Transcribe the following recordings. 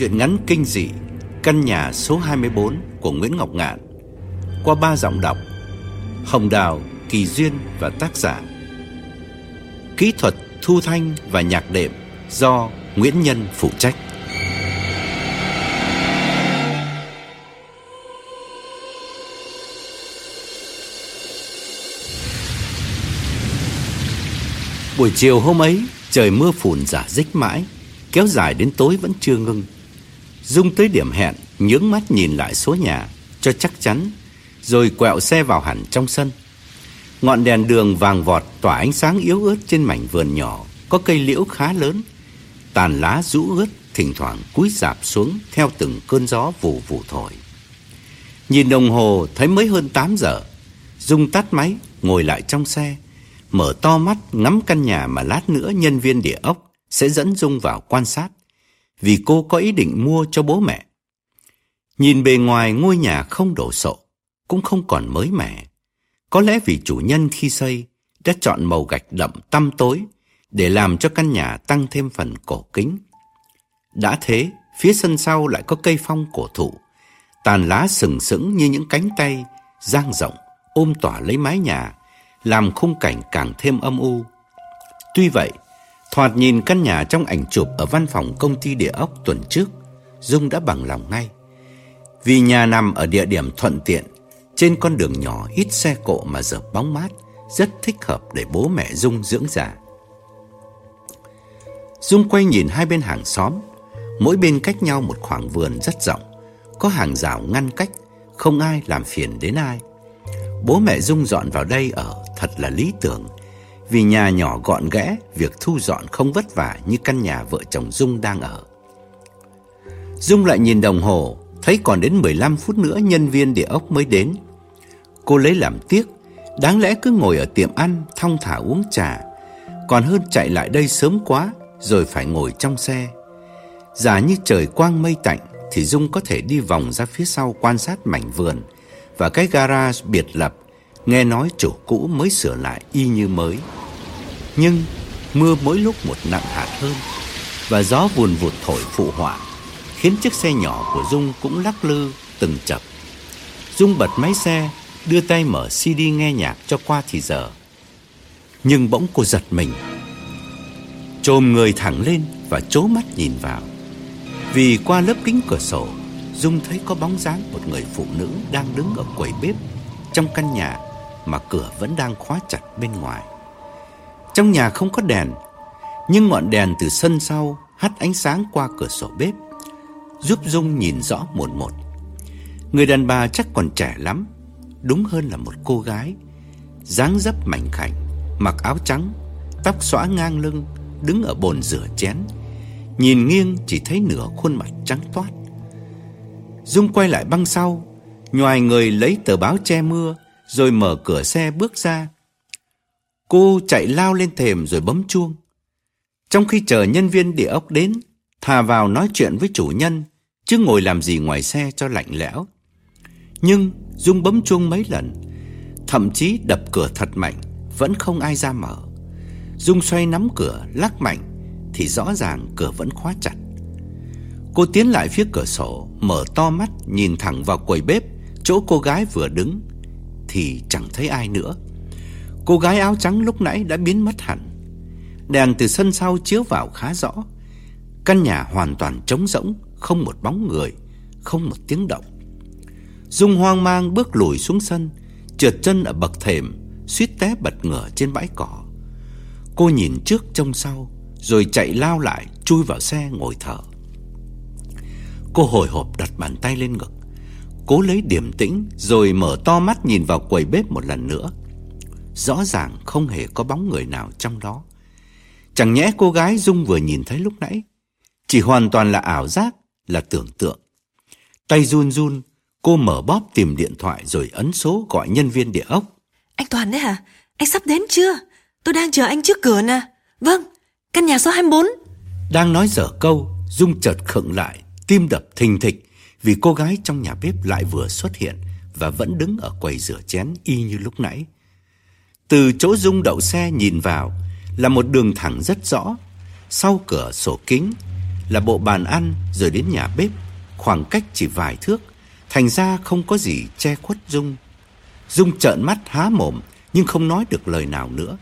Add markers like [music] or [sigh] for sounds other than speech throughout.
Chuyện ngắn kinh dị Căn nhà số 24 của Nguyễn Ngọc Ngạn Qua ba giọng đọc Hồng Đào, Kỳ Duyên và tác giả. Kỹ thuật thu thanh và nhạc đệm do Nguyễn Nhân phụ trách. Buổi chiều hôm ấy Trời mưa phùn giả dích mãi Kéo dài đến tối vẫn chưa ngưng Dung tới điểm hẹn, Nhướng mắt nhìn lại số nhà, Cho chắc chắn, Rồi quẹo xe vào hẳn trong sân. Ngọn đèn đường vàng vọt Tỏa ánh sáng yếu ớt trên mảnh vườn nhỏ, Có cây liễu khá lớn. Tàn lá rũ ướt Thỉnh thoảng cúi rạp xuống Theo từng cơn gió vù vù thổi. Nhìn đồng hồ, thấy mới hơn 8 giờ. Dung tắt máy, Ngồi lại trong xe, Mở to mắt ngắm căn nhà mà lát nữa nhân viên địa ốc Sẽ dẫn Dung vào quan sát vì cô có ý định mua cho bố mẹ. Nhìn bề ngoài ngôi nhà không đổ sộ, cũng không còn mới mẻ. Có lẽ vì chủ nhân khi xây đã chọn màu gạch đậm tăm tối để làm cho căn nhà tăng thêm phần cổ kính. Đã thế, phía sân sau lại có cây phong cổ thụ, tàn lá sừng sững như những cánh tay dang rộng ôm tỏa lấy mái nhà, làm khung cảnh càng thêm âm u. Tuy vậy, Thoạt nhìn căn nhà trong ảnh chụp ở văn phòng công ty địa ốc tuần trước, Dung đã bằng lòng ngay. Vì nhà nằm ở địa điểm thuận tiện, trên con đường nhỏ ít xe cộ mà dợp bóng mát, rất thích hợp để bố mẹ Dung dưỡng già. Dung quay nhìn hai bên hàng xóm, mỗi bên cách nhau một khoảng vườn rất rộng, có hàng rào ngăn cách, không ai làm phiền đến ai. Bố mẹ Dung dọn vào đây ở thật là lý tưởng vì nhà nhỏ gọn ghẽ, việc thu dọn không vất vả như căn nhà vợ chồng Dung đang ở. Dung lại nhìn đồng hồ, thấy còn đến 15 phút nữa nhân viên địa ốc mới đến. Cô lấy làm tiếc, đáng lẽ cứ ngồi ở tiệm ăn, thong thả uống trà, còn hơn chạy lại đây sớm quá rồi phải ngồi trong xe. Giả như trời quang mây tạnh thì Dung có thể đi vòng ra phía sau quan sát mảnh vườn và cái garage biệt lập, nghe nói chủ cũ mới sửa lại y như mới. Nhưng mưa mỗi lúc một nặng hạt hơn Và gió vùn vụt thổi phụ họa, Khiến chiếc xe nhỏ của Dung cũng lắc lư từng chập. Dung bật máy xe, Đưa tay mở CD nghe nhạc cho qua thì giờ. Nhưng bỗng cô giật mình Trồm người thẳng lên và chố mắt nhìn vào. Vì qua lớp kính cửa sổ, Dung thấy có bóng dáng một người phụ nữ đang đứng ở quầy bếp Trong căn nhà mà cửa vẫn đang khóa chặt bên ngoài trong nhà không có đèn, nhưng ngọn đèn từ sân sau hắt ánh sáng qua cửa sổ bếp, giúp Dung nhìn rõ một một. Người đàn bà chắc còn trẻ lắm, đúng hơn là một cô gái, dáng dấp mảnh khảnh, mặc áo trắng, tóc xõa ngang lưng, đứng ở bồn rửa chén, nhìn nghiêng chỉ thấy nửa khuôn mặt trắng toát. Dung quay lại băng sau, nhoài người lấy tờ báo che mưa, rồi mở cửa xe bước ra, Cô chạy lao lên thềm rồi bấm chuông. Trong khi chờ nhân viên địa ốc đến, thà vào nói chuyện với chủ nhân, chứ ngồi làm gì ngoài xe cho lạnh lẽo. Nhưng Dung bấm chuông mấy lần, thậm chí đập cửa thật mạnh, vẫn không ai ra mở. Dung xoay nắm cửa, lắc mạnh, thì rõ ràng cửa vẫn khóa chặt. Cô tiến lại phía cửa sổ, mở to mắt, nhìn thẳng vào quầy bếp, chỗ cô gái vừa đứng, thì chẳng thấy ai nữa. Cô gái áo trắng lúc nãy đã biến mất hẳn. Đèn từ sân sau chiếu vào khá rõ. Căn nhà hoàn toàn trống rỗng, không một bóng người, không một tiếng động. Dung hoang mang bước lùi xuống sân Trượt chân ở bậc thềm Suýt té bật ngửa trên bãi cỏ Cô nhìn trước trông sau Rồi chạy lao lại Chui vào xe ngồi thở Cô hồi hộp đặt bàn tay lên ngực Cố lấy điểm tĩnh Rồi mở to mắt nhìn vào quầy bếp một lần nữa. Rõ ràng không hề có bóng người nào trong đó. Chẳng nhẽ cô gái Dung vừa nhìn thấy lúc nãy Chỉ hoàn toàn là ảo giác Là tưởng tượng. Tay run run Cô mở bóp tìm điện thoại rồi ấn số gọi nhân viên địa ốc. Anh Toàn đấy hả? Anh sắp đến chưa? Tôi đang chờ anh trước cửa nè. Vâng, căn nhà số 24 Đang nói dở câu Dung chợt khựng lại Tim đập thình thịch vì cô gái trong nhà bếp lại vừa xuất hiện Và vẫn đứng ở quầy rửa chén y như lúc nãy. Từ chỗ Dung đậu xe nhìn vào Là một đường thẳng rất rõ. Sau cửa sổ kính Là bộ bàn ăn rồi đến nhà bếp, Khoảng cách chỉ vài thước, Thành ra không có gì che khuất Dung. Dung trợn mắt há mồm Nhưng không nói được lời nào nữa.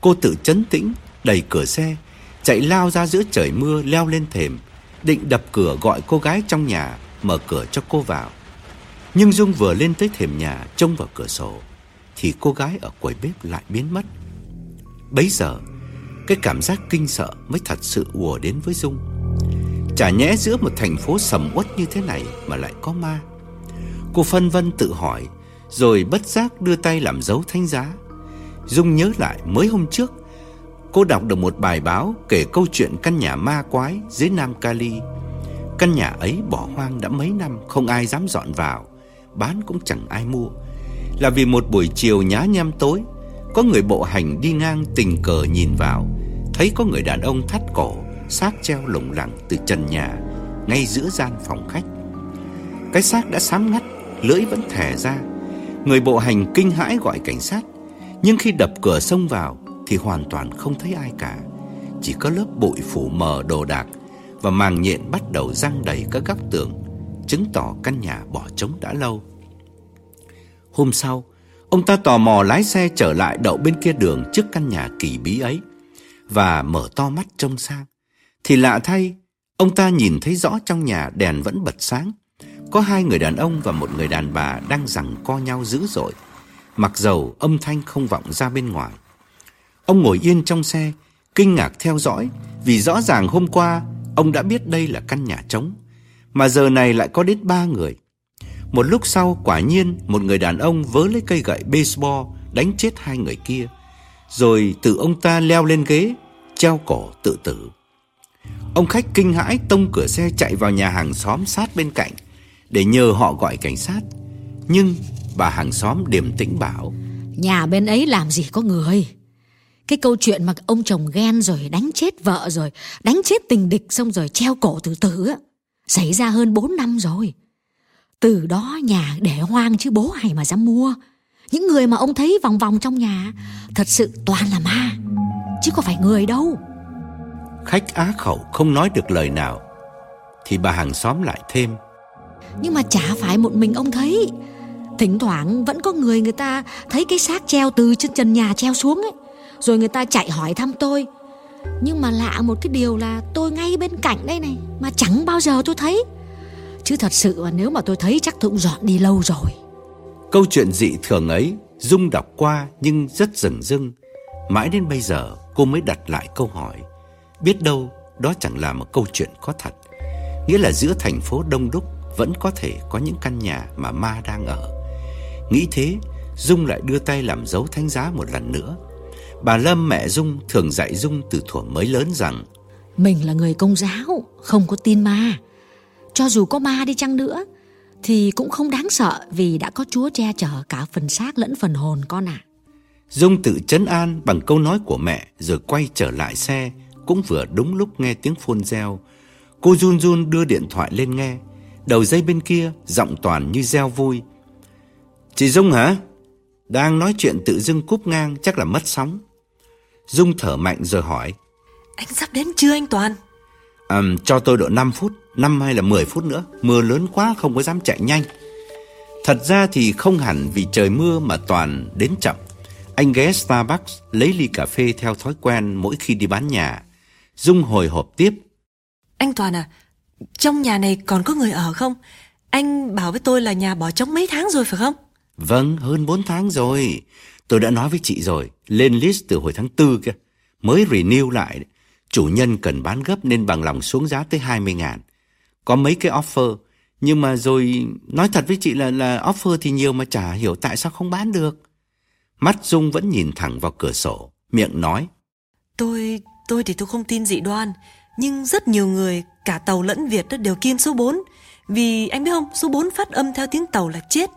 Cô tự chấn tĩnh, Đẩy cửa xe, Chạy lao ra giữa trời mưa leo lên thềm, Định đập cửa gọi cô gái trong nhà. Mở cửa cho cô vào. Nhưng Dung vừa lên tới thềm nhà, Trông vào cửa sổ, Thì cô gái ở quầy bếp lại biến mất. Bấy giờ, Cái cảm giác kinh sợ mới thật sự ùa đến với Dung. Chả nhẽ giữa một thành phố sầm uất như thế này Mà lại có ma? Cô phân vân tự hỏi, Rồi bất giác đưa tay làm dấu thánh giá. Dung nhớ lại mới hôm trước, Cô đọc được một bài báo kể câu chuyện căn nhà ma quái dưới Nam Cali Căn nhà ấy bỏ hoang đã mấy năm, không ai dám dọn vào, Bán cũng chẳng ai mua. Là vì một buổi chiều nhá nhem tối, Có người bộ hành đi ngang tình cờ nhìn vào, Thấy có người đàn ông thắt cổ xác treo lủng lẳng từ trần nhà, Ngay giữa gian phòng khách. Cái xác đã sám ngắt, Lưỡi vẫn thẻ ra. Người bộ hành kinh hãi gọi cảnh sát, Nhưng khi đập cửa xông vào Thì hoàn toàn không thấy ai cả. Chỉ có lớp bụi phủ mờ đồ đạc và màng nhện bắt đầu răng đầy các góc tường Chứng tỏ căn nhà bỏ trống đã lâu Hôm sau Ông ta tò mò lái xe trở lại đậu bên kia đường trước căn nhà kỳ bí ấy Và mở to mắt trông sang Thì lạ thay Ông ta nhìn thấy rõ trong nhà đèn vẫn bật sáng có hai người đàn ông và một người đàn bà đang giằng co nhau dữ dội. Mặc dầu âm thanh không vọng ra bên ngoài. Ông ngồi yên trong xe, kinh ngạc theo dõi vì rõ ràng hôm qua ông đã biết đây là căn nhà trống, mà giờ này lại có đến ba người. Một lúc sau quả nhiên một người đàn ông vớ lấy cây gậy baseball đánh chết hai người kia, rồi từ ông ta leo lên ghế, treo cổ tự tử. Ông khách kinh hãi tông cửa xe chạy vào nhà hàng xóm sát bên cạnh để nhờ họ gọi cảnh sát. Nhưng bà hàng xóm điềm tĩnh bảo Nhà bên ấy làm gì có người cái câu chuyện mà ông chồng ghen rồi đánh chết vợ rồi Đánh chết tình địch xong rồi treo cổ tự tử á Xảy ra hơn 4 năm rồi. Từ đó nhà để hoang chứ bố hay mà dám mua. Những người mà ông thấy vòng vòng trong nhà Thật sự toàn là ma Chứ có phải người đâu. Khách á khẩu không nói được lời nào Thì bà hàng xóm lại thêm. Nhưng mà chả phải một mình ông thấy. Thỉnh thoảng vẫn có người người ta Thấy cái xác treo từ trên trần nhà treo xuống ấy rồi người ta chạy hỏi thăm tôi. Nhưng mà lạ một cái điều là Tôi ngay bên cạnh đây này Mà chẳng bao giờ tôi thấy. Chứ thật sự mà nếu mà tôi thấy chắc tôi cũng dọn đi lâu rồi. Câu chuyện dị thường ấy Dung đọc qua nhưng rất rừng rưng Mãi đến bây giờ cô mới đặt lại câu hỏi. Biết đâu đó chẳng là một câu chuyện có thật. Nghĩa là giữa thành phố đông đúc vẫn có thể có những căn nhà mà ma đang ở. Nghĩ thế, Dung lại đưa tay làm dấu thánh giá một lần nữa. Bà Lâm mẹ Dung thường dạy Dung từ thuở mới lớn rằng Mình là người công giáo, không có tin ma. Cho dù có ma đi chăng nữa, thì cũng không đáng sợ vì đã có Chúa che chở cả phần xác lẫn phần hồn con ạ. À. Dung tự chấn an bằng câu nói của mẹ rồi quay trở lại xe, cũng vừa đúng lúc nghe tiếng phôn reo. Cô run run đưa điện thoại lên nghe, Đầu dây bên kia giọng toàn như reo vui Chị Dung hả? Đang nói chuyện tự dưng cúp ngang chắc là mất sóng Dung thở mạnh rồi hỏi Anh sắp đến chưa anh Toàn? À, cho tôi độ 5 phút 5 hay là 10 phút nữa Mưa lớn quá không có dám chạy nhanh Thật ra thì không hẳn vì trời mưa mà Toàn đến chậm Anh ghé Starbucks lấy ly cà phê theo thói quen mỗi khi đi bán nhà Dung hồi hộp tiếp Anh Toàn à trong nhà này còn có người ở không? Anh bảo với tôi là nhà bỏ trống mấy tháng rồi phải không? Vâng, hơn 4 tháng rồi. Tôi đã nói với chị rồi, lên list từ hồi tháng 4 kia. Mới renew lại. Chủ nhân cần bán gấp nên bằng lòng xuống giá tới 20 ngàn. Có mấy cái offer. Nhưng mà rồi nói thật với chị là là offer thì nhiều mà chả hiểu tại sao không bán được. Mắt Dung vẫn nhìn thẳng vào cửa sổ, miệng nói. Tôi, tôi thì tôi không tin dị đoan. Nhưng rất nhiều người, cả tàu lẫn Việt đó đều kiêm số 4. Vì anh biết không, số 4 phát âm theo tiếng tàu là chết.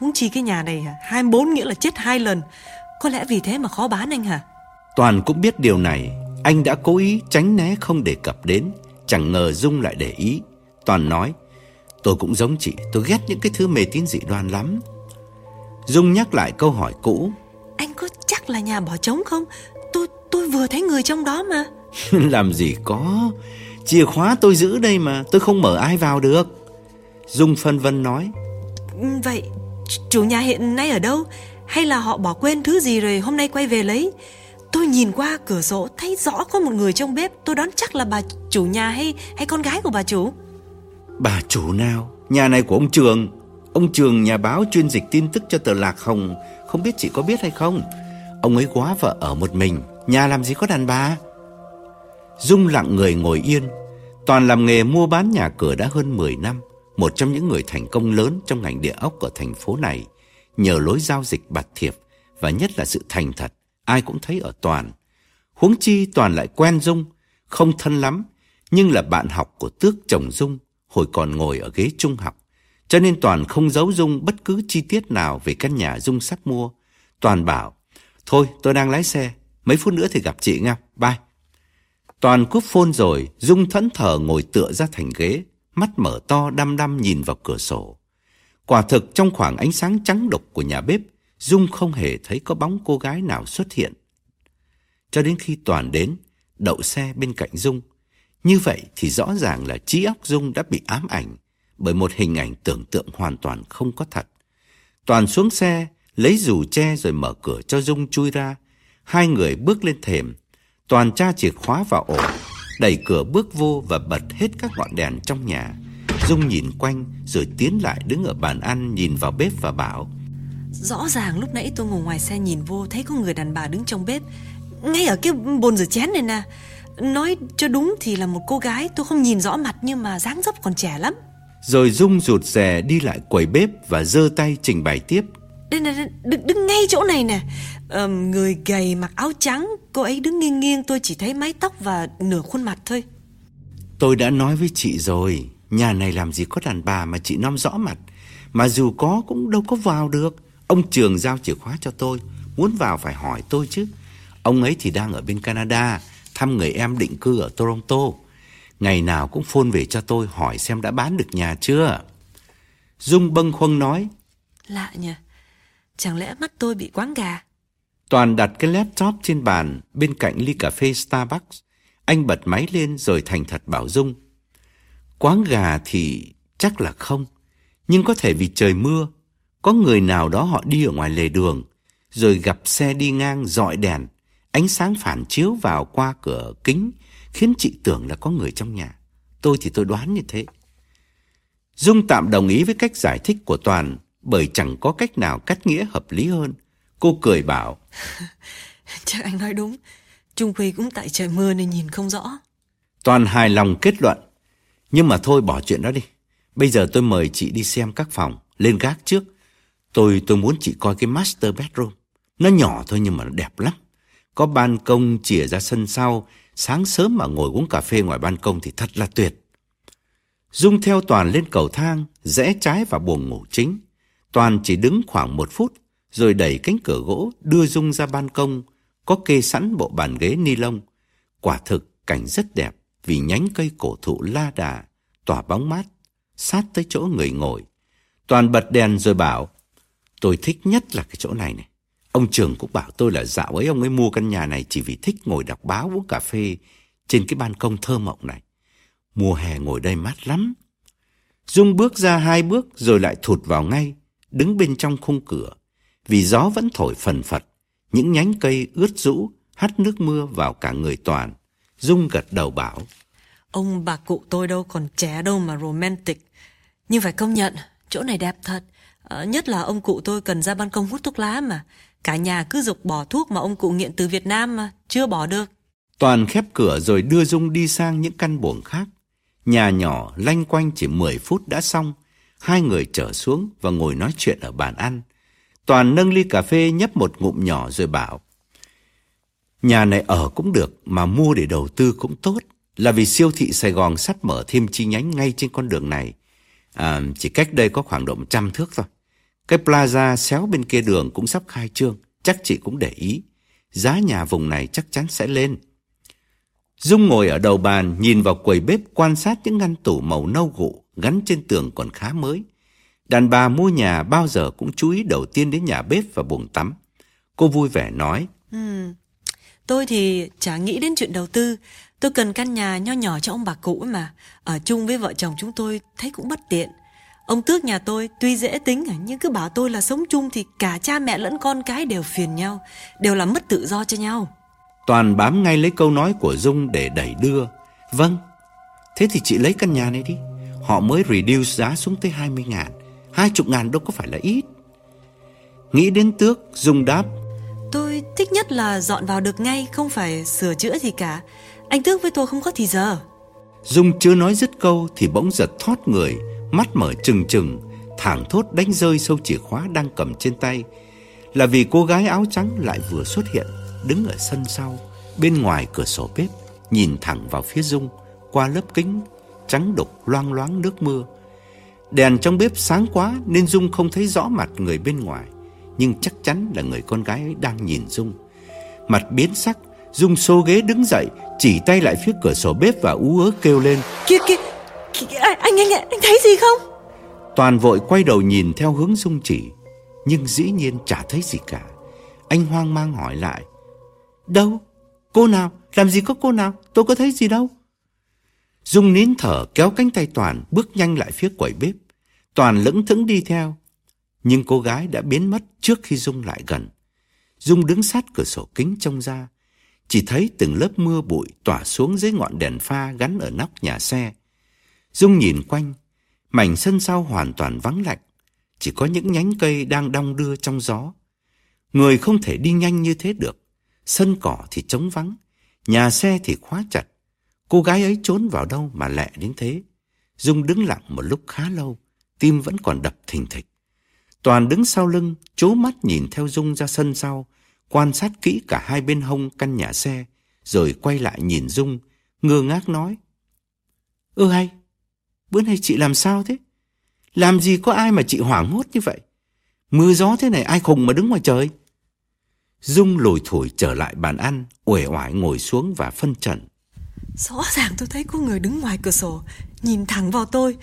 Huống chi cái nhà này 24 nghĩa là chết hai lần. Có lẽ vì thế mà khó bán anh hả? Toàn cũng biết điều này, anh đã cố ý tránh né không đề cập đến, chẳng ngờ Dung lại để ý. Toàn nói, tôi cũng giống chị, tôi ghét những cái thứ mê tín dị đoan lắm. Dung nhắc lại câu hỏi cũ. Anh có chắc là nhà bỏ trống không? Tôi tôi vừa thấy người trong đó mà. [laughs] Làm gì có, chìa khóa tôi giữ đây mà, tôi không mở ai vào được. Dung phân vân nói. Ừ, vậy chủ nhà hiện nay ở đâu? Hay là họ bỏ quên thứ gì rồi hôm nay quay về lấy? Tôi nhìn qua cửa sổ thấy rõ có một người trong bếp. Tôi đoán chắc là bà chủ nhà hay hay con gái của bà chủ. Bà chủ nào? Nhà này của ông Trường. Ông Trường nhà báo chuyên dịch tin tức cho tờ Lạc Hồng. Không biết chị có biết hay không? Ông ấy quá vợ ở một mình. Nhà làm gì có đàn bà? Dung lặng người ngồi yên. Toàn làm nghề mua bán nhà cửa đã hơn 10 năm. Một trong những người thành công lớn Trong ngành địa ốc ở thành phố này Nhờ lối giao dịch bạc thiệp Và nhất là sự thành thật ai cũng thấy ở Toàn. Huống chi Toàn lại quen Dung, không thân lắm, nhưng là bạn học của tước chồng Dung hồi còn ngồi ở ghế trung học. Cho nên Toàn không giấu Dung bất cứ chi tiết nào về căn nhà Dung sắp mua. Toàn bảo, thôi tôi đang lái xe, mấy phút nữa thì gặp chị nha, bye. Toàn cúp phone rồi, Dung thẫn thờ ngồi tựa ra thành ghế, mắt mở to đăm đăm nhìn vào cửa sổ. Quả thực trong khoảng ánh sáng trắng độc của nhà bếp, Dung không hề thấy có bóng cô gái nào xuất hiện. Cho đến khi Toàn đến, đậu xe bên cạnh Dung. Như vậy thì rõ ràng là trí óc Dung đã bị ám ảnh bởi một hình ảnh tưởng tượng hoàn toàn không có thật. Toàn xuống xe, lấy dù che rồi mở cửa cho Dung chui ra. Hai người bước lên thềm. Toàn tra chìa khóa vào ổ, đẩy cửa bước vô và bật hết các ngọn đèn trong nhà. Dung nhìn quanh rồi tiến lại đứng ở bàn ăn nhìn vào bếp và bảo Rõ ràng lúc nãy tôi ngồi ngoài xe nhìn vô Thấy có người đàn bà đứng trong bếp Ngay ở cái bồn rửa chén này nè. Nói cho đúng thì là một cô gái Tôi không nhìn rõ mặt nhưng mà dáng dấp còn trẻ lắm. Rồi Dung rụt rè đi lại quầy bếp Và giơ tay trình bày tiếp Đây này, đứng, đứng ngay chỗ này nè à, Người gầy mặc áo trắng Cô ấy đứng nghiêng nghiêng tôi chỉ thấy mái tóc và nửa khuôn mặt thôi Tôi đã nói với chị rồi Nhà này làm gì có đàn bà mà chị nom rõ mặt Mà dù có cũng đâu có vào được Ông Trường giao chìa khóa cho tôi, muốn vào phải hỏi tôi chứ. Ông ấy thì đang ở bên Canada, thăm người em định cư ở Toronto. Ngày nào cũng phone về cho tôi hỏi xem đã bán được nhà chưa. Dung bâng khuâng nói. Lạ nhỉ, chẳng lẽ mắt tôi bị quáng gà? Toàn đặt cái laptop trên bàn bên cạnh ly cà phê Starbucks. Anh bật máy lên rồi thành thật bảo Dung. Quáng gà thì chắc là không, nhưng có thể vì trời mưa có người nào đó họ đi ở ngoài lề đường, rồi gặp xe đi ngang dọi đèn, ánh sáng phản chiếu vào qua cửa kính, khiến chị tưởng là có người trong nhà. Tôi thì tôi đoán như thế. Dung tạm đồng ý với cách giải thích của Toàn, bởi chẳng có cách nào cắt nghĩa hợp lý hơn. Cô cười bảo. [laughs] Chắc anh nói đúng, Trung Huy cũng tại trời mưa nên nhìn không rõ. Toàn hài lòng kết luận. Nhưng mà thôi bỏ chuyện đó đi. Bây giờ tôi mời chị đi xem các phòng, lên gác trước. Tôi tôi muốn chị coi cái master bedroom. Nó nhỏ thôi nhưng mà nó đẹp lắm. Có ban công chìa ra sân sau, sáng sớm mà ngồi uống cà phê ngoài ban công thì thật là tuyệt. Dung theo Toàn lên cầu thang, rẽ trái vào buồng ngủ chính. Toàn chỉ đứng khoảng một phút, rồi đẩy cánh cửa gỗ đưa Dung ra ban công, có kê sẵn bộ bàn ghế ni lông. Quả thực cảnh rất đẹp vì nhánh cây cổ thụ la đà, tỏa bóng mát, sát tới chỗ người ngồi. Toàn bật đèn rồi bảo, Tôi thích nhất là cái chỗ này này. Ông Trường cũng bảo tôi là dạo ấy ông ấy mua căn nhà này chỉ vì thích ngồi đọc báo uống cà phê trên cái ban công thơ mộng này. Mùa hè ngồi đây mát lắm. Dung bước ra hai bước rồi lại thụt vào ngay, đứng bên trong khung cửa. Vì gió vẫn thổi phần phật, những nhánh cây ướt rũ hắt nước mưa vào cả người Toàn. Dung gật đầu bảo. Ông bà cụ tôi đâu còn trẻ đâu mà romantic. Nhưng phải công nhận, chỗ này đẹp thật. À, nhất là ông cụ tôi cần ra ban công hút thuốc lá mà. Cả nhà cứ dục bỏ thuốc mà ông cụ nghiện từ Việt Nam mà, chưa bỏ được. Toàn khép cửa rồi đưa Dung đi sang những căn buồng khác. Nhà nhỏ lanh quanh chỉ 10 phút đã xong. Hai người trở xuống và ngồi nói chuyện ở bàn ăn. Toàn nâng ly cà phê nhấp một ngụm nhỏ rồi bảo. Nhà này ở cũng được mà mua để đầu tư cũng tốt. Là vì siêu thị Sài Gòn sắp mở thêm chi nhánh ngay trên con đường này. À, chỉ cách đây có khoảng độ trăm thước thôi. Cái plaza xéo bên kia đường cũng sắp khai trương. Chắc chị cũng để ý. Giá nhà vùng này chắc chắn sẽ lên. Dung ngồi ở đầu bàn nhìn vào quầy bếp quan sát những ngăn tủ màu nâu gụ gắn trên tường còn khá mới. Đàn bà mua nhà bao giờ cũng chú ý đầu tiên đến nhà bếp và buồng tắm. Cô vui vẻ nói. Ừ, tôi thì chả nghĩ đến chuyện đầu tư. Tôi cần căn nhà nho nhỏ cho ông bà cụ mà. Ở chung với vợ chồng chúng tôi thấy cũng bất tiện. Ông Tước nhà tôi tuy dễ tính nhưng cứ bảo tôi là sống chung thì cả cha mẹ lẫn con cái đều phiền nhau, đều là mất tự do cho nhau. Toàn bám ngay lấy câu nói của Dung để đẩy đưa. Vâng, thế thì chị lấy căn nhà này đi. Họ mới reduce giá xuống tới 20 ngàn. 20 ngàn đâu có phải là ít. Nghĩ đến Tước, Dung đáp. Tôi thích nhất là dọn vào được ngay, không phải sửa chữa gì cả. Anh Tước với tôi không có thì giờ. Dung chưa nói dứt câu thì bỗng giật thoát người, mắt mở trừng trừng, thẳng thốt đánh rơi sâu chìa khóa đang cầm trên tay. Là vì cô gái áo trắng lại vừa xuất hiện đứng ở sân sau, bên ngoài cửa sổ bếp, nhìn thẳng vào phía Dung qua lớp kính trắng đục loang loáng nước mưa. Đèn trong bếp sáng quá nên Dung không thấy rõ mặt người bên ngoài, nhưng chắc chắn là người con gái ấy đang nhìn Dung. Mặt biến sắc, Dung xô ghế đứng dậy, chỉ tay lại phía cửa sổ bếp và ú ớ kêu lên. Kìa kìa, kìa anh, anh, anh, anh thấy gì không? Toàn vội quay đầu nhìn theo hướng Dung chỉ, nhưng dĩ nhiên chả thấy gì cả. Anh hoang mang hỏi lại. Đâu? Cô nào? Làm gì có cô nào? Tôi có thấy gì đâu. Dung nín thở kéo cánh tay Toàn bước nhanh lại phía quầy bếp. Toàn lững thững đi theo. Nhưng cô gái đã biến mất trước khi Dung lại gần. Dung đứng sát cửa sổ kính trông ra. Chỉ thấy từng lớp mưa bụi tỏa xuống dưới ngọn đèn pha gắn ở nóc nhà xe. Dung nhìn quanh, mảnh sân sau hoàn toàn vắng lạnh. Chỉ có những nhánh cây đang đong đưa trong gió. Người không thể đi nhanh như thế được. Sân cỏ thì trống vắng, nhà xe thì khóa chặt. Cô gái ấy trốn vào đâu mà lẹ đến thế? Dung đứng lặng một lúc khá lâu, tim vẫn còn đập thình thịch. Toàn đứng sau lưng, chố mắt nhìn theo Dung ra sân sau, quan sát kỹ cả hai bên hông căn nhà xe, rồi quay lại nhìn Dung, ngơ ngác nói. Ơ hay, bữa nay chị làm sao thế? Làm gì có ai mà chị hoảng hốt như vậy? Mưa gió thế này ai khùng mà đứng ngoài trời? Dung lùi thổi trở lại bàn ăn, uể oải ngồi xuống và phân trần. Rõ ràng tôi thấy có người đứng ngoài cửa sổ, nhìn thẳng vào tôi.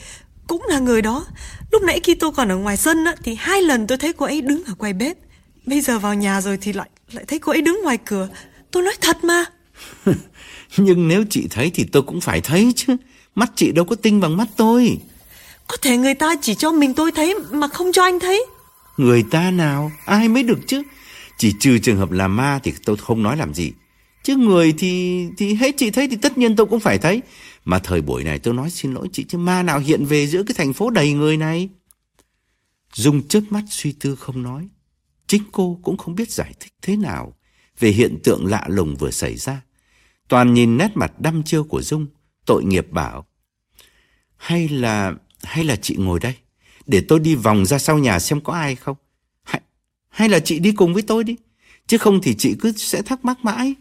Cũng là người đó. Lúc nãy khi tôi còn ở ngoài sân á, thì hai lần tôi thấy cô ấy đứng ở quầy bếp. Bây giờ vào nhà rồi thì lại lại thấy cô ấy đứng ngoài cửa. Tôi nói thật mà. [laughs] Nhưng nếu chị thấy thì tôi cũng phải thấy chứ. Mắt chị đâu có tinh bằng mắt tôi. Có thể người ta chỉ cho mình tôi thấy mà không cho anh thấy. Người ta nào? Ai mới được chứ? Chỉ trừ trường hợp là ma thì tôi không nói làm gì. Chứ người thì thì hết chị thấy thì tất nhiên tôi cũng phải thấy. Mà thời buổi này tôi nói xin lỗi chị chứ ma nào hiện về giữa cái thành phố đầy người này. Dung chớp mắt suy tư không nói. Chính cô cũng không biết giải thích thế nào về hiện tượng lạ lùng vừa xảy ra. Toàn nhìn nét mặt đăm chiêu của Dung, tội nghiệp bảo. Hay là, hay là chị ngồi đây, để tôi đi vòng ra sau nhà xem có ai không? Hay, hay là chị đi cùng với tôi đi, chứ không thì chị cứ sẽ thắc mắc mãi.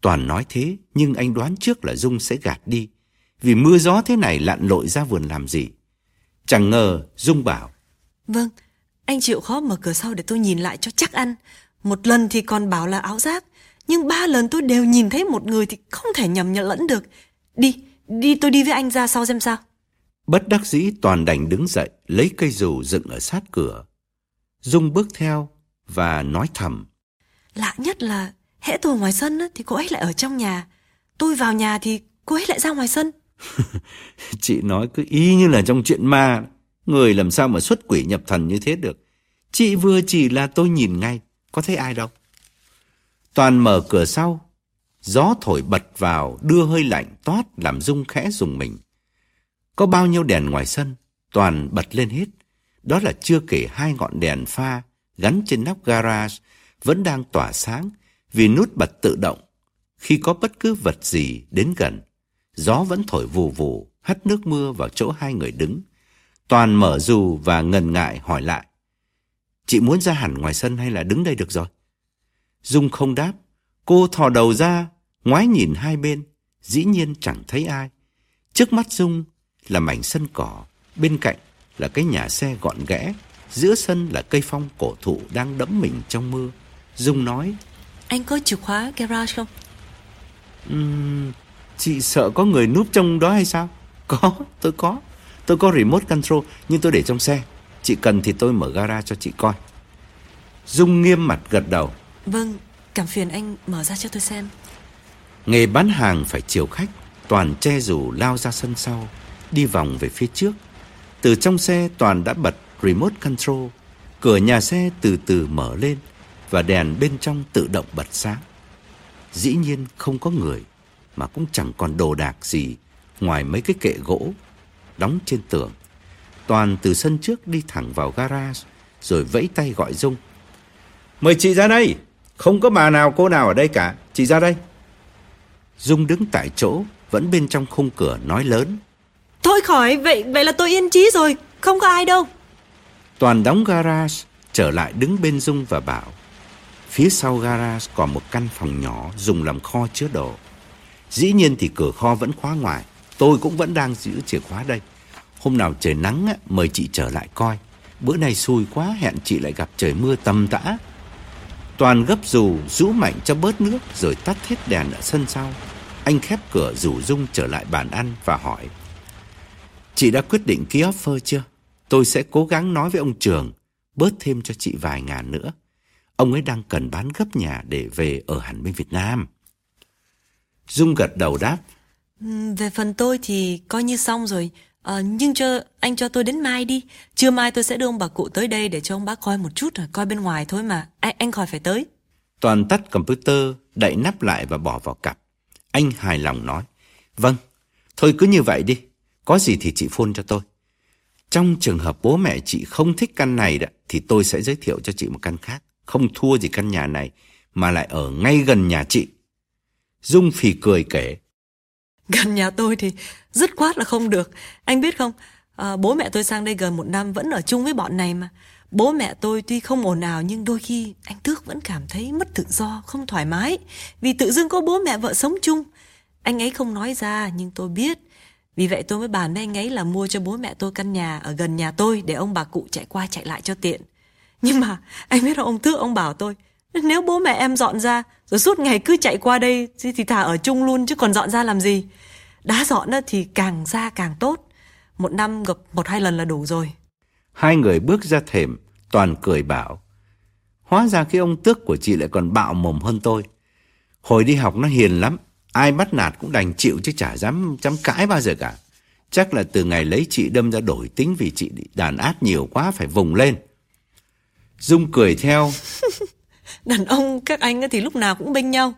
Toàn nói thế, nhưng anh đoán trước là Dung sẽ gạt đi, vì mưa gió thế này lặn lội ra vườn làm gì. Chẳng ngờ, Dung bảo. Vâng, anh chịu khó mở cửa sau để tôi nhìn lại cho chắc ăn. Một lần thì còn bảo là áo giáp, nhưng ba lần tôi đều nhìn thấy một người thì không thể nhầm nhận lẫn được. Đi, đi tôi đi với anh ra sau xem sao. Bất đắc dĩ Toàn đành đứng dậy, lấy cây dù dựng ở sát cửa. Dung bước theo và nói thầm. Lạ nhất là hễ tôi ngoài sân thì cô ấy lại ở trong nhà. Tôi vào nhà thì cô ấy lại ra ngoài sân. [laughs] Chị nói cứ y như là trong chuyện ma. Người làm sao mà xuất quỷ nhập thần như thế được. Chị vừa chỉ là tôi nhìn ngay, có thấy ai đâu. Toàn mở cửa sau, gió thổi bật vào đưa hơi lạnh toát làm rung khẽ dùng mình. Có bao nhiêu đèn ngoài sân, Toàn bật lên hết. Đó là chưa kể hai ngọn đèn pha gắn trên nóc garage vẫn đang tỏa sáng vì nút bật tự động. Khi có bất cứ vật gì đến gần, gió vẫn thổi vù vù, hắt nước mưa vào chỗ hai người đứng. Toàn mở dù và ngần ngại hỏi lại. Chị muốn ra hẳn ngoài sân hay là đứng đây được rồi? Dung không đáp. Cô thò đầu ra, ngoái nhìn hai bên. Dĩ nhiên chẳng thấy ai. Trước mắt Dung là mảnh sân cỏ. Bên cạnh là cái nhà xe gọn ghẽ. Giữa sân là cây phong cổ thụ đang đẫm mình trong mưa. Dung nói. Anh có chìa khóa garage không? Uhm, chị sợ có người núp trong đó hay sao? Có, tôi có. Tôi có remote control nhưng tôi để trong xe. Chị cần thì tôi mở gara cho chị coi. Dung nghiêm mặt gật đầu. Vâng, cảm phiền anh mở ra cho tôi xem. Nghề bán hàng phải chiều khách, Toàn che rủ lao ra sân sau, đi vòng về phía trước. Từ trong xe Toàn đã bật remote control, cửa nhà xe từ từ mở lên và đèn bên trong tự động bật sáng. Dĩ nhiên không có người, mà cũng chẳng còn đồ đạc gì ngoài mấy cái kệ gỗ đóng trên tường. Toàn từ sân trước đi thẳng vào garage rồi vẫy tay gọi Dung. Mời chị ra đây, không có bà nào cô nào ở đây cả, chị ra đây. Dung đứng tại chỗ, vẫn bên trong khung cửa nói lớn. Thôi khỏi, vậy vậy là tôi yên trí rồi, không có ai đâu. Toàn đóng garage, trở lại đứng bên Dung và bảo. Phía sau garage còn một căn phòng nhỏ dùng làm kho chứa đồ. Dĩ nhiên thì cửa kho vẫn khóa ngoài, tôi cũng vẫn đang giữ chìa khóa đây. Hôm nào trời nắng á, mời chị trở lại coi. Bữa nay xui quá hẹn chị lại gặp trời mưa tầm tã. Toàn gấp dù rũ mạnh cho bớt nước rồi tắt hết đèn ở sân sau. Anh khép cửa rủ Dung trở lại bàn ăn và hỏi. Chị đã quyết định ký offer chưa? Tôi sẽ cố gắng nói với ông Trường bớt thêm cho chị vài ngàn nữa. Ông ấy đang cần bán gấp nhà để về ở hẳn bên Việt Nam. Dung gật đầu đáp. Về phần tôi thì coi như xong rồi. À, nhưng cho anh cho tôi đến mai đi. Trưa mai tôi sẽ đưa ông bà cụ tới đây để cho ông bác coi một chút rồi coi bên ngoài thôi mà. Anh, anh khỏi phải tới. Toàn tắt computer, đậy nắp lại và bỏ vào cặp. Anh hài lòng nói. Vâng, thôi cứ như vậy đi. Có gì thì chị phone cho tôi. Trong trường hợp bố mẹ chị không thích căn này đó, thì tôi sẽ giới thiệu cho chị một căn khác. Không thua gì căn nhà này, mà lại ở ngay gần nhà chị. Dung phì cười kể. Gần nhà tôi thì dứt khoát là không được. Anh biết không, à, bố mẹ tôi sang đây gần một năm vẫn ở chung với bọn này mà. Bố mẹ tôi tuy không ồn ào nhưng đôi khi anh Tước vẫn cảm thấy mất tự do, không thoải mái. Vì tự dưng có bố mẹ vợ sống chung. Anh ấy không nói ra nhưng tôi biết. Vì vậy tôi mới bàn với anh ấy là mua cho bố mẹ tôi căn nhà ở gần nhà tôi để ông bà cụ chạy qua chạy lại cho tiện. Nhưng mà anh biết là ông Tước ông bảo tôi nếu bố mẹ em dọn ra rồi suốt ngày cứ chạy qua đây thì thả ở chung luôn chứ còn dọn ra làm gì. Đá dọn thì càng ra càng tốt. Một năm gặp một hai lần là đủ rồi. Hai người bước ra thềm, toàn cười bảo. Hóa ra cái ông tước của chị lại còn bạo mồm hơn tôi. Hồi đi học nó hiền lắm, ai bắt nạt cũng đành chịu chứ chả dám dám cãi bao giờ cả. Chắc là từ ngày lấy chị đâm ra đổi tính vì chị đàn áp nhiều quá phải vùng lên. Dung cười theo. [laughs] Đàn ông các anh thì lúc nào cũng bênh nhau.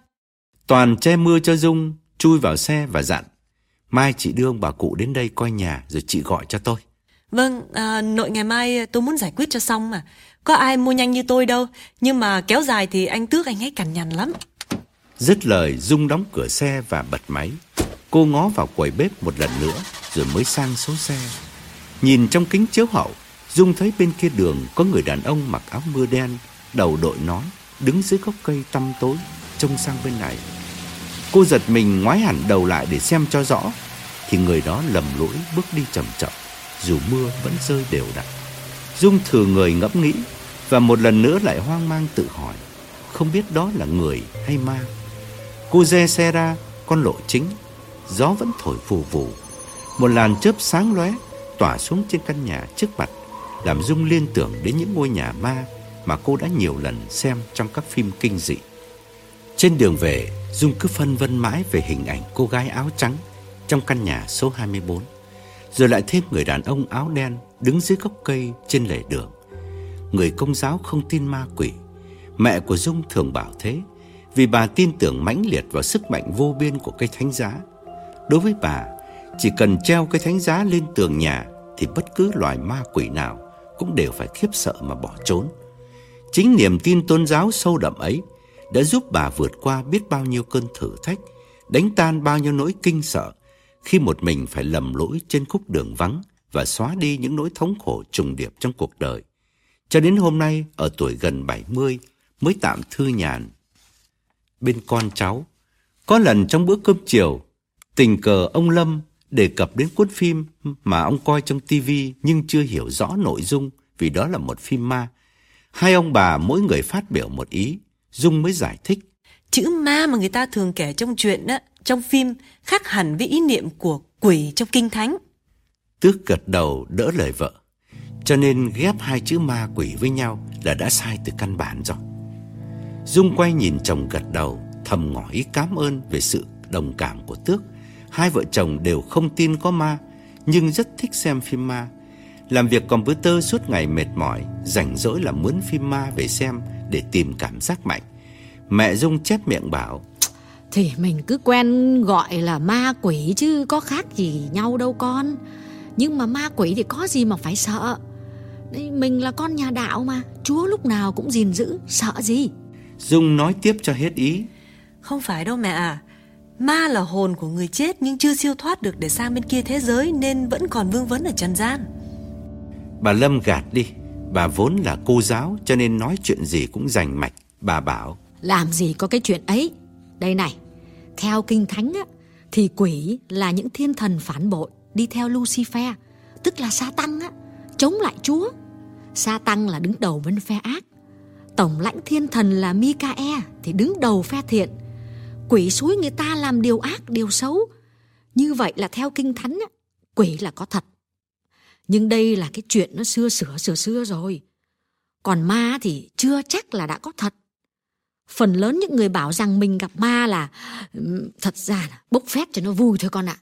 Toàn che mưa cho Dung, chui vào xe và dặn. Mai chị đưa ông bà cụ đến đây coi nhà rồi chị gọi cho tôi. Vâng, à, nội ngày mai tôi muốn giải quyết cho xong mà. Có ai mua nhanh như tôi đâu, nhưng mà kéo dài thì anh Tước anh ấy cằn nhằn lắm. Dứt lời, Dung đóng cửa xe và bật máy. Cô ngó vào quầy bếp một lần nữa rồi mới sang số xe. Nhìn trong kính chiếu hậu, Dung thấy bên kia đường có người đàn ông mặc áo mưa đen, đầu đội nón, đứng dưới gốc cây tăm tối, trông sang bên này. Cô giật mình ngoái hẳn đầu lại để xem cho rõ, thì người đó lầm lỗi bước đi chậm chậm, dù mưa vẫn rơi đều đặn. Dung thừa người ngẫm nghĩ và một lần nữa lại hoang mang tự hỏi, không biết đó là người hay ma. Cô dê xe ra con lộ chính, gió vẫn thổi phù phù. Một làn chớp sáng lóe tỏa xuống trên căn nhà trước mặt, làm Dung liên tưởng đến những ngôi nhà ma mà cô đã nhiều lần xem trong các phim kinh dị. Trên đường về, Dung cứ phân vân mãi về hình ảnh cô gái áo trắng trong căn nhà số 24. Rồi lại thêm người đàn ông áo đen đứng dưới gốc cây trên lề đường. Người công giáo không tin ma quỷ. Mẹ của Dung thường bảo thế vì bà tin tưởng mãnh liệt vào sức mạnh vô biên của cây thánh giá. Đối với bà, chỉ cần treo cây thánh giá lên tường nhà thì bất cứ loài ma quỷ nào cũng đều phải khiếp sợ mà bỏ trốn. Chính niềm tin tôn giáo sâu đậm ấy đã giúp bà vượt qua biết bao nhiêu cơn thử thách, đánh tan bao nhiêu nỗi kinh sợ khi một mình phải lầm lỗi trên khúc đường vắng và xóa đi những nỗi thống khổ trùng điệp trong cuộc đời. Cho đến hôm nay, ở tuổi gần 70, mới tạm thư nhàn. Bên con cháu, có lần trong bữa cơm chiều, tình cờ ông Lâm đề cập đến cuốn phim mà ông coi trong tivi nhưng chưa hiểu rõ nội dung vì đó là một phim ma. Hai ông bà mỗi người phát biểu một ý, Dung mới giải thích. Chữ ma mà người ta thường kể trong chuyện á, trong phim khác hẳn với ý niệm của quỷ trong kinh thánh. Tước gật đầu đỡ lời vợ, cho nên ghép hai chữ ma quỷ với nhau là đã sai từ căn bản rồi. Dung quay nhìn chồng gật đầu, thầm ngỏ ý cảm ơn về sự đồng cảm của Tước. Hai vợ chồng đều không tin có ma, nhưng rất thích xem phim ma. Làm việc computer suốt ngày mệt mỏi, rảnh rỗi là muốn phim ma về xem để tìm cảm giác mạnh. Mẹ Dung chép miệng bảo Thì mình cứ quen gọi là ma quỷ chứ có khác gì nhau đâu con. Nhưng mà ma quỷ thì có gì mà phải sợ? Mình là con nhà đạo mà Chúa lúc nào cũng gìn giữ Sợ gì? Dung nói tiếp cho hết ý. Không phải đâu mẹ à Ma là hồn của người chết nhưng chưa siêu thoát được để sang bên kia thế giới nên vẫn còn vương vấn ở trần gian. Bà Lâm gạt đi, bà vốn là cô giáo cho nên nói chuyện gì cũng rành mạch. Bà bảo, làm gì có cái chuyện ấy. Đây này, theo kinh thánh á, thì quỷ là những thiên thần phản bội đi theo Lucifer, tức là sa tăng á, chống lại Chúa. Sa tăng là đứng đầu bên phe ác. Tổng lãnh thiên thần là Mikae thì đứng đầu phe thiện quỷ suối người ta làm điều ác, điều xấu. Như vậy là theo kinh thánh, quỷ là có thật. Nhưng đây là cái chuyện nó xưa sửa sửa xưa rồi. Còn ma thì chưa chắc là đã có thật. Phần lớn những người bảo rằng mình gặp ma là thật ra là bốc phép cho nó vui thôi con ạ.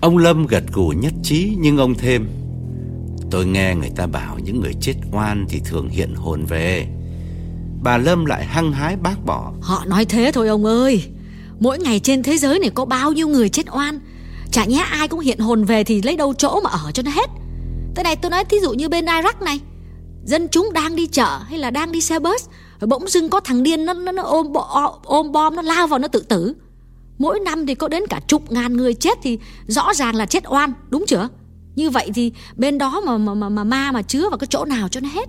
Ông Lâm gật gù nhất trí nhưng ông thêm Tôi nghe người ta bảo những người chết oan thì thường hiện hồn về Bà Lâm lại hăng hái bác bỏ. Họ nói thế thôi ông ơi. Mỗi ngày trên thế giới này có bao nhiêu người chết oan. Chả nhẽ ai cũng hiện hồn về Thì lấy đâu chỗ mà ở cho nó hết. Thế này tôi nói thí dụ như bên Iraq này. Dân chúng đang đi chợ hay là đang đi xe bus Rồi bỗng dưng có thằng điên nó, nó, nó ôm, ôm bom Nó lao vào nó tự tử. Mỗi năm thì có đến cả chục ngàn người chết Thì rõ ràng là chết oan đúng chưa? Như vậy thì bên đó mà mà, mà, mà ma mà chứa vào cái chỗ nào cho nó hết?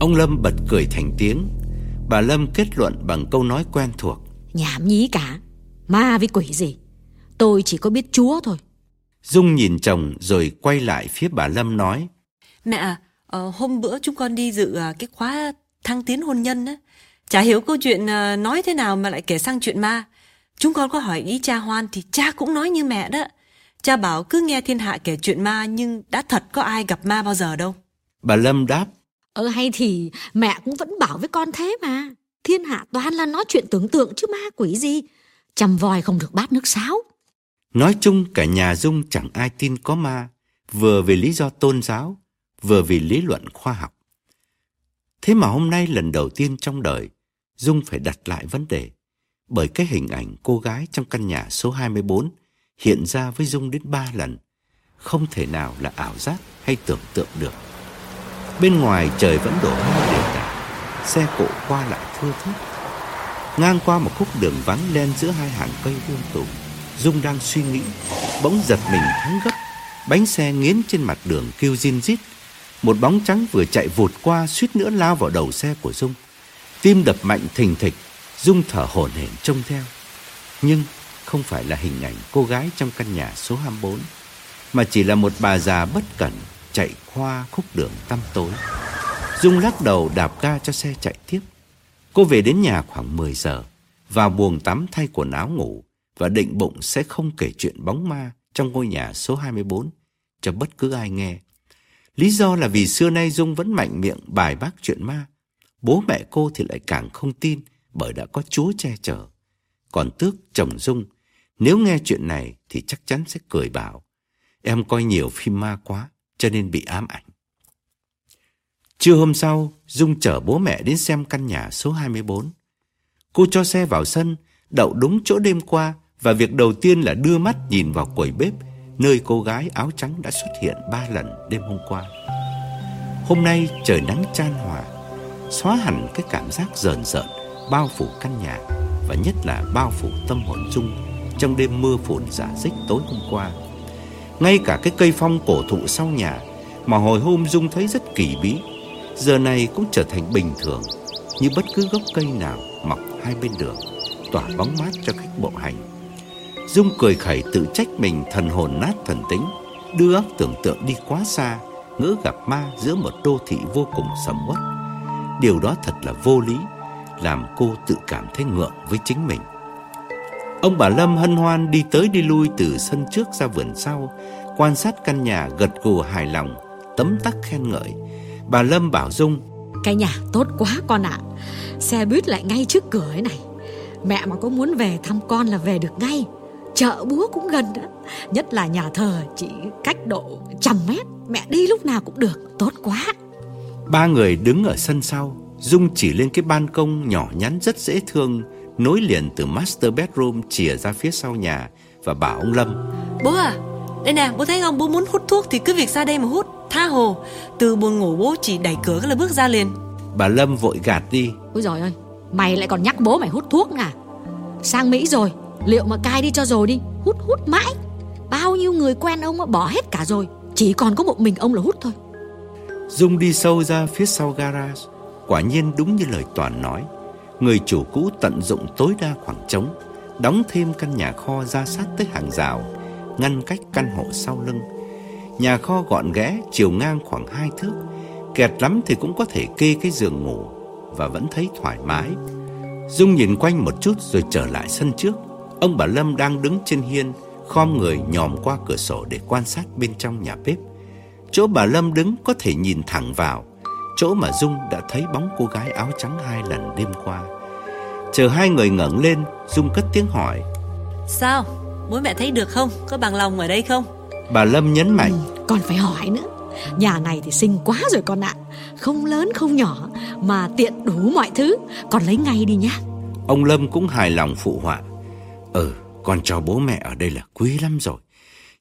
Ông Lâm bật cười thành tiếng. Bà Lâm kết luận bằng câu nói quen thuộc. Nhảm nhí cả. Ma với quỷ gì? Tôi chỉ có biết Chúa thôi. Dung nhìn chồng rồi quay lại phía bà Lâm nói. Mẹ à uh, Hôm bữa chúng con đi dự uh, cái khóa thăng tiến hôn nhân á. Chả hiểu câu chuyện uh, nói thế nào mà lại kể sang chuyện ma. Chúng con có hỏi ý cha Hoan Thì cha cũng nói như mẹ đó. Cha bảo cứ nghe thiên hạ kể chuyện ma Nhưng đã thật có ai gặp ma bao giờ đâu. Bà Lâm đáp Ờ hay thì mẹ cũng vẫn bảo với con thế mà. Thiên hạ toàn là nói chuyện tưởng tượng chứ ma quỷ gì. Chầm vòi không được bát nước sáo. Nói chung cả nhà Dung chẳng ai tin có ma, vừa vì lý do tôn giáo, vừa vì lý luận khoa học. Thế mà hôm nay lần đầu tiên trong đời, Dung phải đặt lại vấn đề, bởi cái hình ảnh cô gái trong căn nhà số 24 hiện ra với Dung đến ba lần, không thể nào là ảo giác hay tưởng tượng được. Bên ngoài trời vẫn đổ mưa đều đặn. Xe cộ qua lại thưa thớt. Ngang qua một khúc đường vắng đen giữa hai hàng cây um tùng, Dung đang suy nghĩ, Bỗng giật mình thắng gấp. Bánh xe nghiến trên mặt đường kêu zin rít. Một bóng trắng vừa chạy vụt qua Suýt nữa lao vào đầu xe của Dung. Tim đập mạnh thình thịch, Dung thở hổn hển trông theo. Nhưng không phải là hình ảnh cô gái trong căn nhà số 24 Mà chỉ là một bà già bất cẩn chạy qua khúc đường tăm tối. Dung lắc đầu đạp ga cho xe chạy tiếp. Cô về đến nhà khoảng 10 giờ, vào buồng tắm thay quần áo ngủ và định bụng sẽ không kể chuyện bóng ma trong ngôi nhà số 24 cho bất cứ ai nghe. Lý do là vì xưa nay Dung vẫn mạnh miệng bài bác chuyện ma. Bố mẹ cô thì lại càng không tin bởi đã có Chúa che chở. Còn Tước, chồng Dung, nếu nghe chuyện này thì chắc chắn sẽ cười bảo. Em coi nhiều phim ma quá, cho nên bị ám ảnh. Trưa hôm sau, Dung chở bố mẹ đến xem căn nhà số 24. Cô cho xe vào sân, đậu đúng chỗ đêm qua và việc đầu tiên là đưa mắt nhìn vào quầy bếp nơi cô gái áo trắng đã xuất hiện ba lần đêm hôm qua. Hôm nay trời nắng chan hòa, xóa hẳn cái cảm giác rờn rợn bao phủ căn nhà và nhất là bao phủ tâm hồn Dung trong đêm mưa phùn giả dích tối hôm qua. Ngay cả cái cây phong cổ thụ sau nhà mà hồi hôm Dung thấy rất kỳ bí, giờ này cũng trở thành bình thường như bất cứ gốc cây nào mọc hai bên đường, tỏa bóng mát cho khách bộ hành. Dung cười khẩy tự trách mình thần hồn nát thần tính, đưa óc tưởng tượng đi quá xa, ngỡ gặp ma giữa một đô thị vô cùng sầm uất. Điều đó thật là vô lý, làm cô tự cảm thấy ngượng với chính mình. Ông bà Lâm hân hoan đi tới đi lui từ sân trước ra vườn sau, quan sát căn nhà gật gù hài lòng, tấm tắc khen ngợi. Bà Lâm bảo Dung, Cái nhà tốt quá con ạ. Xe buýt lại ngay trước cửa ấy này. Mẹ mà có muốn về thăm con là về được ngay. Chợ búa cũng gần đó. Nhất là nhà thờ chỉ cách độ trăm mét. Mẹ đi lúc nào cũng được. Tốt quá. Ba người đứng ở sân sau, Dung chỉ lên cái ban công nhỏ nhắn rất dễ thương, nối liền từ master bedroom chìa ra phía sau nhà và bảo ông Lâm. Bố à Đây nè bố thấy không bố muốn hút thuốc thì cứ việc ra đây mà hút Tha hồ Từ buồn ngủ bố chỉ đẩy cửa là bước ra liền Bà Lâm vội gạt đi. Ôi giời ơi Mày lại còn nhắc bố mày hút thuốc à Sang Mỹ rồi Liệu mà cai đi cho rồi đi Hút hút mãi Bao nhiêu người quen ông bỏ hết cả rồi Chỉ còn có một mình ông là hút thôi Dung đi sâu ra phía sau garage. Quả nhiên đúng như lời Toàn nói. Người chủ cũ tận dụng tối đa khoảng trống, đóng thêm căn nhà kho ra sát tới hàng rào, ngăn cách căn hộ sau lưng. Nhà kho gọn ghẽ, chiều ngang khoảng hai thước, kẹt lắm thì cũng có thể kê cái giường ngủ và vẫn thấy thoải mái. Dung nhìn quanh một chút rồi trở lại sân trước. Ông bà Lâm đang đứng trên hiên, khom người nhòm qua cửa sổ để quan sát bên trong nhà bếp. Chỗ bà Lâm đứng có thể nhìn thẳng vào, chỗ mà Dung đã thấy bóng cô gái áo trắng hai lần đêm qua. Chờ hai người ngẩng lên, Dung cất tiếng hỏi. Sao Bố mẹ thấy được không Có bằng lòng ở đây không Bà Lâm nhấn mạnh, Còn phải hỏi nữa Nhà này thì xinh quá rồi con ạ Không lớn không nhỏ Mà tiện đủ mọi thứ Con lấy ngay đi nhá ông Lâm cũng hài lòng phụ họa. Ừ, con cho bố mẹ ở đây là quý lắm rồi.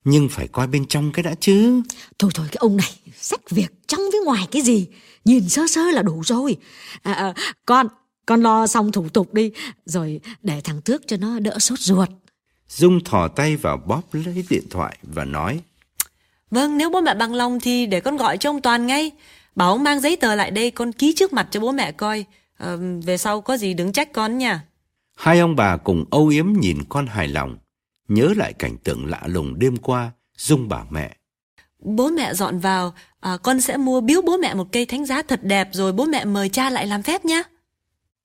Nhưng phải coi bên trong cái đã chứ. Thôi thôi cái ông này Sách việc trong với ngoài cái gì Nhìn sơ sơ là đủ rồi à, à, Con Con lo xong thủ tục đi Rồi để thằng Tước cho nó đỡ sốt ruột Dung thò tay vào bóp lấy điện thoại và nói. Vâng nếu bố mẹ bằng lòng thì để con gọi cho ông Toàn ngay Bảo ông mang giấy tờ lại đây Con ký trước mặt cho bố mẹ coi Ờ, Về sau có gì đừng trách con nha Hai ông bà cùng âu yếm nhìn con hài lòng. Nhớ lại cảnh tượng lạ lùng đêm qua, Dung bảo mẹ. Bố mẹ dọn vào à, Con sẽ mua biếu bố mẹ một cây thánh giá thật đẹp Rồi bố mẹ mời cha lại làm phép nhá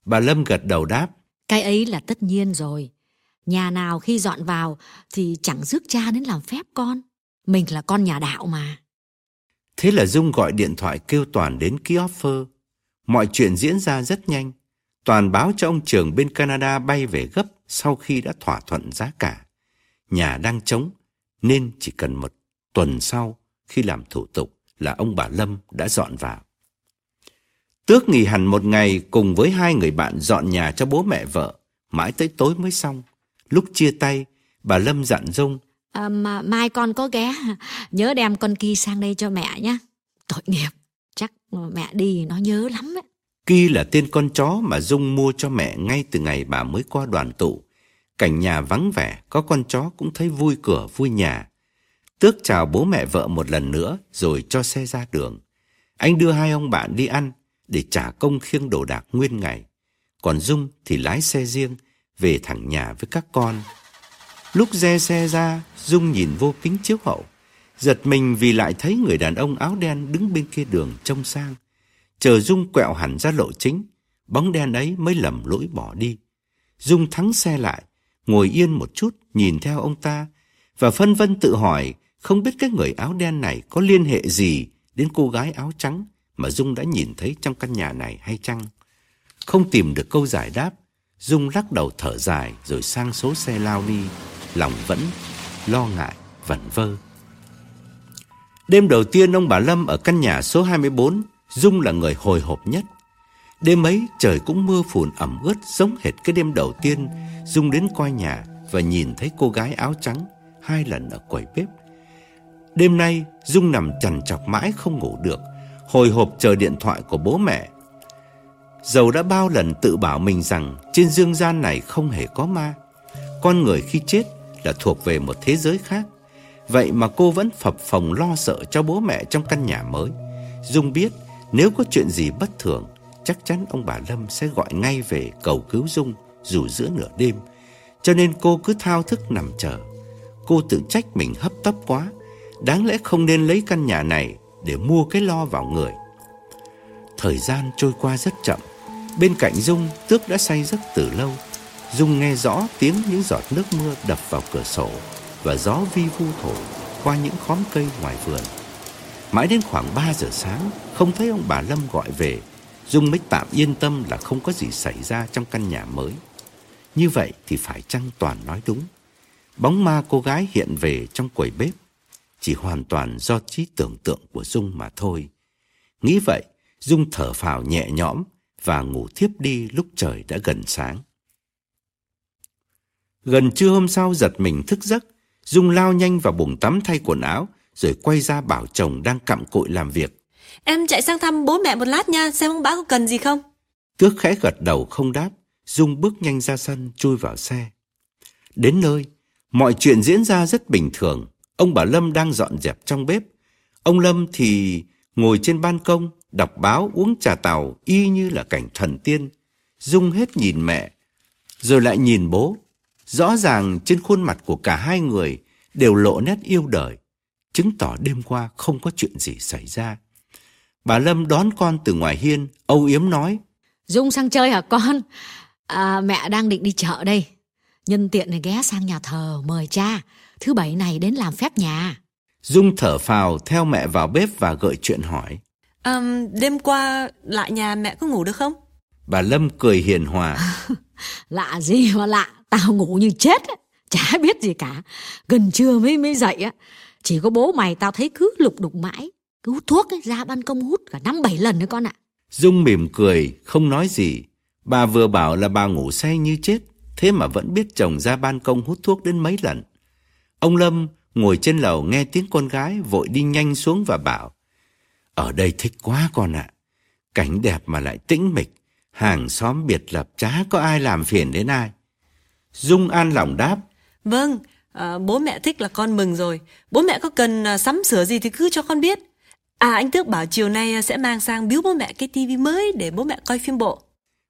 Bà Lâm gật đầu đáp. Cái ấy là tất nhiên rồi Nhà nào khi dọn vào Thì chẳng rước cha đến làm phép con Mình là con nhà đạo mà Thế là Dung gọi điện thoại kêu Toàn đến ký offer. Mọi chuyện diễn ra rất nhanh. Toàn báo cho ông trường bên Canada bay về gấp sau khi đã thỏa thuận giá cả. Nhà đang trống nên chỉ cần một tuần sau khi làm thủ tục là ông bà Lâm đã dọn vào. Tước nghỉ hẳn một ngày cùng với hai người bạn dọn nhà cho bố mẹ vợ, mãi tới tối mới xong. Lúc chia tay, bà Lâm dặn Dung à, mà Mai con có ghé Nhớ đem con Ki sang đây cho mẹ nhé Tội nghiệp Chắc mẹ đi nó nhớ lắm ấy. Ki là tên con chó mà Dung mua cho mẹ ngay từ ngày bà mới qua đoàn tụ. Cảnh nhà vắng vẻ, có con chó cũng thấy vui cửa vui nhà. Tước chào bố mẹ vợ một lần nữa rồi cho xe ra đường. Anh đưa hai ông bạn đi ăn để trả công khiêng đồ đạc nguyên ngày. Còn Dung thì lái xe riêng về thẳng nhà với các con. Lúc re xe ra, Dung nhìn vô kính chiếu hậu. Giật mình vì lại thấy người đàn ông áo đen đứng bên kia đường trông sang. Chờ Dung quẹo hẳn ra lộ chính, bóng đen ấy mới lầm lỗi bỏ đi. Dung thắng xe lại, ngồi yên một chút nhìn theo ông ta và phân vân tự hỏi không biết cái người áo đen này có liên hệ gì đến cô gái áo trắng mà Dung đã nhìn thấy trong căn nhà này hay chăng? Không tìm được câu giải đáp, Dung lắc đầu thở dài rồi sang số xe lao đi, lòng vẫn lo ngại, vẩn vơ. Đêm đầu tiên ông bà Lâm ở căn nhà số 24, Dung là người hồi hộp nhất. Đêm ấy trời cũng mưa phùn ẩm ướt giống hệt cái đêm đầu tiên Dung đến coi nhà và nhìn thấy cô gái áo trắng hai lần ở quầy bếp. Đêm nay, Dung nằm chằn chọc mãi không ngủ được, Hồi hộp chờ điện thoại của bố mẹ. Dầu đã bao lần tự bảo mình rằng Trên dương gian này không hề có ma, Con người khi chết là thuộc về một thế giới khác. Vậy mà cô vẫn phập phồng lo sợ cho bố mẹ trong căn nhà mới. Dung biết nếu có chuyện gì bất thường, Chắc chắn ông bà Lâm sẽ gọi ngay về cầu cứu Dung Dù giữa nửa đêm. Cho nên cô cứ thao thức nằm chờ. Cô tự trách mình hấp tấp quá Đáng lẽ không nên lấy căn nhà này Để mua cái lo vào người. Thời gian trôi qua rất chậm. Bên cạnh Dung, Tước đã say giấc từ lâu. Dung nghe rõ tiếng những giọt nước mưa đập vào cửa sổ Và gió vi vu thổi qua những khóm cây ngoài vườn. Mãi đến khoảng 3 giờ sáng, Không thấy ông bà Lâm gọi về, Dung mới tạm yên tâm là không có gì xảy ra trong căn nhà mới. Như vậy thì phải chăng Toàn nói đúng? Bóng ma cô gái hiện về trong quầy bếp. Chỉ hoàn toàn do trí tưởng tượng của Dung mà thôi. Nghĩ vậy Dung thở phào nhẹ nhõm Và ngủ thiếp đi lúc trời đã gần sáng. Gần trưa hôm sau giật mình thức giấc Dung lao nhanh vào bồn tắm thay quần áo Rồi quay ra bảo chồng đang cặm cụi làm việc. Em chạy sang thăm bố mẹ một lát nha Xem ông bá có cần gì không? Tước khẽ gật đầu không đáp Dung bước nhanh ra sân chui vào xe. Đến nơi Mọi chuyện diễn ra rất bình thường Ông bà Lâm đang dọn dẹp trong bếp. Ông Lâm thì ngồi trên ban công Đọc báo uống trà tàu Y như là cảnh thần tiên. Dung hết nhìn mẹ Rồi lại nhìn bố. Rõ ràng trên khuôn mặt của cả hai người Đều lộ nét yêu đời. Chứng tỏ đêm qua không có chuyện gì xảy ra. Bà Lâm đón con từ ngoài hiên Âu yếm nói Dung sang chơi hả con? À, Mẹ đang định đi chợ đây. Nhân tiện này ghé sang nhà thờ mời cha. Thứ bảy này đến làm phép nhà. Dung thở phào theo mẹ vào bếp và gợi chuyện hỏi. À, Đêm qua lại nhà mẹ có ngủ được không? Bà Lâm cười hiền hòa. [laughs] Lạ gì mà lạ Tao ngủ như chết Chả biết gì cả. Gần trưa mới mới dậy á Chỉ có bố mày tao thấy cứ lục đục mãi Cứ hút thuốc ấy, ra ban công hút cả năm bảy lần nữa con ạ. Dung mỉm cười không nói gì. Bà vừa bảo là bà ngủ say như chết Thế mà vẫn biết chồng ra ban công hút thuốc đến mấy lần Ông Lâm ngồi trên lầu nghe tiếng con gái Vội đi nhanh xuống và bảo Ở đây thích quá con ạ. Cảnh đẹp mà lại tĩnh mịch. Hàng xóm biệt lập chả có ai làm phiền đến ai. Dung an lòng đáp Vâng, à, bố mẹ thích là con mừng rồi. Bố mẹ có cần à, sắm sửa gì thì cứ cho con biết. À anh Tước bảo chiều nay sẽ mang sang biếu bố mẹ cái tivi mới để bố mẹ coi phim bộ.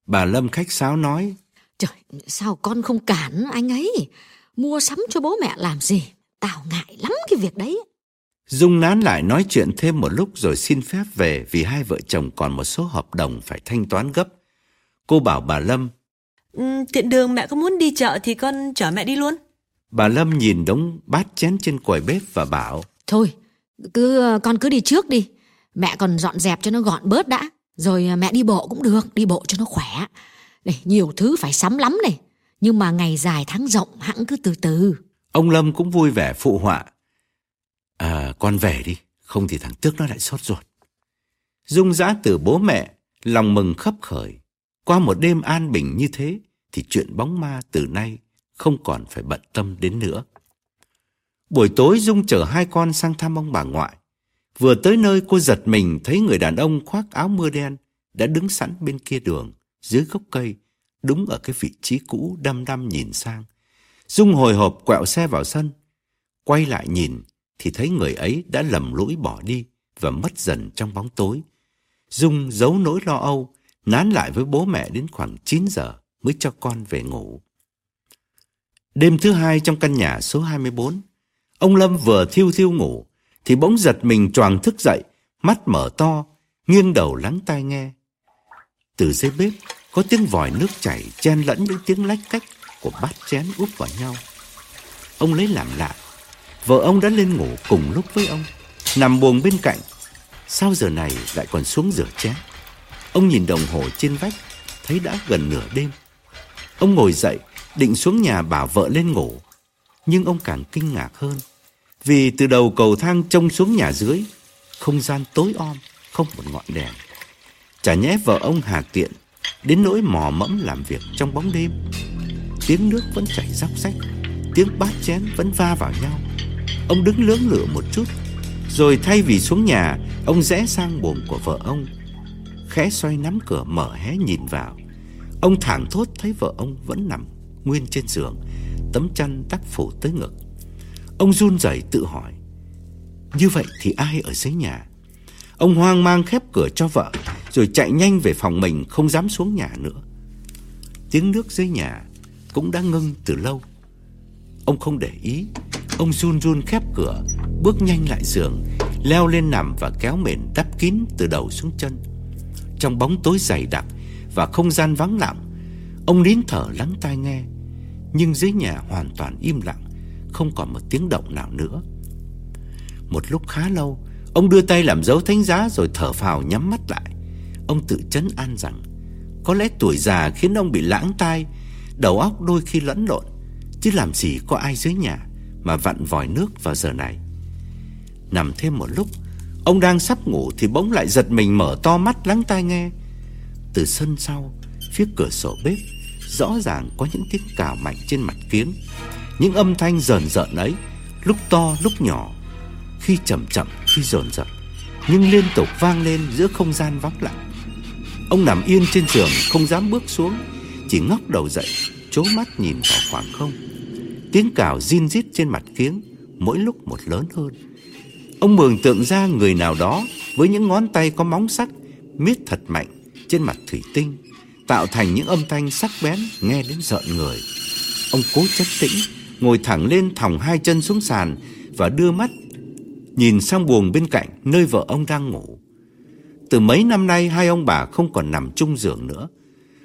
Bà Lâm khách sáo nói Trời, sao con không cản anh ấy Mua sắm cho bố mẹ làm gì Tao ngại lắm cái việc đấy Dung nán lại nói chuyện thêm một lúc rồi xin phép về vì hai vợ chồng còn một số hợp đồng phải thanh toán gấp. Cô bảo bà Lâm. Ừ, tiện đường mẹ có muốn đi chợ thì con chở mẹ đi luôn. Bà Lâm nhìn đống bát chén trên quầy bếp và bảo. Thôi, cứ con cứ đi trước đi. Mẹ còn dọn dẹp cho nó gọn bớt đã. Rồi mẹ đi bộ cũng được, đi bộ cho nó khỏe. Này, nhiều thứ phải sắm lắm này. Nhưng mà ngày dài tháng rộng hãng cứ từ từ. Ông Lâm cũng vui vẻ phụ họa. À, con về đi, không thì thằng Tước nó lại sốt ruột. Dung dã từ bố mẹ, lòng mừng khấp khởi. Qua một đêm an bình như thế, thì chuyện bóng ma từ nay không còn phải bận tâm đến nữa. Buổi tối Dung chở hai con sang thăm ông bà ngoại. Vừa tới nơi cô giật mình thấy người đàn ông khoác áo mưa đen đã đứng sẵn bên kia đường, dưới gốc cây, đúng ở cái vị trí cũ đăm đăm nhìn sang. Dung hồi hộp quẹo xe vào sân, quay lại nhìn thì thấy người ấy đã lầm lũi bỏ đi và mất dần trong bóng tối. Dung giấu nỗi lo âu, nán lại với bố mẹ đến khoảng 9 giờ mới cho con về ngủ. Đêm thứ hai trong căn nhà số 24, ông Lâm vừa thiêu thiêu ngủ, thì bỗng giật mình choàng thức dậy, mắt mở to, nghiêng đầu lắng tai nghe. Từ dưới bếp có tiếng vòi nước chảy chen lẫn những tiếng lách cách của bát chén úp vào nhau. Ông lấy làm lạ, vợ ông đã lên ngủ cùng lúc với ông, nằm buồng bên cạnh. Sao giờ này lại còn xuống rửa chén? Ông nhìn đồng hồ trên vách, thấy đã gần nửa đêm. Ông ngồi dậy, định xuống nhà bảo vợ lên ngủ. Nhưng ông càng kinh ngạc hơn, vì từ đầu cầu thang trông xuống nhà dưới, không gian tối om, không một ngọn đèn. Chả nhẽ vợ ông hà tiện, đến nỗi mò mẫm làm việc trong bóng đêm. Tiếng nước vẫn chảy róc rách, tiếng bát chén vẫn va vào nhau. Ông đứng lưỡng lửa một chút Rồi thay vì xuống nhà Ông rẽ sang buồng của vợ ông Khẽ xoay nắm cửa mở hé nhìn vào Ông thẳng thốt thấy vợ ông vẫn nằm Nguyên trên giường Tấm chăn đắp phủ tới ngực Ông run rẩy tự hỏi Như vậy thì ai ở dưới nhà Ông hoang mang khép cửa cho vợ, Rồi chạy nhanh về phòng mình, Không dám xuống nhà nữa. Tiếng nước dưới nhà Cũng đã ngưng từ lâu. Ông không để ý, Ông run run khép cửa, Bước nhanh lại giường, Leo lên nằm và kéo mền đắp kín từ đầu xuống chân. Trong bóng tối dày đặc Và không gian vắng lặng, Ông nín thở lắng tai nghe. Nhưng dưới nhà hoàn toàn im lặng, Không còn một tiếng động nào nữa. Một lúc khá lâu Ông đưa tay làm dấu thánh giá Rồi thở phào nhắm mắt lại. Ông tự chấn an rằng, Có lẽ tuổi già khiến ông bị lãng tai, Đầu óc đôi khi lẫn lộn, Chứ làm gì có ai dưới nhà Mà vặn vòi nước vào giờ này. Nằm thêm một lúc, Ông đang sắp ngủ thì bỗng lại giật mình mở to mắt lắng tai nghe. Từ sân sau, Phía cửa sổ bếp, Rõ ràng có những tiếng cào mạnh trên mặt kiếng. Những âm thanh rờn rợn ấy, Lúc to lúc nhỏ, Khi chậm chậm khi dồn dập, Nhưng liên tục vang lên giữa không gian vắng lặng. Ông nằm yên trên giường, Không dám bước xuống, Chỉ ngóc đầu dậy, Chố mắt nhìn vào khoảng không. Tiếng cào zin rít trên mặt kiếng Mỗi lúc một lớn hơn. Ông mường tượng ra người nào đó Với những ngón tay có móng sắc Miết thật mạnh trên mặt thủy tinh, Tạo thành những âm thanh sắc bén Nghe đến rợn người. Ông cố chất tĩnh, Ngồi thẳng lên thòng hai chân xuống sàn Và đưa mắt Nhìn sang buồng bên cạnh Nơi vợ ông đang ngủ Từ mấy năm nay hai ông bà không còn nằm chung giường nữa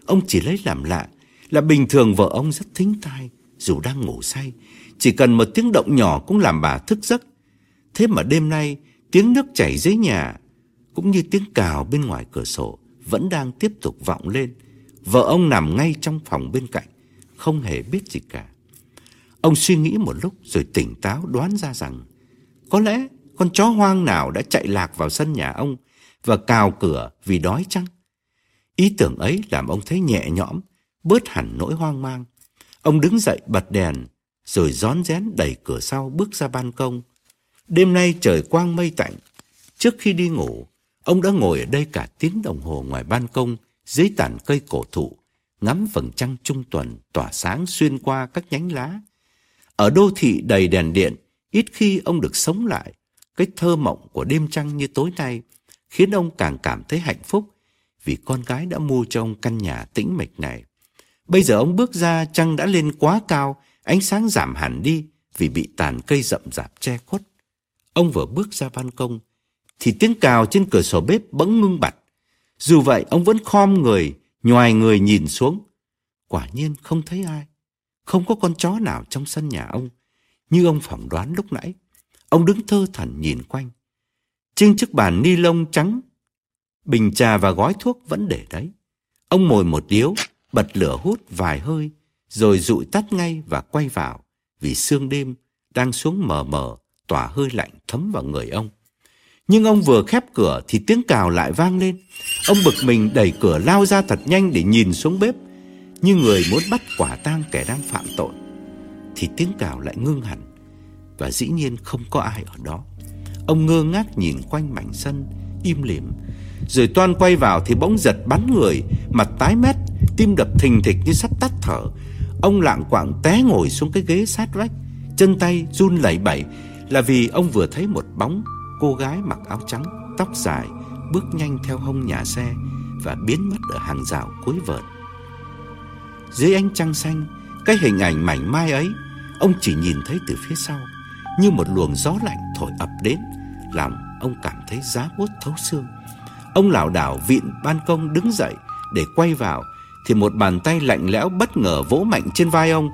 Ông chỉ lấy làm lạ Là bình thường vợ ông rất thính tai Dù đang ngủ say Chỉ cần một tiếng động nhỏ cũng làm bà thức giấc Thế mà đêm nay tiếng nước chảy dưới nhà cũng như tiếng cào bên ngoài cửa sổ vẫn đang tiếp tục vọng lên. Vợ ông nằm ngay trong phòng bên cạnh, không hề biết gì cả. Ông suy nghĩ một lúc rồi tỉnh táo đoán ra rằng có lẽ con chó hoang nào đã chạy lạc vào sân nhà ông và cào cửa vì đói chăng? Ý tưởng ấy làm ông thấy nhẹ nhõm, bớt hẳn nỗi hoang mang. Ông đứng dậy bật đèn, rồi rón rén đẩy cửa sau bước ra ban công. Đêm nay trời quang mây tạnh. Trước khi đi ngủ, ông đã ngồi ở đây cả tiếng đồng hồ ngoài ban công dưới tàn cây cổ thụ, ngắm vầng trăng trung tuần tỏa sáng xuyên qua các nhánh lá. Ở đô thị đầy đèn điện, ít khi ông được sống lại. Cái thơ mộng của đêm trăng như tối nay khiến ông càng cảm thấy hạnh phúc vì con gái đã mua cho ông căn nhà tĩnh mịch này. Bây giờ ông bước ra trăng đã lên quá cao, ánh sáng giảm hẳn đi vì bị tàn cây rậm rạp che khuất. Ông vừa bước ra ban công, thì tiếng cào trên cửa sổ bếp bỗng ngưng bặt. Dù vậy, ông vẫn khom người, nhòi người nhìn xuống. Quả nhiên không thấy ai. Không có con chó nào trong sân nhà ông, như ông phỏng đoán lúc nãy. Ông đứng thơ thẩn nhìn quanh. Trên chiếc bàn ni lông trắng, bình trà và gói thuốc vẫn để đấy. Ông mồi một điếu, bật lửa hút vài hơi, rồi dụi tắt ngay và quay vào, vì sương đêm đang xuống mờ mờ tỏa hơi lạnh thấm vào người ông. Nhưng ông vừa khép cửa thì tiếng cào lại vang lên. Ông bực mình đẩy cửa lao ra thật nhanh để nhìn xuống bếp, như người muốn bắt quả tang kẻ đang phạm tội. Thì tiếng cào lại ngưng hẳn, và dĩ nhiên không có ai ở đó. Ông ngơ ngác nhìn quanh mảnh sân, im lìm. Rồi toan quay vào thì bỗng giật bắn người, mặt tái mét, tim đập thình thịch như sắp tắt thở. Ông lạng quạng té ngồi xuống cái ghế sát vách, chân tay run lẩy bẩy là vì ông vừa thấy một bóng cô gái mặc áo trắng, tóc dài, bước nhanh theo hông nhà xe và biến mất ở hàng rào cuối vợt. Dưới ánh trăng xanh, cái hình ảnh mảnh mai ấy, ông chỉ nhìn thấy từ phía sau, như một luồng gió lạnh thổi ập đến, làm ông cảm thấy giá buốt thấu xương. Ông lảo đảo vịn ban công đứng dậy để quay vào thì một bàn tay lạnh lẽo bất ngờ vỗ mạnh trên vai ông.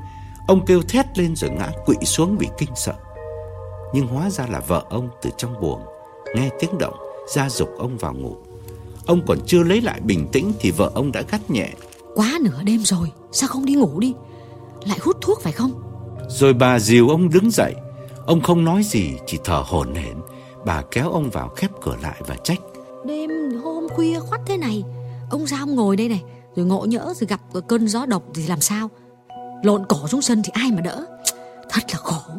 Ông kêu thét lên rồi ngã quỵ xuống vì kinh sợ nhưng hóa ra là vợ ông từ trong buồng nghe tiếng động ra dục ông vào ngủ. Ông còn chưa lấy lại bình tĩnh thì vợ ông đã gắt nhẹ. Quá nửa đêm rồi, sao không đi ngủ đi? Lại hút thuốc phải không? Rồi bà dìu ông đứng dậy. Ông không nói gì, chỉ thở hổn hển. Bà kéo ông vào khép cửa lại và trách. Đêm hôm khuya khoắt thế này, ông sao ông ngồi đây này, rồi ngộ nhỡ rồi gặp cơn gió độc thì làm sao? Lộn cổ xuống sân thì ai mà đỡ? Thật là khổ.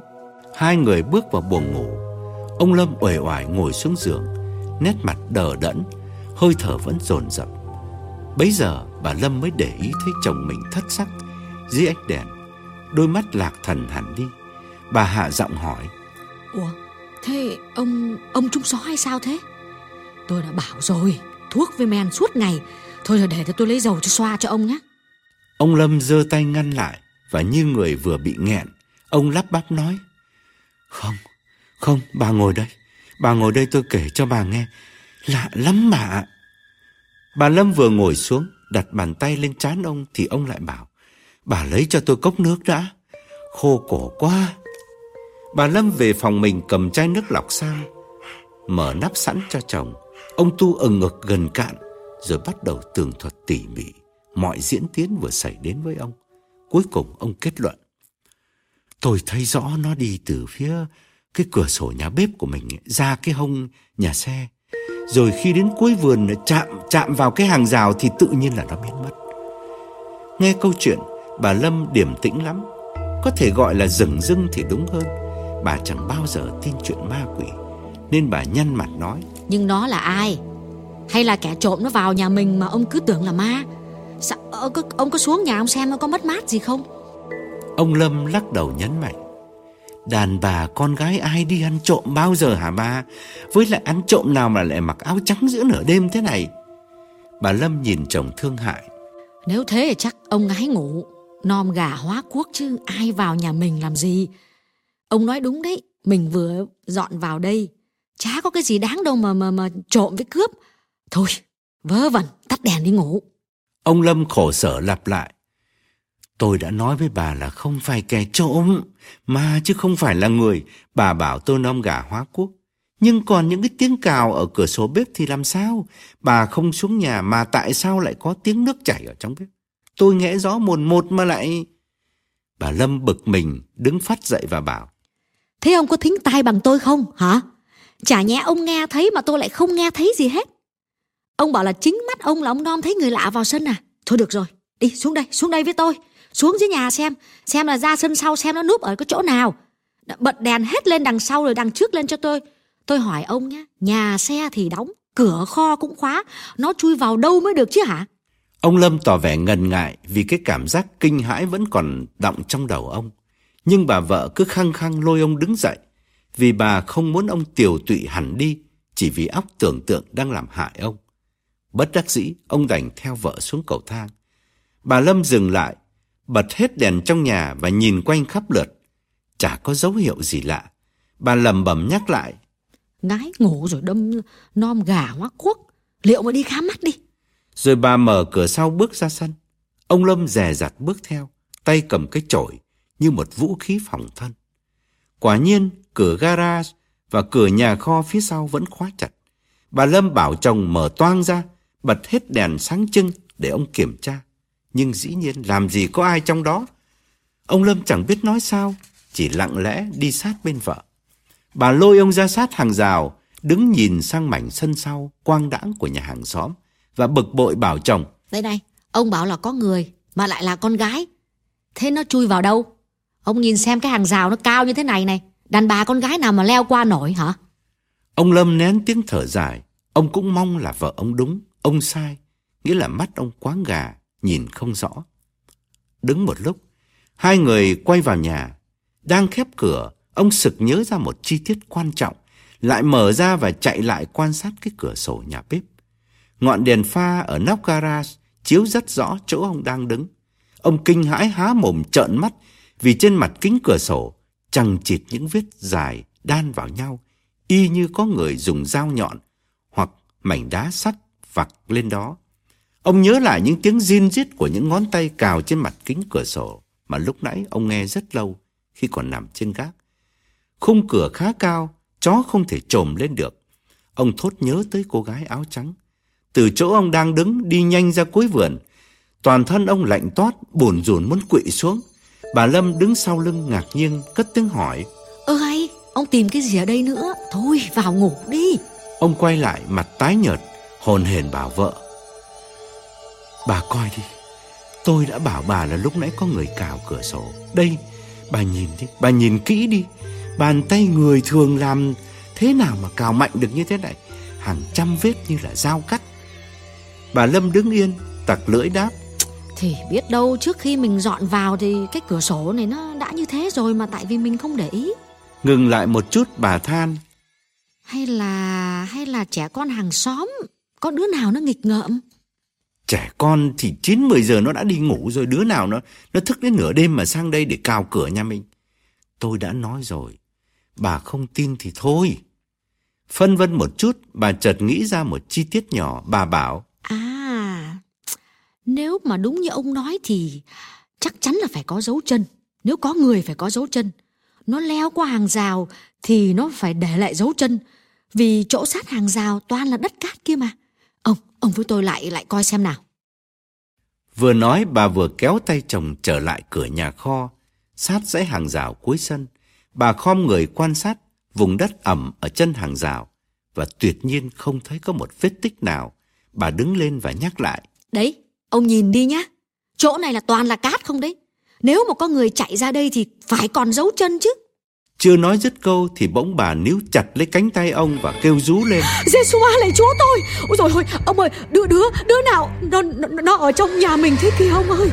Hai người bước vào buồng ngủ Ông Lâm uể oải ngồi xuống giường Nét mặt đờ đẫn Hơi thở vẫn dồn dập Bấy giờ bà Lâm mới để ý thấy chồng mình thất sắc Dưới ánh đèn Đôi mắt lạc thần hẳn đi Bà hạ giọng hỏi. Ủa thế ông ông trúng gió hay sao thế? Tôi đã bảo rồi Thuốc với men suốt ngày. Thôi là để tôi lấy dầu cho xoa cho ông nhé. Ông Lâm giơ tay ngăn lại Và như người vừa bị nghẹn Ông lắp bắp nói. Không, không, bà ngồi đây. Bà ngồi đây tôi kể cho bà nghe. Lạ lắm mà Bà Lâm vừa ngồi xuống Đặt bàn tay lên trán ông Thì ông lại bảo. Bà lấy cho tôi cốc nước đã. Khô cổ quá Bà Lâm về phòng mình cầm chai nước lọc sang Mở nắp sẵn cho chồng Ông Tu ẩn ngực gần cạn Rồi bắt đầu tường thuật tỉ mỉ Mọi diễn tiến vừa xảy đến với ông Cuối cùng ông kết luận Tôi thấy rõ nó đi từ phía cái cửa sổ nhà bếp của mình ra cái hông nhà xe. Rồi khi đến cuối vườn chạm chạm vào cái hàng rào thì tự nhiên là nó biến mất. Nghe câu chuyện, bà Lâm điềm tĩnh lắm. Có thể gọi là rừng rưng thì đúng hơn. Bà chẳng bao giờ tin chuyện ma quỷ. Nên bà nhăn mặt nói. Nhưng nó là ai? Hay là kẻ trộm nó vào nhà mình mà ông cứ tưởng là ma? Sao, ông, có, ông có xuống nhà ông xem nó có mất mát gì không? Ông Lâm lắc đầu nhấn mạnh. Đàn bà con gái ai đi ăn trộm bao giờ hả ba Với lại ăn trộm nào mà lại mặc áo trắng giữa nửa đêm thế này Bà Lâm nhìn chồng thương hại Nếu thế thì chắc ông gái ngủ Nom gà hóa quốc chứ ai vào nhà mình làm gì Ông nói đúng đấy Mình vừa dọn vào đây Chả có cái gì đáng đâu mà mà mà trộm với cướp Thôi vớ vẩn tắt đèn đi ngủ Ông Lâm khổ sở lặp lại Tôi đã nói với bà là không phải kẻ trộm, mà chứ không phải là người. Bà bảo tôi nom gà hóa quốc. Nhưng còn những cái tiếng cào ở cửa sổ bếp thì làm sao? Bà không xuống nhà mà tại sao lại có tiếng nước chảy ở trong bếp? Tôi nghe rõ mồn một mà lại... Bà Lâm bực mình, đứng phát dậy và bảo. Thế ông có thính tai bằng tôi không, hả? Chả nhẽ ông nghe thấy mà tôi lại không nghe thấy gì hết. Ông bảo là chính mắt ông là ông non thấy người lạ vào sân à? Thôi được rồi, đi xuống đây, xuống đây với tôi xuống dưới nhà xem xem là ra sân sau xem nó núp ở cái chỗ nào bật đèn hết lên đằng sau rồi đằng trước lên cho tôi tôi hỏi ông nhé nhà xe thì đóng cửa kho cũng khóa nó chui vào đâu mới được chứ hả ông lâm tỏ vẻ ngần ngại vì cái cảm giác kinh hãi vẫn còn đọng trong đầu ông nhưng bà vợ cứ khăng khăng lôi ông đứng dậy vì bà không muốn ông tiều tụy hẳn đi chỉ vì óc tưởng tượng đang làm hại ông bất đắc dĩ ông đành theo vợ xuống cầu thang bà lâm dừng lại bật hết đèn trong nhà và nhìn quanh khắp lượt. Chả có dấu hiệu gì lạ. Bà lầm bầm nhắc lại. Ngái ngủ rồi đâm nom gà hóa quốc. Liệu mà đi khám mắt đi. Rồi bà mở cửa sau bước ra sân. Ông Lâm rè rặt bước theo, tay cầm cái chổi như một vũ khí phòng thân. Quả nhiên, cửa garage và cửa nhà kho phía sau vẫn khóa chặt. Bà Lâm bảo chồng mở toang ra, bật hết đèn sáng trưng để ông kiểm tra nhưng dĩ nhiên làm gì có ai trong đó. Ông Lâm chẳng biết nói sao, chỉ lặng lẽ đi sát bên vợ. Bà lôi ông ra sát hàng rào, đứng nhìn sang mảnh sân sau, quang đãng của nhà hàng xóm, và bực bội bảo chồng. Đây này, ông bảo là có người, mà lại là con gái. Thế nó chui vào đâu? Ông nhìn xem cái hàng rào nó cao như thế này này, đàn bà con gái nào mà leo qua nổi hả? Ông Lâm nén tiếng thở dài, ông cũng mong là vợ ông đúng, ông sai, nghĩa là mắt ông quáng gà, nhìn không rõ. Đứng một lúc, hai người quay vào nhà. Đang khép cửa, ông sực nhớ ra một chi tiết quan trọng, lại mở ra và chạy lại quan sát cái cửa sổ nhà bếp. Ngọn đèn pha ở nóc garage chiếu rất rõ chỗ ông đang đứng. Ông kinh hãi há mồm trợn mắt vì trên mặt kính cửa sổ chằng chịt những vết dài đan vào nhau, y như có người dùng dao nhọn hoặc mảnh đá sắt vặt lên đó. Ông nhớ lại những tiếng zin rít của những ngón tay cào trên mặt kính cửa sổ mà lúc nãy ông nghe rất lâu khi còn nằm trên gác. Khung cửa khá cao, chó không thể trồm lên được. Ông thốt nhớ tới cô gái áo trắng. Từ chỗ ông đang đứng đi nhanh ra cuối vườn. Toàn thân ông lạnh toát, bồn rùn muốn quỵ xuống. Bà Lâm đứng sau lưng ngạc nhiên, cất tiếng hỏi. Ơ hay, ông tìm cái gì ở đây nữa? Thôi, vào ngủ đi. Ông quay lại, mặt tái nhợt, hồn hển bảo vợ. Bà coi đi Tôi đã bảo bà là lúc nãy có người cào cửa sổ Đây Bà nhìn đi Bà nhìn kỹ đi Bàn tay người thường làm Thế nào mà cào mạnh được như thế này Hàng trăm vết như là dao cắt Bà Lâm đứng yên Tặc lưỡi đáp Thì biết đâu trước khi mình dọn vào Thì cái cửa sổ này nó đã như thế rồi Mà tại vì mình không để ý. Ngừng lại một chút bà than. Hay là Hay là trẻ con hàng xóm Có đứa nào nó nghịch ngợm? Trẻ con thì 9-10 giờ nó đã đi ngủ rồi Đứa nào nó nó thức đến nửa đêm mà sang đây để cào cửa nhà mình. Tôi đã nói rồi Bà không tin thì thôi. Phân vân một chút Bà chợt nghĩ ra một chi tiết nhỏ Bà bảo Nếu mà đúng như ông nói thì Chắc chắn là phải có dấu chân. Nếu có người phải có dấu chân. Nó leo qua hàng rào Thì nó phải để lại dấu chân. Vì chỗ sát hàng rào toàn là đất cát kia mà. Ông, ông với tôi lại lại coi xem nào. Vừa nói bà vừa kéo tay chồng trở lại cửa nhà kho Sát dãy hàng rào cuối sân. Bà khom người quan sát vùng đất ẩm ở chân hàng rào và tuyệt nhiên không thấy có một vết tích nào. Bà đứng lên và nhắc lại. Đấy, ông nhìn đi nhá. Chỗ này là toàn là cát không đấy. Nếu mà có người chạy ra đây thì phải còn dấu chân chứ. Chưa nói dứt câu thì bỗng bà níu chặt lấy cánh tay ông và kêu rú lên. giê này chúa tôi. Ôi rồi ôi, ông ơi, đứa đứa đứa nào nó, nó nó ở trong nhà mình thế kia ông ơi.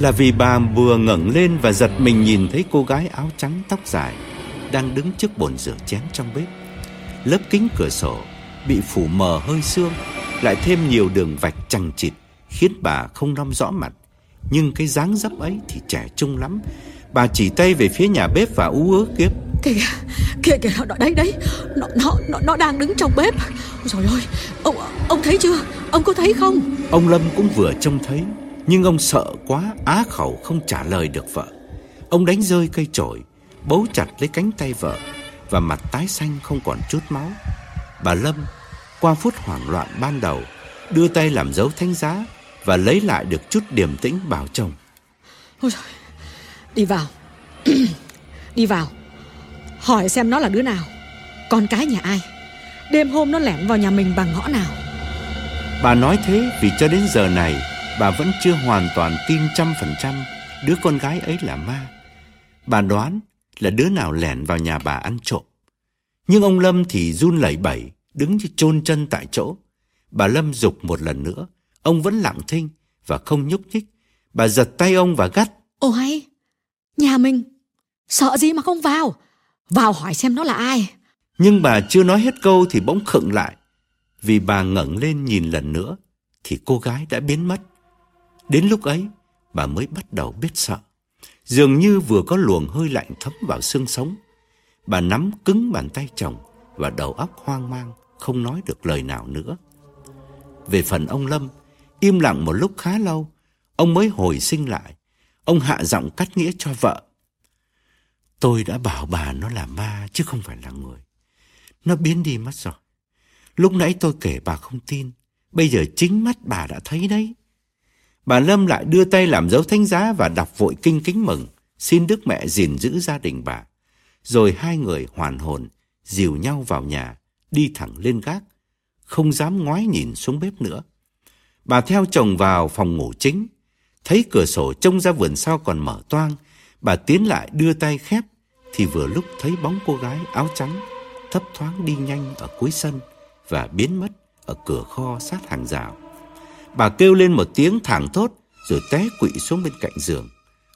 Là vì bà vừa ngẩng lên và giật mình nhìn thấy cô gái áo trắng tóc dài đang đứng trước bồn rửa chén trong bếp. Lớp kính cửa sổ bị phủ mờ hơi sương, lại thêm nhiều đường vạch chằng chịt khiến bà không năm rõ mặt. Nhưng cái dáng dấp ấy thì trẻ trung lắm. Bà chỉ tay về phía nhà bếp và ú ớ kiếp. Kìa, kìa, kìa, nó đấy, đấy, nó, nó, nó, nó đang đứng trong bếp. Rồi ôi, ông, ông thấy chưa? Ông có thấy không? Ông Lâm cũng vừa trông thấy, nhưng ông sợ quá, á khẩu không trả lời được vợ. Ông đánh rơi cây chổi, bấu chặt lấy cánh tay vợ và mặt tái xanh không còn chút máu. Bà Lâm, qua phút hoảng loạn ban đầu, đưa tay làm dấu thánh giá và lấy lại được chút điềm tĩnh bảo chồng. Ôi trời, đi vào, [clears throat] đi vào, hỏi xem nó là đứa nào, con cái nhà ai, đêm hôm nó lẻn vào nhà mình bằng ngõ nào. Bà nói thế vì cho đến giờ này, bà vẫn chưa hoàn toàn tin trăm phần trăm đứa con gái ấy là ma. Bà đoán là đứa nào lẻn vào nhà bà ăn trộm. Nhưng ông Lâm thì run lẩy bẩy, đứng như chôn chân tại chỗ. Bà Lâm dục một lần nữa, ông vẫn lặng thinh và không nhúc nhích. Bà giật tay ông và gắt. Ồ hay, nhà mình, sợ gì mà không vào, vào hỏi xem nó là ai. Nhưng bà chưa nói hết câu thì bỗng khựng lại. Vì bà ngẩng lên nhìn lần nữa thì cô gái đã biến mất. Đến lúc ấy, bà mới bắt đầu biết sợ. Dường như vừa có luồng hơi lạnh thấm vào xương sống. Bà nắm cứng bàn tay chồng và đầu óc hoang mang, không nói được lời nào nữa. Về phần ông Lâm, im lặng một lúc khá lâu, ông mới hồi sinh lại. Ông hạ giọng cắt nghĩa cho vợ. Tôi đã bảo bà nó là ma chứ không phải là người. Nó biến đi mất rồi. Lúc nãy tôi kể bà không tin, bây giờ chính mắt bà đã thấy đấy. Bà Lâm lại đưa tay làm dấu thánh giá và đọc vội kinh kính mừng, xin Đức Mẹ gìn giữ gia đình bà. Rồi hai người hoàn hồn, dìu nhau vào nhà, đi thẳng lên gác, không dám ngoái nhìn xuống bếp nữa. Bà theo chồng vào phòng ngủ chính, thấy cửa sổ trông ra vườn sau còn mở toang, bà tiến lại đưa tay khép, thì vừa lúc thấy bóng cô gái áo trắng thấp thoáng đi nhanh ở cuối sân và biến mất ở cửa kho sát hàng rào. Bà kêu lên một tiếng thảng thốt rồi té quỵ xuống bên cạnh giường.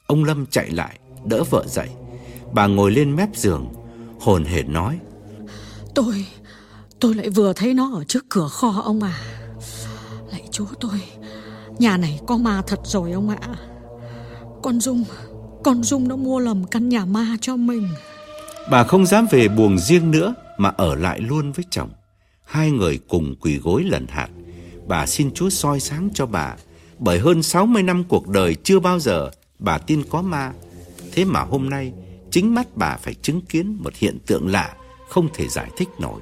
Ông Lâm chạy lại, đỡ vợ dậy. Bà ngồi lên mép giường, hồn hển nói. Tôi, tôi lại vừa thấy nó ở trước cửa kho ông à. Chúa tôi, nhà này có ma thật rồi ông ạ. Con Dung, con Dung nó mua lầm căn nhà ma cho mình. Bà không dám về buồng riêng nữa mà ở lại luôn với chồng. Hai người cùng quỳ gối lần hạt bà xin Chúa soi sáng cho bà. Bởi hơn 60 năm cuộc đời chưa bao giờ bà tin có ma. Thế mà hôm nay, chính mắt bà phải chứng kiến một hiện tượng lạ không thể giải thích nổi.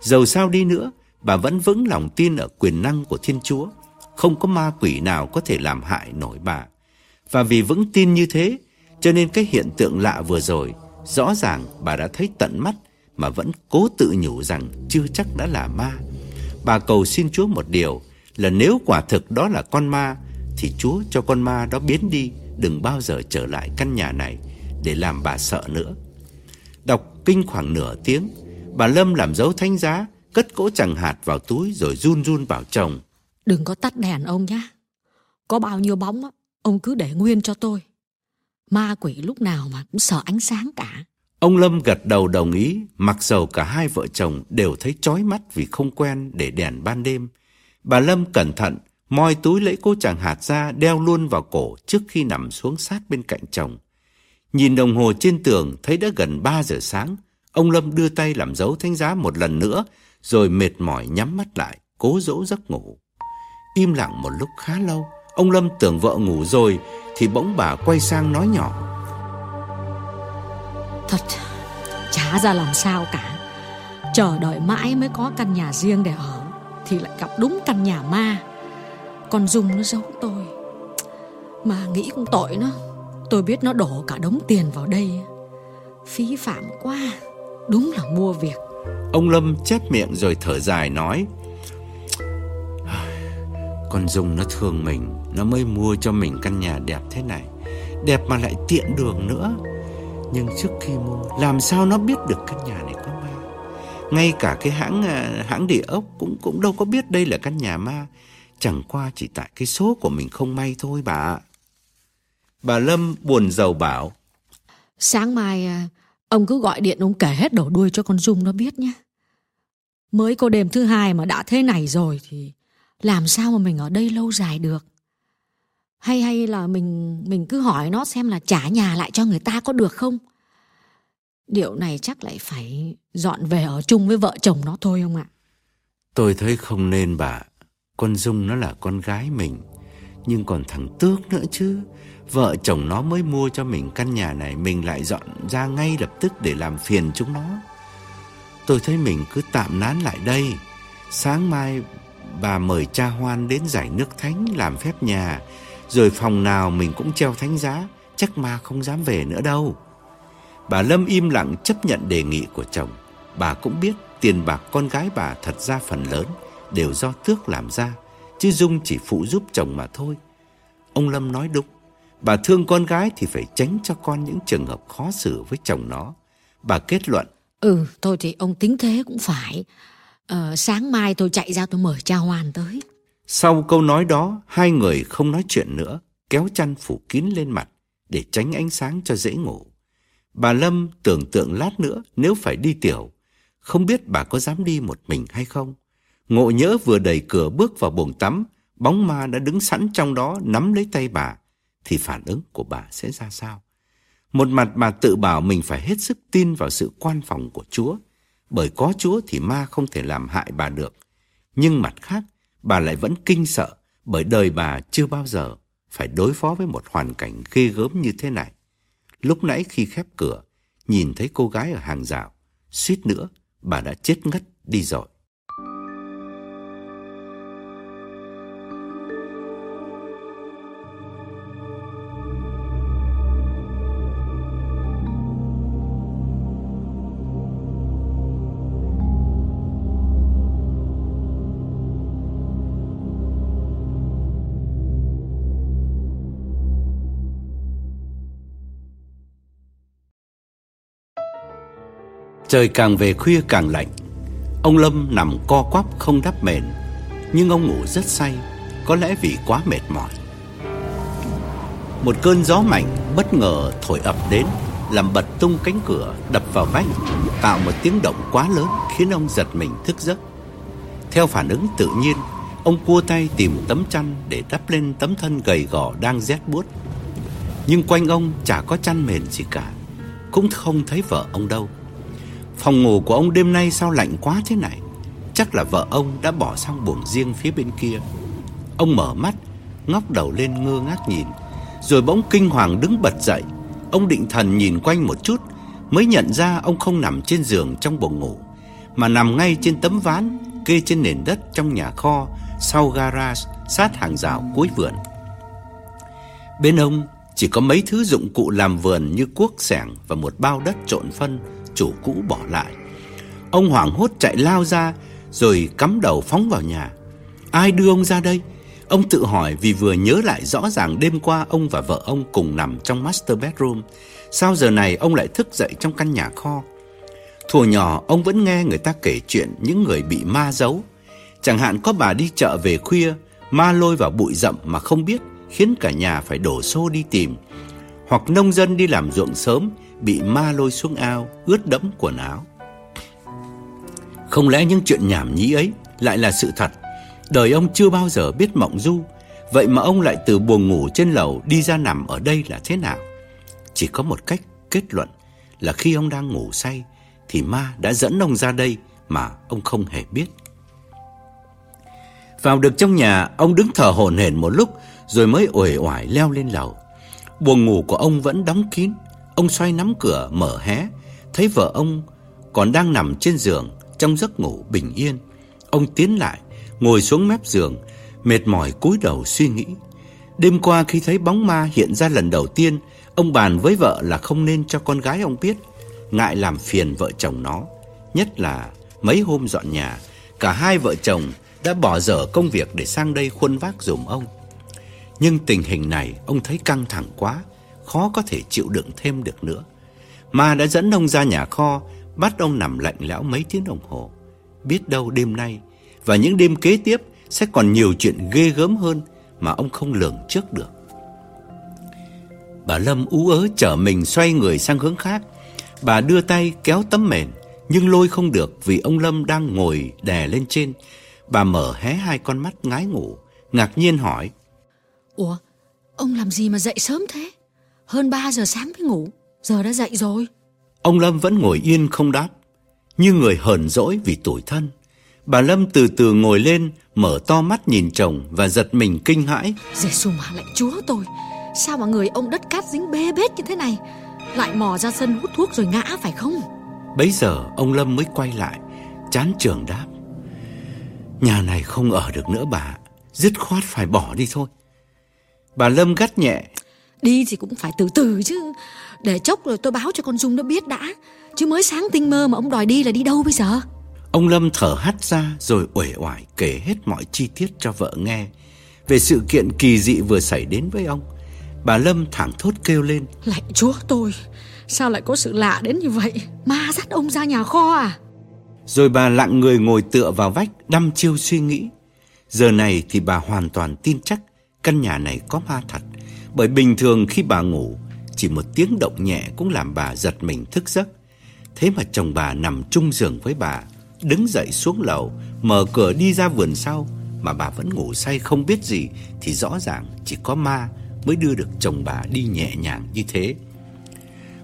Dầu sao đi nữa, bà vẫn vững lòng tin ở quyền năng của Thiên Chúa. Không có ma quỷ nào có thể làm hại nổi bà. Và vì vững tin như thế, cho nên cái hiện tượng lạ vừa rồi, rõ ràng bà đã thấy tận mắt mà vẫn cố tự nhủ rằng chưa chắc đã là ma. Bà cầu xin Chúa một điều là nếu quả thực đó là con ma thì Chúa cho con ma đó biến đi, đừng bao giờ trở lại căn nhà này để làm bà sợ nữa. Đọc kinh khoảng nửa tiếng, Bà Lâm làm dấu thánh giá, cất cỗ chẳng hạt vào túi rồi run run bảo chồng. Đừng có tắt đèn ông nhé. Có bao nhiêu bóng ông cứ để nguyên cho tôi. Ma quỷ lúc nào mà cũng sợ ánh sáng cả. Ông Lâm gật đầu đồng ý, mặc dầu cả hai vợ chồng đều thấy chói mắt vì không quen để đèn ban đêm. Bà Lâm cẩn thận, moi túi lấy cô chàng hạt ra đeo luôn vào cổ trước khi nằm xuống sát bên cạnh chồng. Nhìn đồng hồ trên tường thấy đã gần 3 giờ sáng, ông Lâm đưa tay làm dấu thánh giá một lần nữa, rồi mệt mỏi nhắm mắt lại, cố dỗ giấc ngủ. Im lặng một lúc khá lâu, ông Lâm tưởng vợ ngủ rồi, thì bỗng bà quay sang nói nhỏ. Thật, chả ra làm sao cả. Chờ đợi mãi mới có căn nhà riêng để ở, thì lại gặp đúng căn nhà ma. Con Dung nó giấu tôi. Mà nghĩ cũng tội nó. Tôi biết nó đổ cả đống tiền vào đây Phí phạm quá Đúng là mua việc Ông Lâm chép miệng rồi thở dài nói Con Dung nó thương mình Nó mới mua cho mình căn nhà đẹp thế này. Đẹp mà lại tiện đường nữa. Nhưng trước khi mua Làm sao nó biết được căn nhà này có ma? Ngay cả cái hãng à, hãng địa ốc Cũng cũng đâu có biết đây là căn nhà ma. Chẳng qua chỉ tại cái số của mình không may thôi bà ạ. Bà Lâm buồn giàu bảo. Sáng mai à, ông cứ gọi điện ông kể hết đổ đuôi cho con Dung nó biết nhé. Mới có đêm thứ hai mà đã thế này rồi thì làm sao mà mình ở đây lâu dài được. Hay hay là mình mình cứ hỏi nó xem là trả nhà lại cho người ta có được không? Điều này chắc lại phải dọn về ở chung với vợ chồng nó thôi không ạ? Tôi thấy không nên bà. Con Dung nó là con gái mình. Nhưng còn thằng Tước nữa chứ. Vợ chồng nó mới mua cho mình căn nhà này, Mình lại dọn ra ngay lập tức để làm phiền chúng nó. Tôi thấy mình cứ tạm nán lại đây. Sáng mai bà mời cha Hoan đến giải nước thánh làm phép nhà, Rồi phòng nào mình cũng treo thánh giá, Chắc ma không dám về nữa đâu. Bà Lâm im lặng chấp nhận đề nghị của chồng. Bà cũng biết tiền bạc con gái bà thật ra phần lớn, Đều do Tước làm ra, Chứ Dung chỉ phụ giúp chồng mà thôi. Ông Lâm nói đúng. Bà thương con gái thì phải tránh cho con những trường hợp khó xử với chồng nó. Bà kết luận. Ừ, thôi thì ông tính thế cũng phải. Ờ, sáng mai tôi chạy ra tôi mời cha Hoàn tới. Sau câu nói đó, hai người không nói chuyện nữa, kéo chăn phủ kín lên mặt để tránh ánh sáng cho dễ ngủ. Bà Lâm tưởng tượng lát nữa nếu phải đi tiểu, không biết bà có dám đi một mình hay không. Ngộ nhỡ vừa đẩy cửa bước vào buồng tắm, bóng ma đã đứng sẵn trong đó nắm lấy tay bà, thì phản ứng của bà sẽ ra sao? Một mặt bà tự bảo mình phải hết sức tin vào sự quan phòng của Chúa, bởi có Chúa thì ma không thể làm hại bà được. Nhưng mặt khác, bà lại vẫn kinh sợ bởi đời bà chưa bao giờ phải đối phó với một hoàn cảnh ghê gớm như thế này. Lúc nãy khi khép cửa, nhìn thấy cô gái ở hàng rào, suýt nữa bà đã chết ngất đi rồi. Trời càng về khuya càng lạnh. Ông Lâm nằm co quắp không đắp mền, Nhưng ông ngủ rất say, Có lẽ vì quá mệt mỏi. Một cơn gió mạnh bất ngờ thổi ập đến, Làm bật tung cánh cửa, đập vào vách, Tạo một tiếng động quá lớn Khiến ông giật mình thức giấc. Theo phản ứng tự nhiên, Ông cua tay tìm tấm chăn Để đắp lên tấm thân gầy gò đang rét buốt. Nhưng quanh ông chả có chăn mền gì cả, Cũng không thấy vợ ông đâu. Phòng ngủ của ông đêm nay sao lạnh quá thế này? Chắc là vợ ông đã bỏ sang buồng riêng phía bên kia. Ông mở mắt, Ngóc đầu lên ngơ ngác nhìn. Rồi bỗng kinh hoàng đứng bật dậy. Ông định thần nhìn quanh một chút, Mới nhận ra ông không nằm trên giường trong buồng ngủ, Mà nằm ngay trên tấm ván Kê trên nền đất trong nhà kho Sau garage Sát hàng rào cuối vườn. Bên ông chỉ có mấy thứ dụng cụ làm vườn như cuốc sẻng và một bao đất trộn phân chủ cũ bỏ lại. Ông hoảng hốt chạy lao ra rồi cắm đầu phóng vào nhà. Ai đưa ông ra đây? Ông tự hỏi vì vừa nhớ lại rõ ràng đêm qua ông và vợ ông cùng nằm trong master bedroom. Sao giờ này ông lại thức dậy trong căn nhà kho? Thuở nhỏ ông vẫn nghe người ta kể chuyện những người bị ma giấu. Chẳng hạn có bà đi chợ về khuya, ma lôi vào bụi rậm mà không biết, khiến cả nhà phải đổ xô đi tìm. Hoặc nông dân đi làm ruộng sớm, bị ma lôi xuống ao, ướt đẫm quần áo. Không lẽ những chuyện nhảm nhí ấy lại là sự thật? Đời ông chưa bao giờ biết mộng du, vậy mà ông lại từ buồng ngủ trên lầu đi ra nằm ở đây là thế nào? Chỉ có một cách kết luận là khi ông đang ngủ say thì ma đã dẫn ông ra đây mà ông không hề biết. Vào được trong nhà, ông đứng thở hổn hển một lúc rồi mới uể oải leo lên lầu. Buồng ngủ của ông vẫn đóng kín. Ông xoay nắm cửa mở hé, thấy vợ ông còn đang nằm trên giường trong giấc ngủ bình yên. Ông tiến lại, ngồi xuống mép giường, mệt mỏi cúi đầu suy nghĩ. Đêm qua khi thấy bóng ma hiện ra lần đầu tiên, ông bàn với vợ là không nên cho con gái ông biết, ngại làm phiền vợ chồng nó. Nhất là mấy hôm dọn nhà, cả hai vợ chồng đã bỏ dở công việc để sang đây khuân vác dùm ông. Nhưng tình hình này ông thấy căng thẳng quá, khó có thể chịu đựng thêm được nữa. Ma đã dẫn ông ra nhà kho, bắt ông nằm lạnh lẽo mấy tiếng đồng hồ. Biết đâu đêm nay và những đêm kế tiếp sẽ còn nhiều chuyện ghê gớm hơn mà ông không lường trước được. Bà Lâm ú ớ chở mình xoay người sang hướng khác. Bà đưa tay kéo tấm mền, nhưng lôi không được vì ông Lâm đang ngồi đè lên trên. Bà mở hé hai con mắt ngái ngủ, ngạc nhiên hỏi. Ủa, ông làm gì mà dậy sớm thế? Hơn 3 giờ sáng mới ngủ, giờ đã dậy rồi. Ông Lâm vẫn ngồi yên không đáp, như người hờn dỗi vì tủi thân. Bà Lâm từ từ ngồi lên, mở to mắt nhìn chồng và giật mình kinh hãi. Giê-xu mà lạy chúa tôi, sao mà người ông đất cát dính bê bết như thế này? Lại mò ra sân hút thuốc rồi ngã phải không? Bấy giờ ông Lâm mới quay lại, chán trường đáp. Nhà này không ở được nữa bà, dứt khoát phải bỏ đi thôi. Bà Lâm gắt nhẹ. Đi thì cũng phải từ từ chứ, để chốc rồi tôi báo cho con Dung nó biết đã. Chứ mới sáng tinh mơ mà ông đòi đi là đi đâu bây giờ? Ông Lâm thở hắt ra rồi uể oải kể hết mọi chi tiết cho vợ nghe về sự kiện kỳ dị vừa xảy đến với ông. Bà Lâm thẳng thốt kêu lên. Lạy chúa tôi, sao lại có sự lạ đến như vậy? Ma dắt ông ra nhà kho à? Rồi bà lặng người ngồi tựa vào vách đăm chiêu suy nghĩ. Giờ này thì bà hoàn toàn tin chắc căn nhà này có ma thật. Bởi bình thường khi bà ngủ, chỉ một tiếng động nhẹ cũng làm bà giật mình thức giấc. Thế mà chồng bà nằm chung giường với bà, đứng dậy xuống lầu, mở cửa đi ra vườn sau mà bà vẫn ngủ say không biết gì thì rõ ràng chỉ có ma mới đưa được chồng bà đi nhẹ nhàng như thế.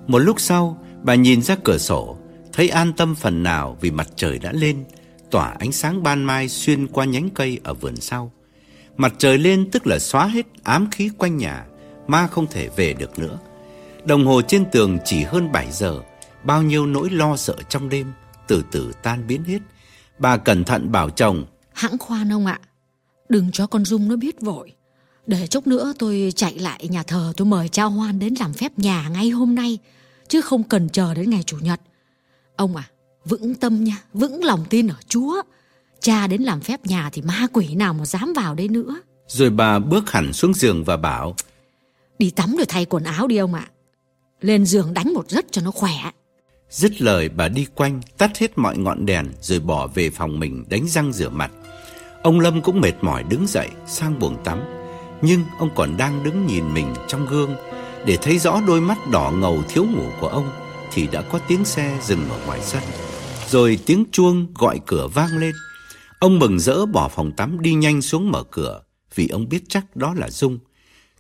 Một lúc sau, bà nhìn ra cửa sổ, thấy an tâm phần nào vì mặt trời đã lên, tỏa ánh sáng ban mai xuyên qua nhánh cây ở vườn sau. Mặt trời lên tức là xóa hết ám khí quanh nhà, ma không thể về được nữa. Đồng hồ trên tường chỉ hơn 7 giờ, bao nhiêu nỗi lo sợ trong đêm từ từ tan biến hết. Bà cẩn thận bảo chồng, Hãng khoan ông ạ, đừng cho con Dung nó biết vội. Để chốc nữa tôi chạy lại nhà thờ tôi mời cha Hoan đến làm phép nhà ngay hôm nay, chứ không cần chờ đến ngày Chủ nhật. Ông à, vững tâm nha, vững lòng tin ở Chúa. Cha đến làm phép nhà thì ma quỷ nào mà dám vào đây nữa. Rồi bà bước hẳn xuống giường và bảo Đi tắm rồi thay quần áo đi ông ạ. Lên giường đánh một giấc cho nó khỏe. Dứt lời, bà đi quanh, tắt hết mọi ngọn đèn rồi bỏ về phòng mình đánh răng rửa mặt. Ông Lâm cũng mệt mỏi đứng dậy, sang buồng tắm. Nhưng ông còn đang đứng nhìn mình trong gương để thấy rõ đôi mắt đỏ ngầu thiếu ngủ của ông, thì đã có tiếng xe dừng ở ngoài sân. Rồi tiếng chuông gọi cửa vang lên. Ông mừng rỡ bỏ phòng tắm đi nhanh xuống mở cửa, vì ông biết chắc đó là Dung.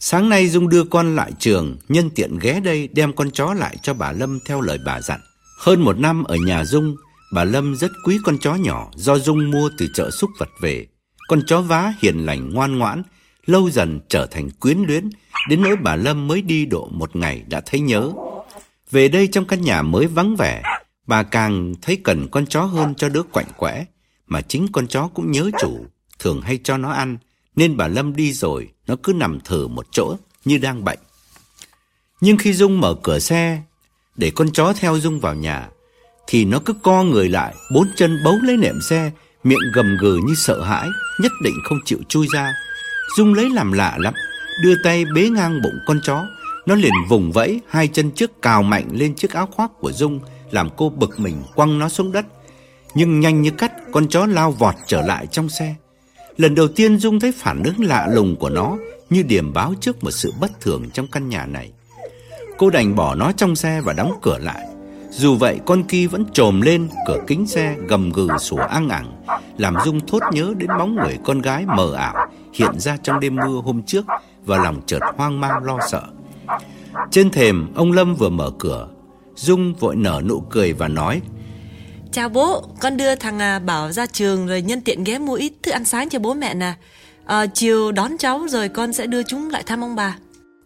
Sáng nay Dung đưa con lại trường, nhân tiện ghé đây đem con chó lại cho bà Lâm theo lời bà dặn. Hơn một năm ở nhà Dung, bà Lâm rất quý con chó nhỏ do Dung mua từ chợ súc vật về. Con chó vá hiền lành ngoan ngoãn, lâu dần trở thành quyến luyến, đến nỗi bà Lâm mới đi độ một ngày đã thấy nhớ. Về đây trong căn nhà mới vắng vẻ, bà càng thấy cần con chó hơn cho đứa quạnh quẽ, mà chính con chó cũng nhớ chủ, thường hay cho nó ăn, nên bà Lâm đi rồi, nó cứ nằm thử một chỗ như đang bệnh. Nhưng khi Dung mở cửa xe để con chó theo Dung vào nhà, thì nó cứ co người lại, bốn chân bấu lấy nệm xe, miệng gầm gừ như sợ hãi, nhất định không chịu chui ra. Dung lấy làm lạ lắm, đưa tay bế ngang bụng con chó, nó liền vùng vẫy, hai chân trước cào mạnh lên chiếc áo khoác của Dung, làm cô bực mình quăng nó xuống đất. Nhưng nhanh như cắt, con chó lao vọt trở lại trong xe. Lần đầu tiên Dung thấy phản ứng lạ lùng của nó, như điểm báo trước một sự bất thường trong căn nhà này. Cô đành bỏ nó trong xe và đóng cửa lại. Dù vậy, con kia vẫn trồm lên cửa kính xe, gầm gừ sủa ăn ẳng, Làm Dung thốt nhớ đến bóng người con gái mờ ảo Hiện ra trong đêm mưa hôm trước Và lòng chợt hoang mang lo sợ Trên thềm, ông Lâm vừa mở cửa Dung vội nở nụ cười và nói Chào bố, con đưa thằng à, Bảo ra trường rồi nhân tiện ghé mua ít thức ăn sáng cho bố mẹ nè. À, Chiều đón cháu rồi con sẽ đưa chúng lại thăm ông bà.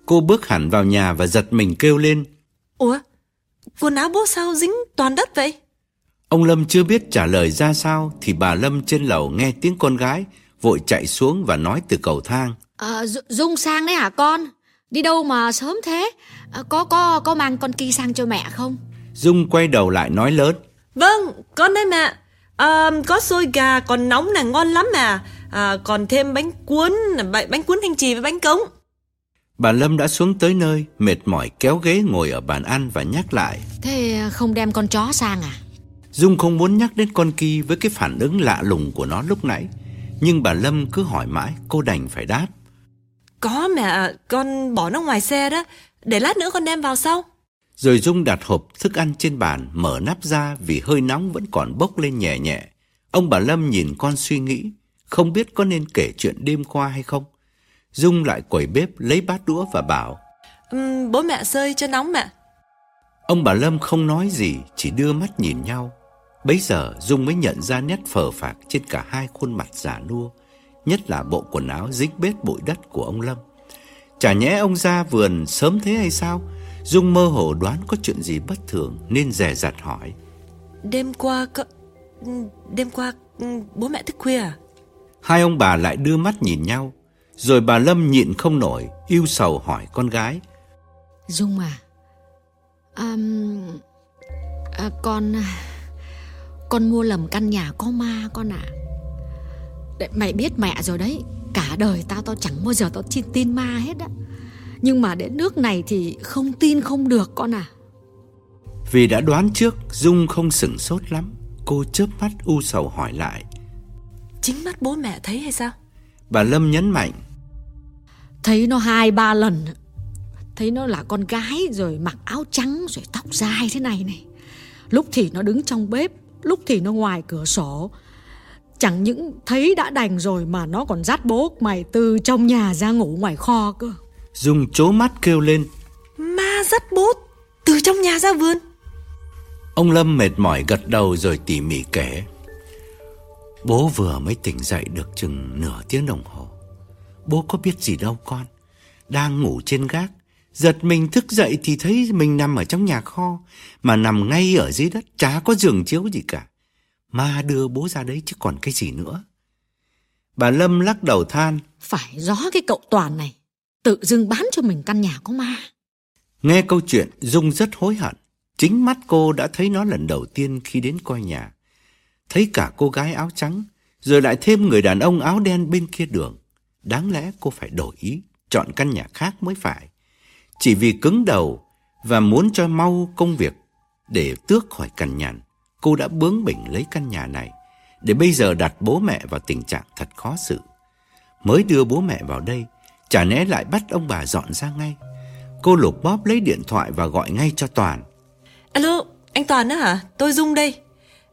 Cô bước hẳn vào nhà và giật mình kêu lên. Ủa, quần áo bố sao dính toàn đất vậy? Ông Lâm chưa biết trả lời ra sao Thì bà Lâm trên lầu nghe tiếng con gái Vội chạy xuống và nói từ cầu thang. À, Dung sang đấy hả con? Đi đâu mà sớm thế? À, Có có có mang con Ki sang cho mẹ không? Dung quay đầu lại nói lớn Vâng, con đây mẹ à, Có xôi gà còn nóng là ngon lắm mà à, Còn thêm bánh cuốn Bánh cuốn thanh trì với bánh cống. Bà Lâm đã xuống tới nơi Mệt mỏi kéo ghế ngồi ở bàn ăn và nhắc lại. Thế không đem con chó sang à? Dung không muốn nhắc đến con Ki Với cái phản ứng lạ lùng của nó lúc nãy. Nhưng bà Lâm cứ hỏi mãi Cô đành phải đáp. Có mẹ, con bỏ nó ngoài xe đó. Để lát nữa con đem vào sau Rồi Dung đặt hộp thức ăn trên bàn Mở nắp ra vì hơi nóng vẫn còn bốc lên nhẹ nhẹ. Ông bà Lâm nhìn con suy nghĩ Không biết có nên kể chuyện đêm qua hay không. Dung lại quẩy bếp lấy bát đũa và bảo uhm, Bố mẹ sơi cho nóng mẹ. Ông bà Lâm không nói gì Chỉ đưa mắt nhìn nhau. Bấy giờ Dung mới nhận ra nét phờ phạc Trên cả hai khuôn mặt giả nua Nhất là bộ quần áo dính bết bụi đất của ông Lâm. Chả nhẽ ông ra vườn sớm thế hay sao Dung mơ hồ đoán có chuyện gì bất thường Nên dè dặt hỏi Đêm qua có... Đêm qua bố mẹ thức khuya à? Hai ông bà lại đưa mắt nhìn nhau Rồi bà Lâm nhịn không nổi Yêu sầu hỏi con gái Dung à, à, à Con Con mua lầm căn nhà có ma con ạ à. Mày biết mẹ rồi đấy Cả đời tao tao chẳng bao giờ tao tin, tin ma hết á Nhưng mà đến nước này thì không tin không được con à. Vì đã đoán trước Dung không sửng sốt lắm. Cô chớp mắt u sầu hỏi lại. Chính mắt bố mẹ thấy hay sao? Bà Lâm nhấn mạnh. Thấy nó hai ba lần. Thấy nó là con gái Rồi mặc áo trắng Rồi tóc dài thế này này. Lúc thì nó đứng trong bếp Lúc thì nó ngoài cửa sổ. Chẳng những thấy đã đành rồi Mà nó còn dắt bố mày từ trong nhà ra ngủ ngoài kho cơ Dung chố mắt kêu lên. Ma dắt bố từ trong nhà ra vườn. Ông Lâm mệt mỏi gật đầu rồi tỉ mỉ kể. Bố vừa mới tỉnh dậy được chừng nửa tiếng đồng hồ. Bố có biết gì đâu con Đang ngủ trên gác. Giật mình thức dậy thì thấy mình nằm ở trong nhà kho Mà nằm ngay ở dưới đất Chả có giường chiếu gì cả. Ma đưa bố ra đấy chứ còn cái gì nữa. Bà Lâm lắc đầu than. Phải gió cái cậu Toàn này Tự dưng bán cho mình căn nhà có ma. Nghe câu chuyện, Dung rất hối hận. Chính mắt cô đã thấy nó lần đầu tiên khi đến coi nhà. Thấy cả cô gái áo trắng, Rồi lại thêm người đàn ông áo đen bên kia đường. Đáng lẽ cô phải đổi ý, Chọn căn nhà khác mới phải. Chỉ vì cứng đầu Và muốn cho mau công việc Để tước khỏi cằn nhằn Cô đã bướng bỉnh lấy căn nhà này, Để bây giờ đặt bố mẹ vào tình trạng thật khó xử. Mới đưa bố mẹ vào đây Chả lẽ lại bắt ông bà dọn ra ngay? Cô lục bóp lấy điện thoại và gọi ngay cho Toàn. Alo, anh Toàn á hả? Tôi Dung đây.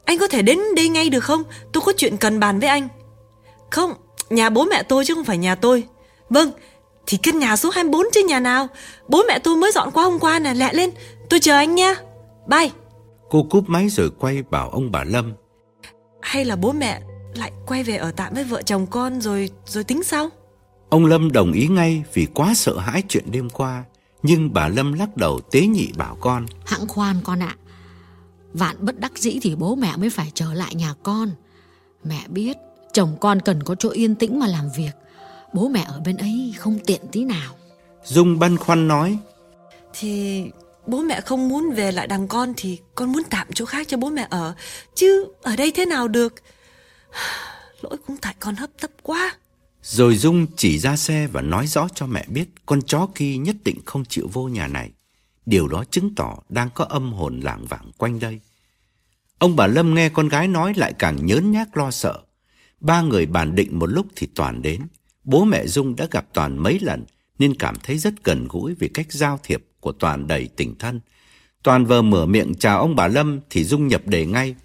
Anh có thể đến đây ngay được không? Tôi có chuyện cần bàn với anh. Không, nhà bố mẹ tôi chứ không phải nhà tôi. Vâng, thì căn nhà số 24 chứ nhà nào? Bố mẹ tôi mới dọn qua hôm qua nè Lẹ lên, tôi chờ anh nha. Bye. Cô cúp máy rồi quay bảo ông bà Lâm. Hay là bố mẹ lại quay về ở tạm với vợ chồng con rồi rồi tính sau Ông Lâm đồng ý ngay vì quá sợ hãi chuyện đêm qua Nhưng bà Lâm lắc đầu tế nhị bảo con. Hãng khoan con ạ Vạn bất đắc dĩ thì bố mẹ mới phải trở lại nhà con. Mẹ biết chồng con cần có chỗ yên tĩnh mà làm việc Bố mẹ ở bên ấy không tiện tí nào. Dung băn khoăn nói Thì bố mẹ không muốn về lại đằng con Thì con muốn tạm chỗ khác cho bố mẹ ở Chứ ở đây thế nào được? [sighs] Lỗi cũng tại con hấp tấp quá rồi Dung chỉ ra xe và nói rõ cho mẹ biết Con chó kia nhất định không chịu vô nhà này Điều đó chứng tỏ đang có âm hồn lảng vảng quanh đây. Ông bà Lâm nghe con gái nói lại càng nhớn nhác lo sợ. Ba người bàn định một lúc thì Toàn đến. Bố mẹ Dung đã gặp Toàn mấy lần nên cảm thấy rất gần gũi vì cách giao thiệp của Toàn đầy tình thân. Toàn vừa mở miệng chào ông bà Lâm thì Dung nhập đề ngay.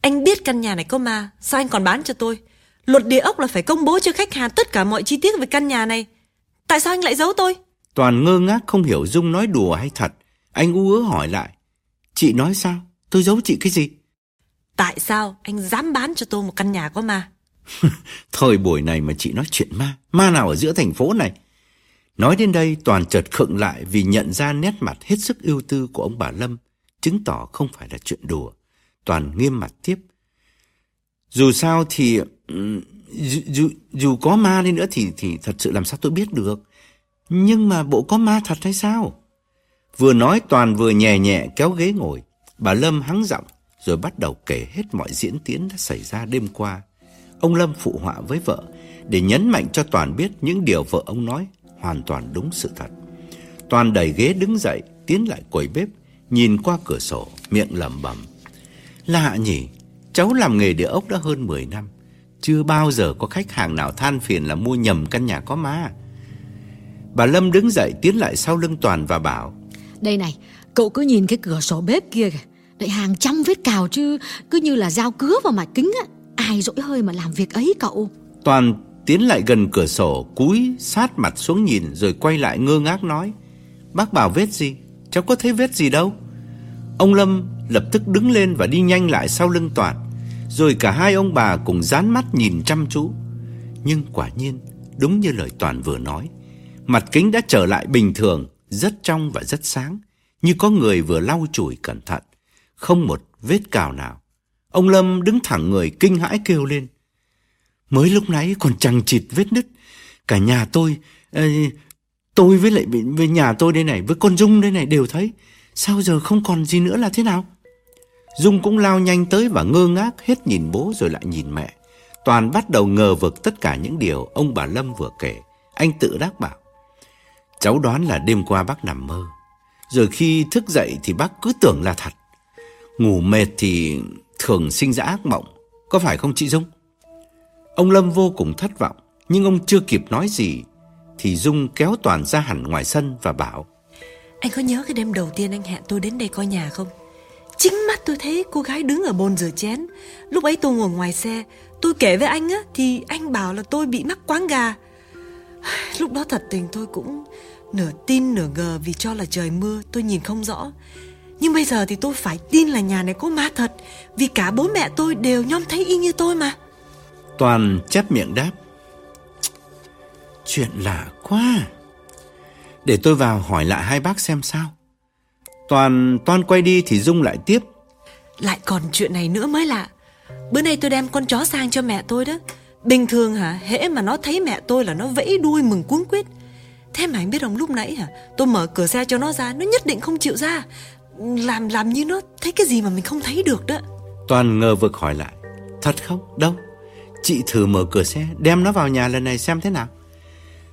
Anh biết căn nhà này có ma, sao anh còn bán cho tôi? Luật địa ốc là phải công bố cho khách hàng tất cả mọi chi tiết về căn nhà này. Tại sao anh lại giấu tôi? Toàn ngơ ngác không hiểu Dung nói đùa hay thật. Anh u ớ hỏi lại. Chị nói sao? Tôi giấu chị cái gì? Tại sao anh dám bán cho tôi một căn nhà có ma? [laughs] Thời buổi này mà chị nói chuyện ma, ma nào ở giữa thành phố này? Nói đến đây Toàn chợt khựng lại vì nhận ra nét mặt hết sức ưu tư của ông bà Lâm, chứng tỏ không phải là chuyện đùa. Toàn nghiêm mặt tiếp. Dù sao thì dù, dù, dù có ma đi nữa thì thì thật sự làm sao tôi biết được. Nhưng mà bộ có ma thật hay sao? Vừa nói Toàn vừa nhẹ nhẹ kéo ghế ngồi. Bà Lâm hắng giọng rồi bắt đầu kể hết mọi diễn tiến đã xảy ra đêm qua. Ông Lâm phụ họa với vợ để nhấn mạnh cho Toàn biết những điều vợ ông nói hoàn toàn đúng sự thật. Toàn đẩy ghế đứng dậy, tiến lại quầy bếp, nhìn qua cửa sổ, miệng lẩm bẩm. Lạ nhỉ, cháu làm nghề địa ốc đã hơn 10 năm. Chưa bao giờ có khách hàng nào than phiền là mua nhầm căn nhà có ma. Bà Lâm đứng dậy tiến lại sau lưng Toàn và bảo. Đây này, cậu cứ nhìn cái cửa sổ bếp kia kìa. Đấy hàng trăm vết cào chứ cứ như là dao cứa vào mặt kính á. Ai dỗi hơi mà làm việc ấy cậu. Toàn tiến lại gần cửa sổ, cúi sát mặt xuống nhìn rồi quay lại ngơ ngác nói. Bác bảo vết gì? Cháu có thấy vết gì đâu. Ông Lâm lập tức đứng lên và đi nhanh lại sau lưng Toàn. Rồi cả hai ông bà cùng dán mắt nhìn chăm chú. Nhưng quả nhiên, đúng như lời Toàn vừa nói, mặt kính đã trở lại bình thường, rất trong và rất sáng, như có người vừa lau chùi cẩn thận, không một vết cào nào. Ông Lâm đứng thẳng người kinh hãi kêu lên. Mới lúc nãy còn chẳng chịt vết nứt. Cả nhà tôi, tôi với lại với nhà tôi đây này, với con Dung đây này đều thấy. Sao giờ không còn gì nữa là thế nào? Dung cũng lao nhanh tới và ngơ ngác hết nhìn bố rồi lại nhìn mẹ. Toàn bắt đầu ngờ vực tất cả những điều ông bà Lâm vừa kể. Anh tự đắc bảo. Cháu đoán là đêm qua bác nằm mơ. Rồi khi thức dậy thì bác cứ tưởng là thật. Ngủ mệt thì thường sinh ra ác mộng. Có phải không chị Dung? Ông Lâm vô cùng thất vọng. Nhưng ông chưa kịp nói gì thì Dung kéo Toàn ra hẳn ngoài sân và bảo. Anh có nhớ cái đêm đầu tiên anh hẹn tôi đến đây coi nhà không? Chính mắt tôi thấy cô gái đứng ở bồn rửa chén. Lúc ấy tôi ngồi ngoài xe, Tôi kể với anh á, Thì anh bảo là tôi bị mắc quáng gà. [sighs] Lúc đó thật tình tôi cũng Nửa tin nửa ngờ Vì cho là trời mưa, tôi nhìn không rõ. Nhưng bây giờ thì tôi phải tin là nhà này có ma thật, Vì cả bố mẹ tôi đều nhom thấy y như tôi mà. Toàn chép miệng đáp. Chuyện lạ quá. Để tôi vào hỏi lại hai bác xem sao. Toàn Toàn quay đi thì Dung lại tiếp. Lại còn chuyện này nữa mới lạ. Bữa nay tôi đem con chó sang cho mẹ tôi đó. Bình thường hả? Hễ mà nó thấy mẹ tôi là nó vẫy đuôi mừng cuống quyết Thế mà anh biết không lúc nãy hả? Tôi mở cửa xe cho nó ra Nó nhất định không chịu ra. Làm làm như nó thấy cái gì mà mình không thấy được đó. Toàn ngờ vực hỏi lại. Thật không? Đâu? Chị thử mở cửa xe Đem nó vào nhà lần này xem thế nào.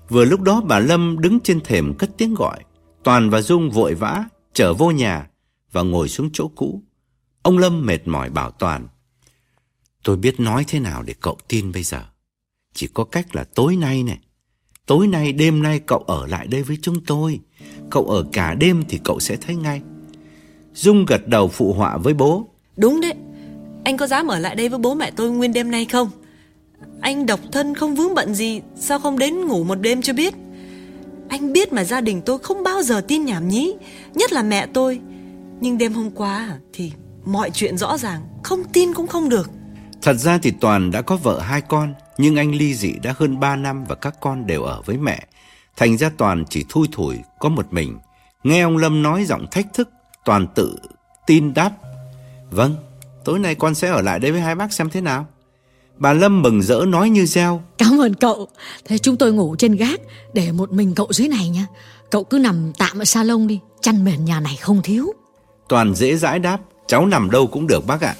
Vừa lúc đó bà Lâm đứng trên thềm cất tiếng gọi. Toàn và Dung vội vã trở vô nhà và ngồi xuống chỗ cũ. Ông Lâm mệt mỏi bảo Toàn. Tôi biết nói thế nào để cậu tin bây giờ. Chỉ có cách là tối nay này. Tối nay, đêm nay cậu ở lại đây với chúng tôi. Cậu ở cả đêm thì cậu sẽ thấy ngay. Dung gật đầu phụ họa với bố. Đúng đấy. Anh có dám ở lại đây với bố mẹ tôi nguyên đêm nay không? Anh độc thân không vướng bận gì Sao không đến ngủ một đêm cho biết anh biết mà gia đình tôi không bao giờ tin nhảm nhí Nhất là mẹ tôi. Nhưng đêm hôm qua thì mọi chuyện rõ ràng Không tin cũng không được. Thật ra thì Toàn đã có vợ hai con Nhưng anh ly dị đã hơn 3 năm Và các con đều ở với mẹ. Thành ra Toàn chỉ thui thủi có một mình. Nghe ông Lâm nói giọng thách thức Toàn tự tin đáp Vâng, tối nay con sẽ ở lại đây với hai bác xem thế nào? Bà Lâm mừng rỡ nói như reo. Cảm ơn cậu. Thế chúng tôi ngủ trên gác Để một mình cậu dưới này nha. Cậu cứ nằm tạm ở salon đi Chăn mền nhà này không thiếu. Toàn dễ dãi đáp Cháu nằm đâu cũng được bác ạ.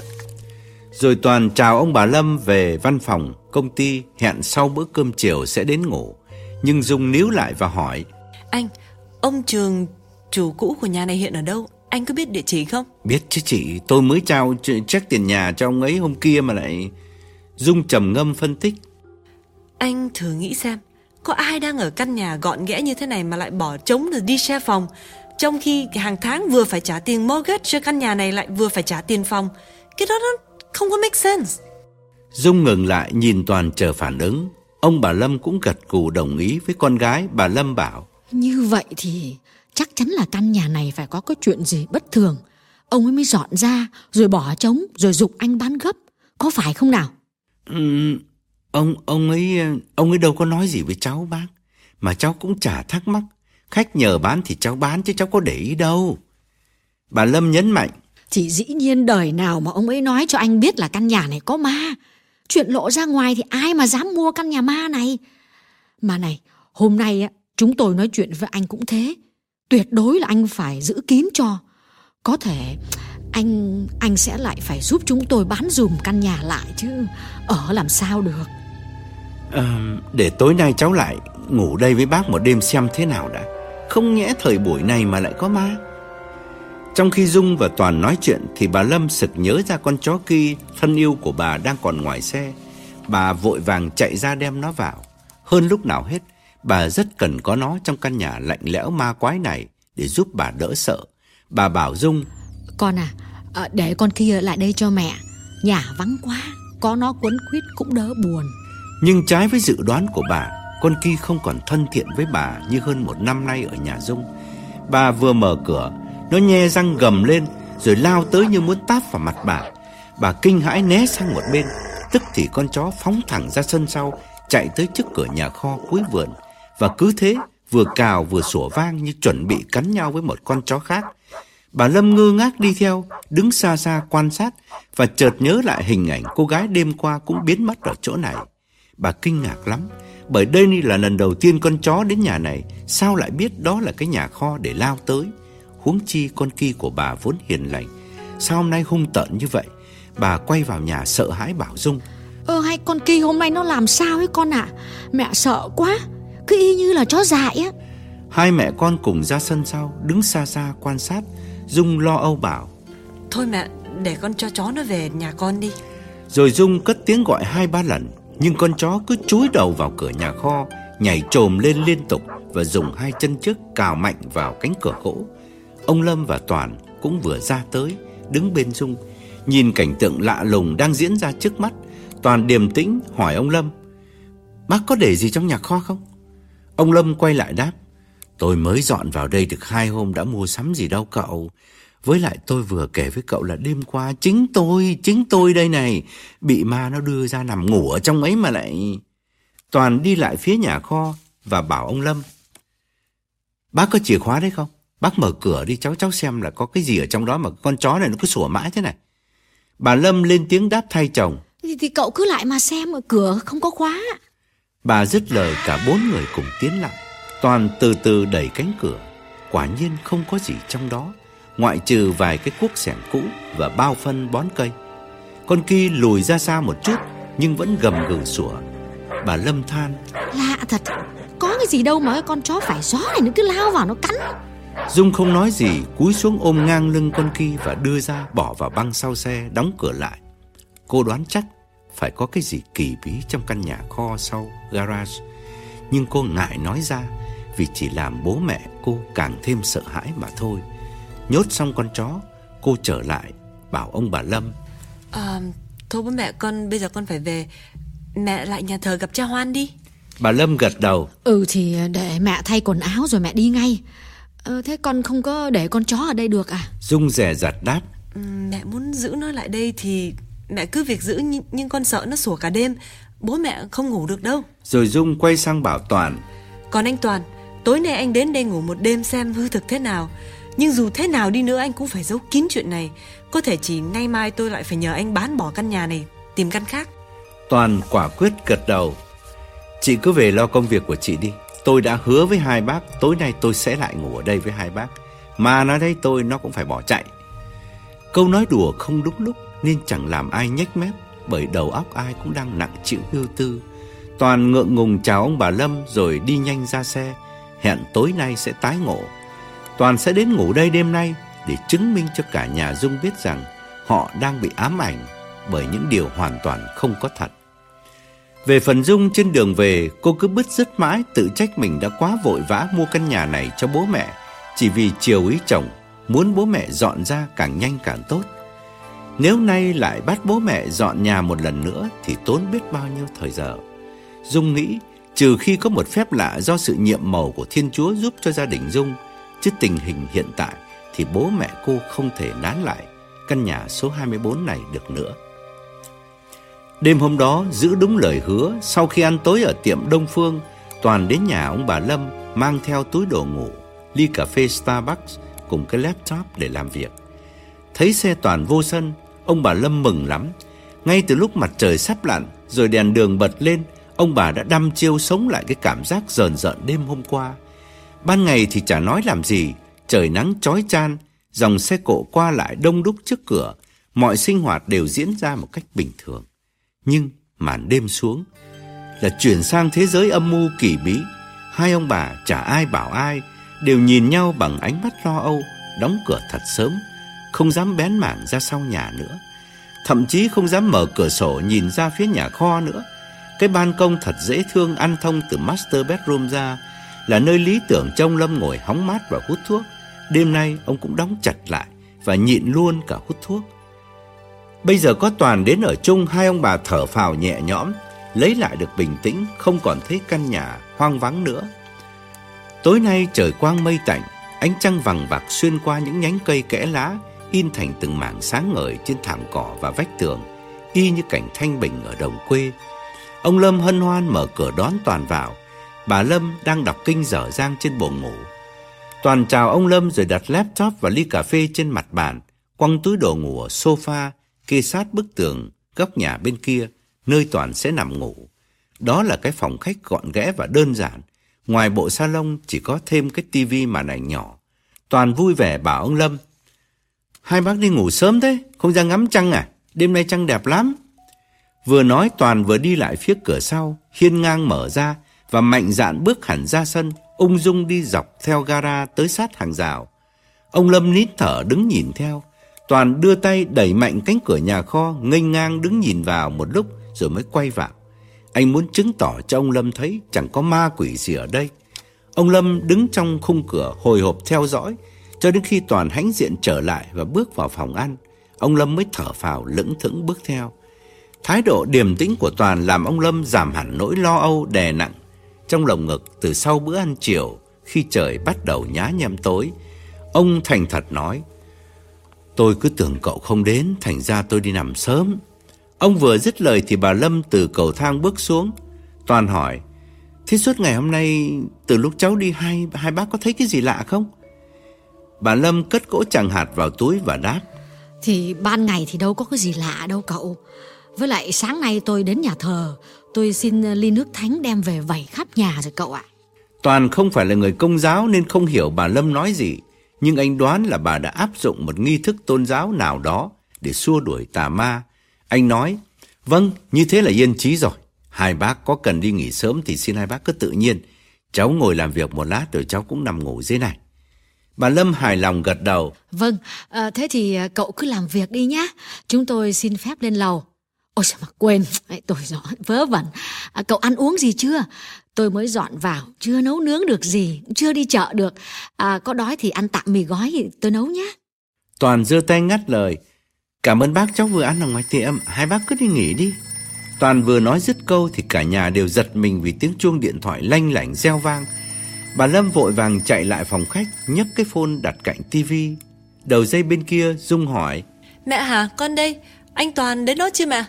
Rồi Toàn chào ông bà Lâm về văn phòng Công ty hẹn sau bữa cơm chiều sẽ đến ngủ. Nhưng Dung níu lại và hỏi Anh, ông Trường Chủ cũ của nhà này hiện ở đâu? Anh có biết địa chỉ không? Biết chứ chị Tôi mới trao check tiền nhà cho ông ấy hôm kia mà lại Dung trầm ngâm phân tích. Anh thử nghĩ xem Có ai đang ở căn nhà gọn ghẽ như thế này Mà lại bỏ trống rồi đi xe phòng Trong khi hàng tháng vừa phải trả tiền mortgage Cho căn nhà này lại vừa phải trả tiền phòng? Cái đó nó không có make sense. Dung ngừng lại nhìn Toàn chờ phản ứng. Ông bà Lâm cũng gật cù đồng ý với con gái Bà Lâm bảo. Như vậy thì chắc chắn là căn nhà này phải có cái chuyện gì bất thường. Ông ấy mới dọn ra Rồi bỏ trống Rồi dục anh bán gấp. Có phải không nào Ông ông ấy ông ấy đâu có nói gì với cháu bác, Mà cháu cũng chả thắc mắc. Khách nhờ bán thì cháu bán chứ cháu có để ý đâu. Bà Lâm nhấn mạnh. Thì dĩ nhiên đời nào mà ông ấy nói cho anh biết là căn nhà này có ma. Chuyện lộ ra ngoài thì ai mà dám mua căn nhà ma này? Mà này, Hôm nay chúng tôi nói chuyện với anh cũng thế. Tuyệt đối là anh phải giữ kín cho. Có thể anh anh sẽ lại phải giúp chúng tôi bán dùm căn nhà lại chứ. Ở làm sao được? À, Để tối nay cháu lại ngủ đây với bác một đêm xem thế nào đã. Không nhẽ thời buổi này mà lại có ma? Trong khi Dung và Toàn nói chuyện Thì bà Lâm sực nhớ ra con chó kia Thân yêu của bà đang còn ngoài xe. Bà vội vàng chạy ra đem nó vào. Hơn lúc nào hết Bà rất cần có nó trong căn nhà lạnh lẽo ma quái này Để giúp bà đỡ sợ. Bà bảo Dung Con à, à để con kia lại đây cho mẹ. Nhà vắng quá có nó quấn quýt cũng đỡ buồn. Nhưng trái với dự đoán của bà, Con Ki không còn thân thiện với bà Như hơn một năm nay ở nhà Dung Bà vừa mở cửa, Nó nhe răng gầm lên, Rồi lao tới như muốn táp vào mặt bà. Bà kinh hãi né sang một bên, Tức thì con chó phóng thẳng ra sân sau, Chạy tới trước cửa nhà kho cuối vườn. Và cứ thế, vừa cào vừa sủa vang Như chuẩn bị cắn nhau với một con chó khác. Bà Lâm ngơ ngác đi theo, đứng xa xa quan sát và chợt nhớ lại hình ảnh cô gái đêm qua cũng biến mất ở chỗ này. Bà kinh ngạc lắm, bởi đây là lần đầu tiên con chó đến nhà này, sao lại biết đó là cái nhà kho để lao tới. Huống chi con kia của bà vốn hiền lành, sao hôm nay hung tợn như vậy? Bà quay vào nhà sợ hãi bảo Dung. Ơ hay con kia hôm nay nó làm sao ấy con ạ? À? Mẹ sợ quá, cứ y như là chó dại á. Hai mẹ con cùng ra sân sau, đứng xa xa quan sát Dung lo âu bảo Thôi mẹ để con cho chó nó về nhà con đi. Rồi Dung cất tiếng gọi hai ba lần Nhưng con chó cứ chúi đầu vào cửa nhà kho Nhảy trồm lên liên tục Và dùng hai chân trước cào mạnh vào cánh cửa gỗ. Ông Lâm và Toàn cũng vừa ra tới Đứng bên Dung Nhìn cảnh tượng lạ lùng đang diễn ra trước mắt. Toàn điềm tĩnh hỏi ông Lâm Bác có để gì trong nhà kho không? Ông Lâm quay lại đáp Tôi mới dọn vào đây được hai hôm đã mua sắm gì đâu cậu. Với lại tôi vừa kể với cậu là đêm qua chính tôi, chính tôi đây này, bị ma nó đưa ra nằm ngủ ở trong ấy mà lại... Toàn đi lại phía nhà kho và bảo ông Lâm. Bác có chìa khóa đấy không? Bác mở cửa đi cháu cháu xem là có cái gì ở trong đó mà con chó này nó cứ sủa mãi thế này. Bà Lâm lên tiếng đáp thay chồng. Thì, thì cậu cứ lại mà xem ở cửa không có khóa. Bà dứt lời cả bốn người cùng tiến lại. Toàn từ từ đẩy cánh cửa. Quả nhiên không có gì trong đó Ngoại trừ vài cái cuốc sẻng cũ Và bao phân bón cây. Con kia lùi ra xa một chút Nhưng vẫn gầm gừ sủa. Bà Lâm than Lạ thật Có cái gì đâu mà cái con chó phải gió này Nó cứ lao vào nó cắn. Dung không nói gì Cúi xuống ôm ngang lưng con kia Và đưa ra bỏ vào băng sau xe Đóng cửa lại. Cô đoán chắc phải có cái gì kỳ bí trong căn nhà kho sau garage. Nhưng cô ngại nói ra vì chỉ làm bố mẹ cô càng thêm sợ hãi mà thôi. Nhốt xong con chó, cô trở lại bảo ông bà Lâm. À, thôi bố mẹ con bây giờ con phải về. Mẹ lại nhà thờ gặp cha Hoan đi. Bà Lâm gật đầu. Ừ thì để mẹ thay quần áo rồi mẹ đi ngay. Ờ, thế con không có để con chó ở đây được à? Dung rẻ giặt đáp. Ừ, mẹ muốn giữ nó lại đây thì mẹ cứ việc giữ nhưng, nhưng con sợ nó sủa cả đêm. Bố mẹ không ngủ được đâu. Rồi Dung quay sang bảo Toàn. Còn anh Toàn, Tối nay anh đến đây ngủ một đêm xem hư thực thế nào. Nhưng dù thế nào đi nữa, anh cũng phải giấu kín chuyện này. Có thể chỉ ngay mai tôi lại phải nhờ anh bán bỏ căn nhà này, Tìm căn khác. Toàn quả quyết gật đầu. Chị cứ về lo công việc của chị đi. Tôi đã hứa với hai bác, Tối nay tôi sẽ lại ngủ ở đây với hai bác. Mà nó thấy tôi nó cũng phải bỏ chạy. Câu nói đùa không đúng lúc, Nên chẳng làm ai nhếch mép, Bởi đầu óc ai cũng đang nặng chịu ưu tư. Toàn ngượng ngùng chào ông bà Lâm, Rồi đi nhanh ra xe hẹn tối nay sẽ tái ngộ. Toàn sẽ đến ngủ đây đêm nay để chứng minh cho cả nhà Dung biết rằng họ đang bị ám ảnh bởi những điều hoàn toàn không có thật. Về phần Dung trên đường về, cô cứ bứt rứt mãi tự trách mình đã quá vội vã mua căn nhà này cho bố mẹ chỉ vì chiều ý chồng muốn bố mẹ dọn ra càng nhanh càng tốt. Nếu nay lại bắt bố mẹ dọn nhà một lần nữa thì tốn biết bao nhiêu thời giờ. Dung nghĩ trừ khi có một phép lạ do sự nhiệm màu của Thiên Chúa giúp cho gia đình Dung, chứ tình hình hiện tại thì bố mẹ cô không thể nán lại căn nhà số 24 này được nữa. Đêm hôm đó giữ đúng lời hứa, sau khi ăn tối ở tiệm Đông Phương, Toàn đến nhà ông bà Lâm mang theo túi đồ ngủ, ly cà phê Starbucks cùng cái laptop để làm việc. Thấy xe Toàn vô sân, ông bà Lâm mừng lắm. Ngay từ lúc mặt trời sắp lặn, rồi đèn đường bật lên, ông bà đã đăm chiêu sống lại cái cảm giác rờn rợn đêm hôm qua. Ban ngày thì chả nói làm gì, trời nắng chói chan, dòng xe cộ qua lại đông đúc trước cửa, mọi sinh hoạt đều diễn ra một cách bình thường. Nhưng màn đêm xuống là chuyển sang thế giới âm mưu kỳ bí. Hai ông bà chả ai bảo ai, đều nhìn nhau bằng ánh mắt lo âu, đóng cửa thật sớm, không dám bén mảng ra sau nhà nữa. Thậm chí không dám mở cửa sổ nhìn ra phía nhà kho nữa. Cái ban công thật dễ thương ăn thông từ master bedroom ra là nơi lý tưởng trông Lâm ngồi hóng mát và hút thuốc. Đêm nay ông cũng đóng chặt lại và nhịn luôn cả hút thuốc. Bây giờ có Toàn đến ở chung hai ông bà thở phào nhẹ nhõm, lấy lại được bình tĩnh, không còn thấy căn nhà hoang vắng nữa. Tối nay trời quang mây tạnh, ánh trăng vàng bạc xuyên qua những nhánh cây kẽ lá, in thành từng mảng sáng ngời trên thảm cỏ và vách tường, y như cảnh thanh bình ở đồng quê. Ông Lâm hân hoan mở cửa đón Toàn vào. Bà Lâm đang đọc kinh dở dang trên buồng ngủ. Toàn chào ông Lâm rồi đặt laptop và ly cà phê trên mặt bàn, quăng túi đồ ngủ ở sofa, kê sát bức tường, góc nhà bên kia, nơi Toàn sẽ nằm ngủ. Đó là cái phòng khách gọn ghẽ và đơn giản. Ngoài bộ salon chỉ có thêm cái tivi màn ảnh nhỏ. Toàn vui vẻ bảo ông Lâm. Hai bác đi ngủ sớm thế, không ra ngắm trăng à? Đêm nay trăng đẹp lắm. Vừa nói Toàn vừa đi lại phía cửa sau, hiên ngang mở ra và mạnh dạn bước hẳn ra sân, ung dung đi dọc theo gara tới sát hàng rào. Ông Lâm nít thở đứng nhìn theo. Toàn đưa tay đẩy mạnh cánh cửa nhà kho, nghênh ngang đứng nhìn vào một lúc rồi mới quay vào. Anh muốn chứng tỏ cho ông Lâm thấy chẳng có ma quỷ gì ở đây. Ông Lâm đứng trong khung cửa hồi hộp theo dõi, cho đến khi Toàn hãnh diện trở lại và bước vào phòng ăn. Ông Lâm mới thở phào lững thững bước theo. Thái độ điềm tĩnh của Toàn làm ông Lâm giảm hẳn nỗi lo âu đè nặng trong lồng ngực từ sau bữa ăn chiều khi trời bắt đầu nhá nhem tối. Ông thành thật nói, tôi cứ tưởng cậu không đến, thành ra tôi đi nằm sớm. Ông vừa dứt lời thì bà Lâm từ cầu thang bước xuống. Toàn hỏi, thế suốt ngày hôm nay từ lúc cháu đi hai, hai bác có thấy cái gì lạ không? Bà Lâm cất cỗ chẳng hạt vào túi và đáp. Thì ban ngày thì đâu có cái gì lạ đâu cậu. Với lại sáng nay tôi đến nhà thờ, tôi xin ly nước thánh đem về vẩy khắp nhà rồi cậu ạ. Toàn không phải là người công giáo nên không hiểu bà Lâm nói gì, nhưng anh đoán là bà đã áp dụng một nghi thức tôn giáo nào đó để xua đuổi tà ma. Anh nói, vâng, như thế là yên trí rồi. Hai bác có cần đi nghỉ sớm thì xin hai bác cứ tự nhiên. Cháu ngồi làm việc một lát rồi cháu cũng nằm ngủ dưới này. Bà Lâm hài lòng gật đầu. Vâng, à, thế thì cậu cứ làm việc đi nhá. Chúng tôi xin phép lên lầu. Ôi sao mà quên, tôi dọn vớ vẩn. À, cậu ăn uống gì chưa? Tôi mới dọn vào, chưa nấu nướng được gì, chưa đi chợ được. À, có đói thì ăn tạm mì gói tôi nấu nhé. Toàn giơ tay ngắt lời. Cảm ơn bác cháu vừa ăn ở ngoài tiệm, hai bác cứ đi nghỉ đi. Toàn vừa nói dứt câu thì cả nhà đều giật mình vì tiếng chuông điện thoại lanh lảnh reo vang. Bà Lâm vội vàng chạy lại phòng khách, nhấc cái phone đặt cạnh tivi. Đầu dây bên kia Dung hỏi. Mẹ hả, con đây, anh Toàn đến đó chưa mẹ?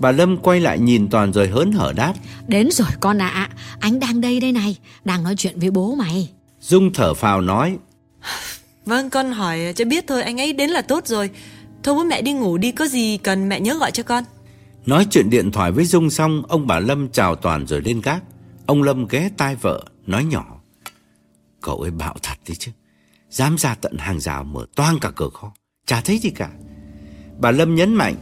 Bà Lâm quay lại nhìn Toàn rồi hớn hở đáp. Đến rồi con ạ, à, anh đang đây đây này, đang nói chuyện với bố mày. Dung thở phào nói. Vâng, con hỏi cho biết thôi, anh ấy đến là tốt rồi. Thôi bố mẹ đi ngủ đi, có gì cần mẹ nhớ gọi cho con. Nói chuyện điện thoại với Dung xong, ông bà Lâm chào Toàn rồi lên gác. Ông Lâm ghé tai vợ, nói nhỏ. Cậu ấy bạo thật đi chứ. Dám ra tận hàng rào mở toang cả cửa kho. Chả thấy gì cả. Bà Lâm nhấn mạnh.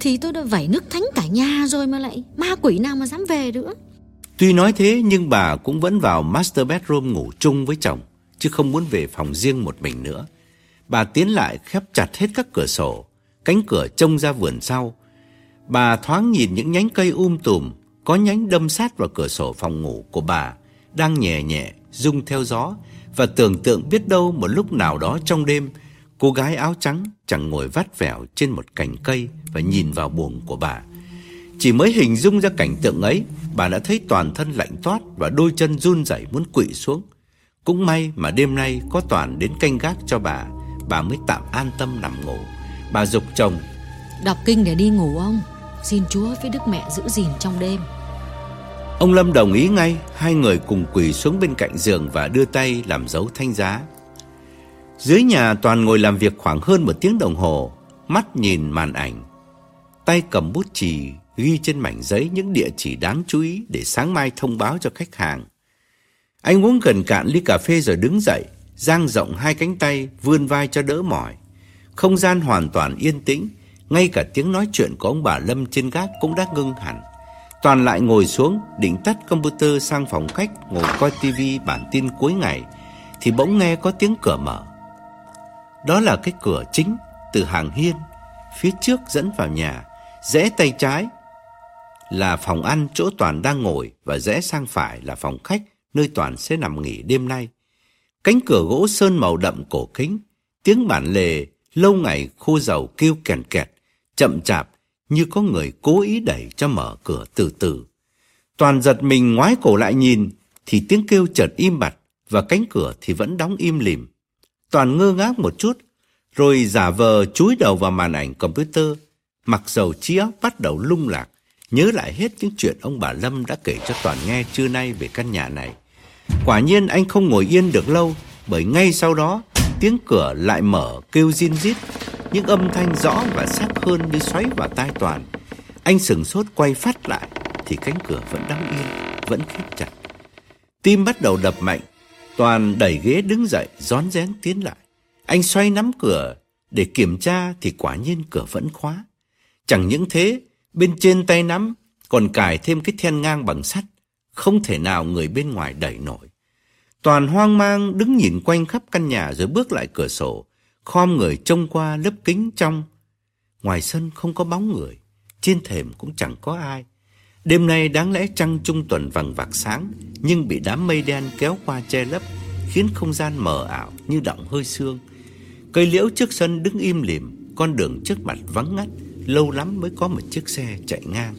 Thì tôi đã vẩy nước thánh cả nhà rồi mà lại ma quỷ nào mà dám về nữa. Tuy nói thế nhưng bà cũng vẫn vào master bedroom ngủ chung với chồng. chứ không muốn về phòng riêng một mình nữa. Bà tiến lại khép chặt hết các cửa sổ, cánh cửa trông ra vườn sau. Bà thoáng nhìn những nhánh cây um tùm, có nhánh đâm sát vào cửa sổ phòng ngủ của bà, đang nhẹ nhẹ, rung theo gió, và tưởng tượng biết đâu một lúc nào đó trong đêm, cô gái áo trắng chẳng ngồi vắt vẻo trên một cành cây và nhìn vào buồng của bà. Chỉ mới hình dung ra cảnh tượng ấy, bà đã thấy toàn thân lạnh toát và đôi chân run rẩy muốn quỵ xuống. Cũng may mà đêm nay có Toàn đến canh gác cho bà, bà mới tạm an tâm nằm ngủ. Bà dục chồng. Đọc kinh để đi ngủ ông, xin Chúa với Đức Mẹ giữ gìn trong đêm. Ông Lâm đồng ý ngay, hai người cùng quỳ xuống bên cạnh giường và đưa tay làm dấu thanh giá. Dưới nhà Toàn ngồi làm việc khoảng hơn một tiếng đồng hồ, mắt nhìn màn ảnh. Tay cầm bút chì ghi trên mảnh giấy những địa chỉ đáng chú ý để sáng mai thông báo cho khách hàng. Anh uống gần cạn ly cà phê rồi đứng dậy, dang rộng hai cánh tay, vươn vai cho đỡ mỏi. Không gian hoàn toàn yên tĩnh, ngay cả tiếng nói chuyện của ông bà Lâm trên gác cũng đã ngưng hẳn. Toàn lại ngồi xuống, định tắt computer sang phòng khách, ngồi coi tivi bản tin cuối ngày, thì bỗng nghe có tiếng cửa mở. Đó là cái cửa chính từ hàng hiên, phía trước dẫn vào nhà, rẽ tay trái là phòng ăn chỗ Toàn đang ngồi và rẽ sang phải là phòng khách nơi Toàn sẽ nằm nghỉ đêm nay. Cánh cửa gỗ sơn màu đậm cổ kính, tiếng bản lề lâu ngày khô dầu kêu kèn kẹt, chậm chạp như có người cố ý đẩy cho mở cửa từ từ. Toàn giật mình ngoái cổ lại nhìn thì tiếng kêu chợt im bặt và cánh cửa thì vẫn đóng im lìm. Toàn ngơ ngác một chút rồi giả vờ chúi đầu vào màn ảnh computer, mặc dầu trí óc bắt đầu lung lạc, nhớ lại hết những chuyện ông bà Lâm đã kể cho Toàn nghe trưa nay về căn nhà này. Quả nhiên anh không ngồi yên được lâu, bởi ngay sau đó tiếng cửa lại mở kêu zin rít, những âm thanh rõ và sắc hơn như xoáy vào tai Toàn. Anh sừng sốt quay phát lại thì cánh cửa vẫn đóng yên, vẫn khép chặt. Tim bắt đầu đập mạnh, Toàn đẩy ghế đứng dậy, rón rén tiến lại. Anh xoay nắm cửa để kiểm tra thì quả nhiên cửa vẫn khóa. Chẳng những thế, bên trên tay nắm còn cài thêm cái then ngang bằng sắt, không thể nào người bên ngoài đẩy nổi. Toàn hoang mang đứng nhìn quanh khắp căn nhà rồi bước lại cửa sổ, khom người trông qua lớp kính trong. Ngoài sân không có bóng người, trên thềm cũng chẳng có ai. Đêm nay đáng lẽ trăng trung tuần vàng vạc sáng, nhưng bị đám mây đen kéo qua che lấp, khiến không gian mờ ảo như động hơi sương. Cây liễu trước sân đứng im lìm, con đường trước mặt vắng ngắt, lâu lắm mới có một chiếc xe chạy ngang.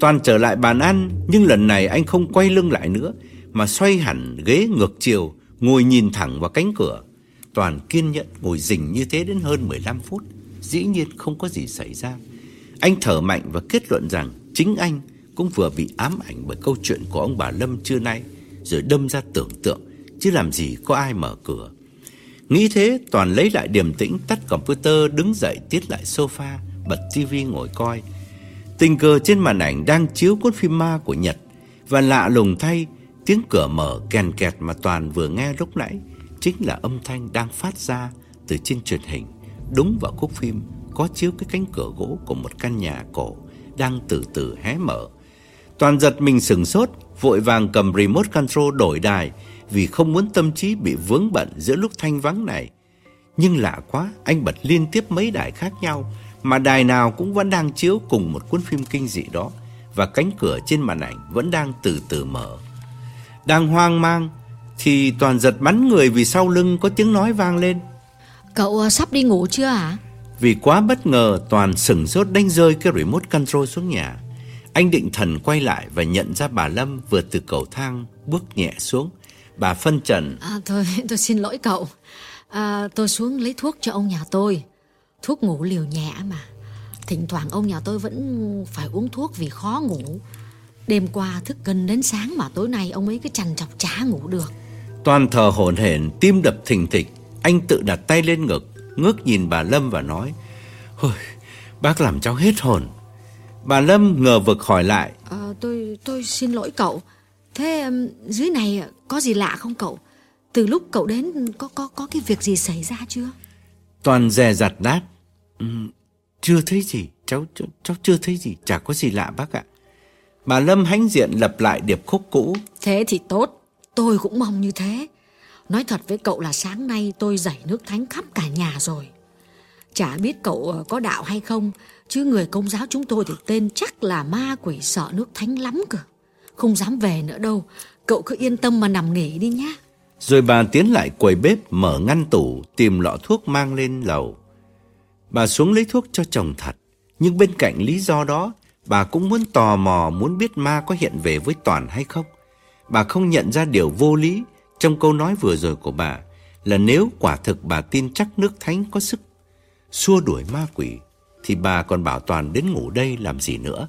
Toàn trở lại bàn ăn, nhưng lần này anh không quay lưng lại nữa, mà xoay hẳn ghế ngược chiều, ngồi nhìn thẳng vào cánh cửa. Toàn kiên nhẫn ngồi rình như thế đến hơn 15 phút, dĩ nhiên không có gì xảy ra. Anh thở mạnh và kết luận rằng chính anh cũng vừa bị ám ảnh bởi câu chuyện của ông bà Lâm trưa nay, rồi đâm ra tưởng tượng, chứ làm gì có ai mở cửa. Nghĩ thế, Toàn lấy lại điềm tĩnh, tắt computer, đứng dậy tiết lại sofa, bật tivi ngồi coi. Tình cờ trên màn ảnh đang chiếu cuốn phim ma của Nhật, và lạ lùng thay, tiếng cửa mở kèn kẹt mà Toàn vừa nghe lúc nãy chính là âm thanh đang phát ra từ trên truyền hình, đúng vào khúc phim có chiếu cái cánh cửa gỗ của một căn nhà cổ đang từ từ hé mở. Toàn giật mình sừng sốt, vội vàng cầm remote control đổi đài vì không muốn tâm trí bị vướng bận giữa lúc thanh vắng này. Nhưng lạ quá, anh bật liên tiếp mấy đài khác nhau, mà đài nào cũng vẫn đang chiếu cùng một cuốn phim kinh dị đó, và cánh cửa trên màn ảnh vẫn đang từ từ mở. Đang hoang mang, thì toàn giật bắn người vì sau lưng có tiếng nói vang lên. Cậu à, sắp đi ngủ chưa hả? Vì quá bất ngờ, toàn sừng sốt đánh rơi cái remote control xuống nhà. Anh định thần quay lại và nhận ra bà Lâm vừa từ cầu thang bước nhẹ xuống. Bà phân trần. À, thôi, [laughs] tôi xin lỗi cậu. À, tôi xuống lấy thuốc cho ông nhà tôi. Thuốc ngủ liều nhẹ mà. Thỉnh thoảng ông nhà tôi vẫn phải uống thuốc vì khó ngủ. Đêm qua thức gần đến sáng mà tối nay ông ấy cứ chằn chọc chả ngủ được. Toàn thờ hổn hển, tim đập thình thịch. Anh tự đặt tay lên ngực, ngước nhìn bà Lâm và nói: "Ôi, bác làm cháu hết hồn." Bà Lâm ngờ vực hỏi lại: à, "Tôi tôi xin lỗi cậu. Thế dưới này có gì lạ không cậu? Từ lúc cậu đến có có có cái việc gì xảy ra chưa?" Toàn dè dặt đáp: um, "Chưa thấy gì, cháu, cháu cháu chưa thấy gì, chả có gì lạ bác ạ." Bà Lâm hãnh diện lập lại điệp khúc cũ. Thế thì tốt, tôi cũng mong như thế. Nói thật với cậu là sáng nay tôi dạy nước thánh khắp cả nhà rồi. Chả biết cậu ờ, có đạo hay không, chứ người công giáo chúng tôi thì tên chắc là ma quỷ sợ nước thánh lắm cơ. Không dám về nữa đâu, cậu cứ yên tâm mà nằm nghỉ đi nhá. Rồi bà tiến lại quầy bếp mở ngăn tủ tìm lọ thuốc mang lên lầu. Bà xuống lấy thuốc cho chồng thật. Nhưng bên cạnh lý do đó, bà cũng muốn tò mò muốn biết ma có hiện về với Toàn hay không. Bà không nhận ra điều vô lý trong câu nói vừa rồi của bà là nếu quả thực bà tin chắc nước thánh có sức xua đuổi ma quỷ thì bà còn bảo Toàn đến ngủ đây làm gì nữa.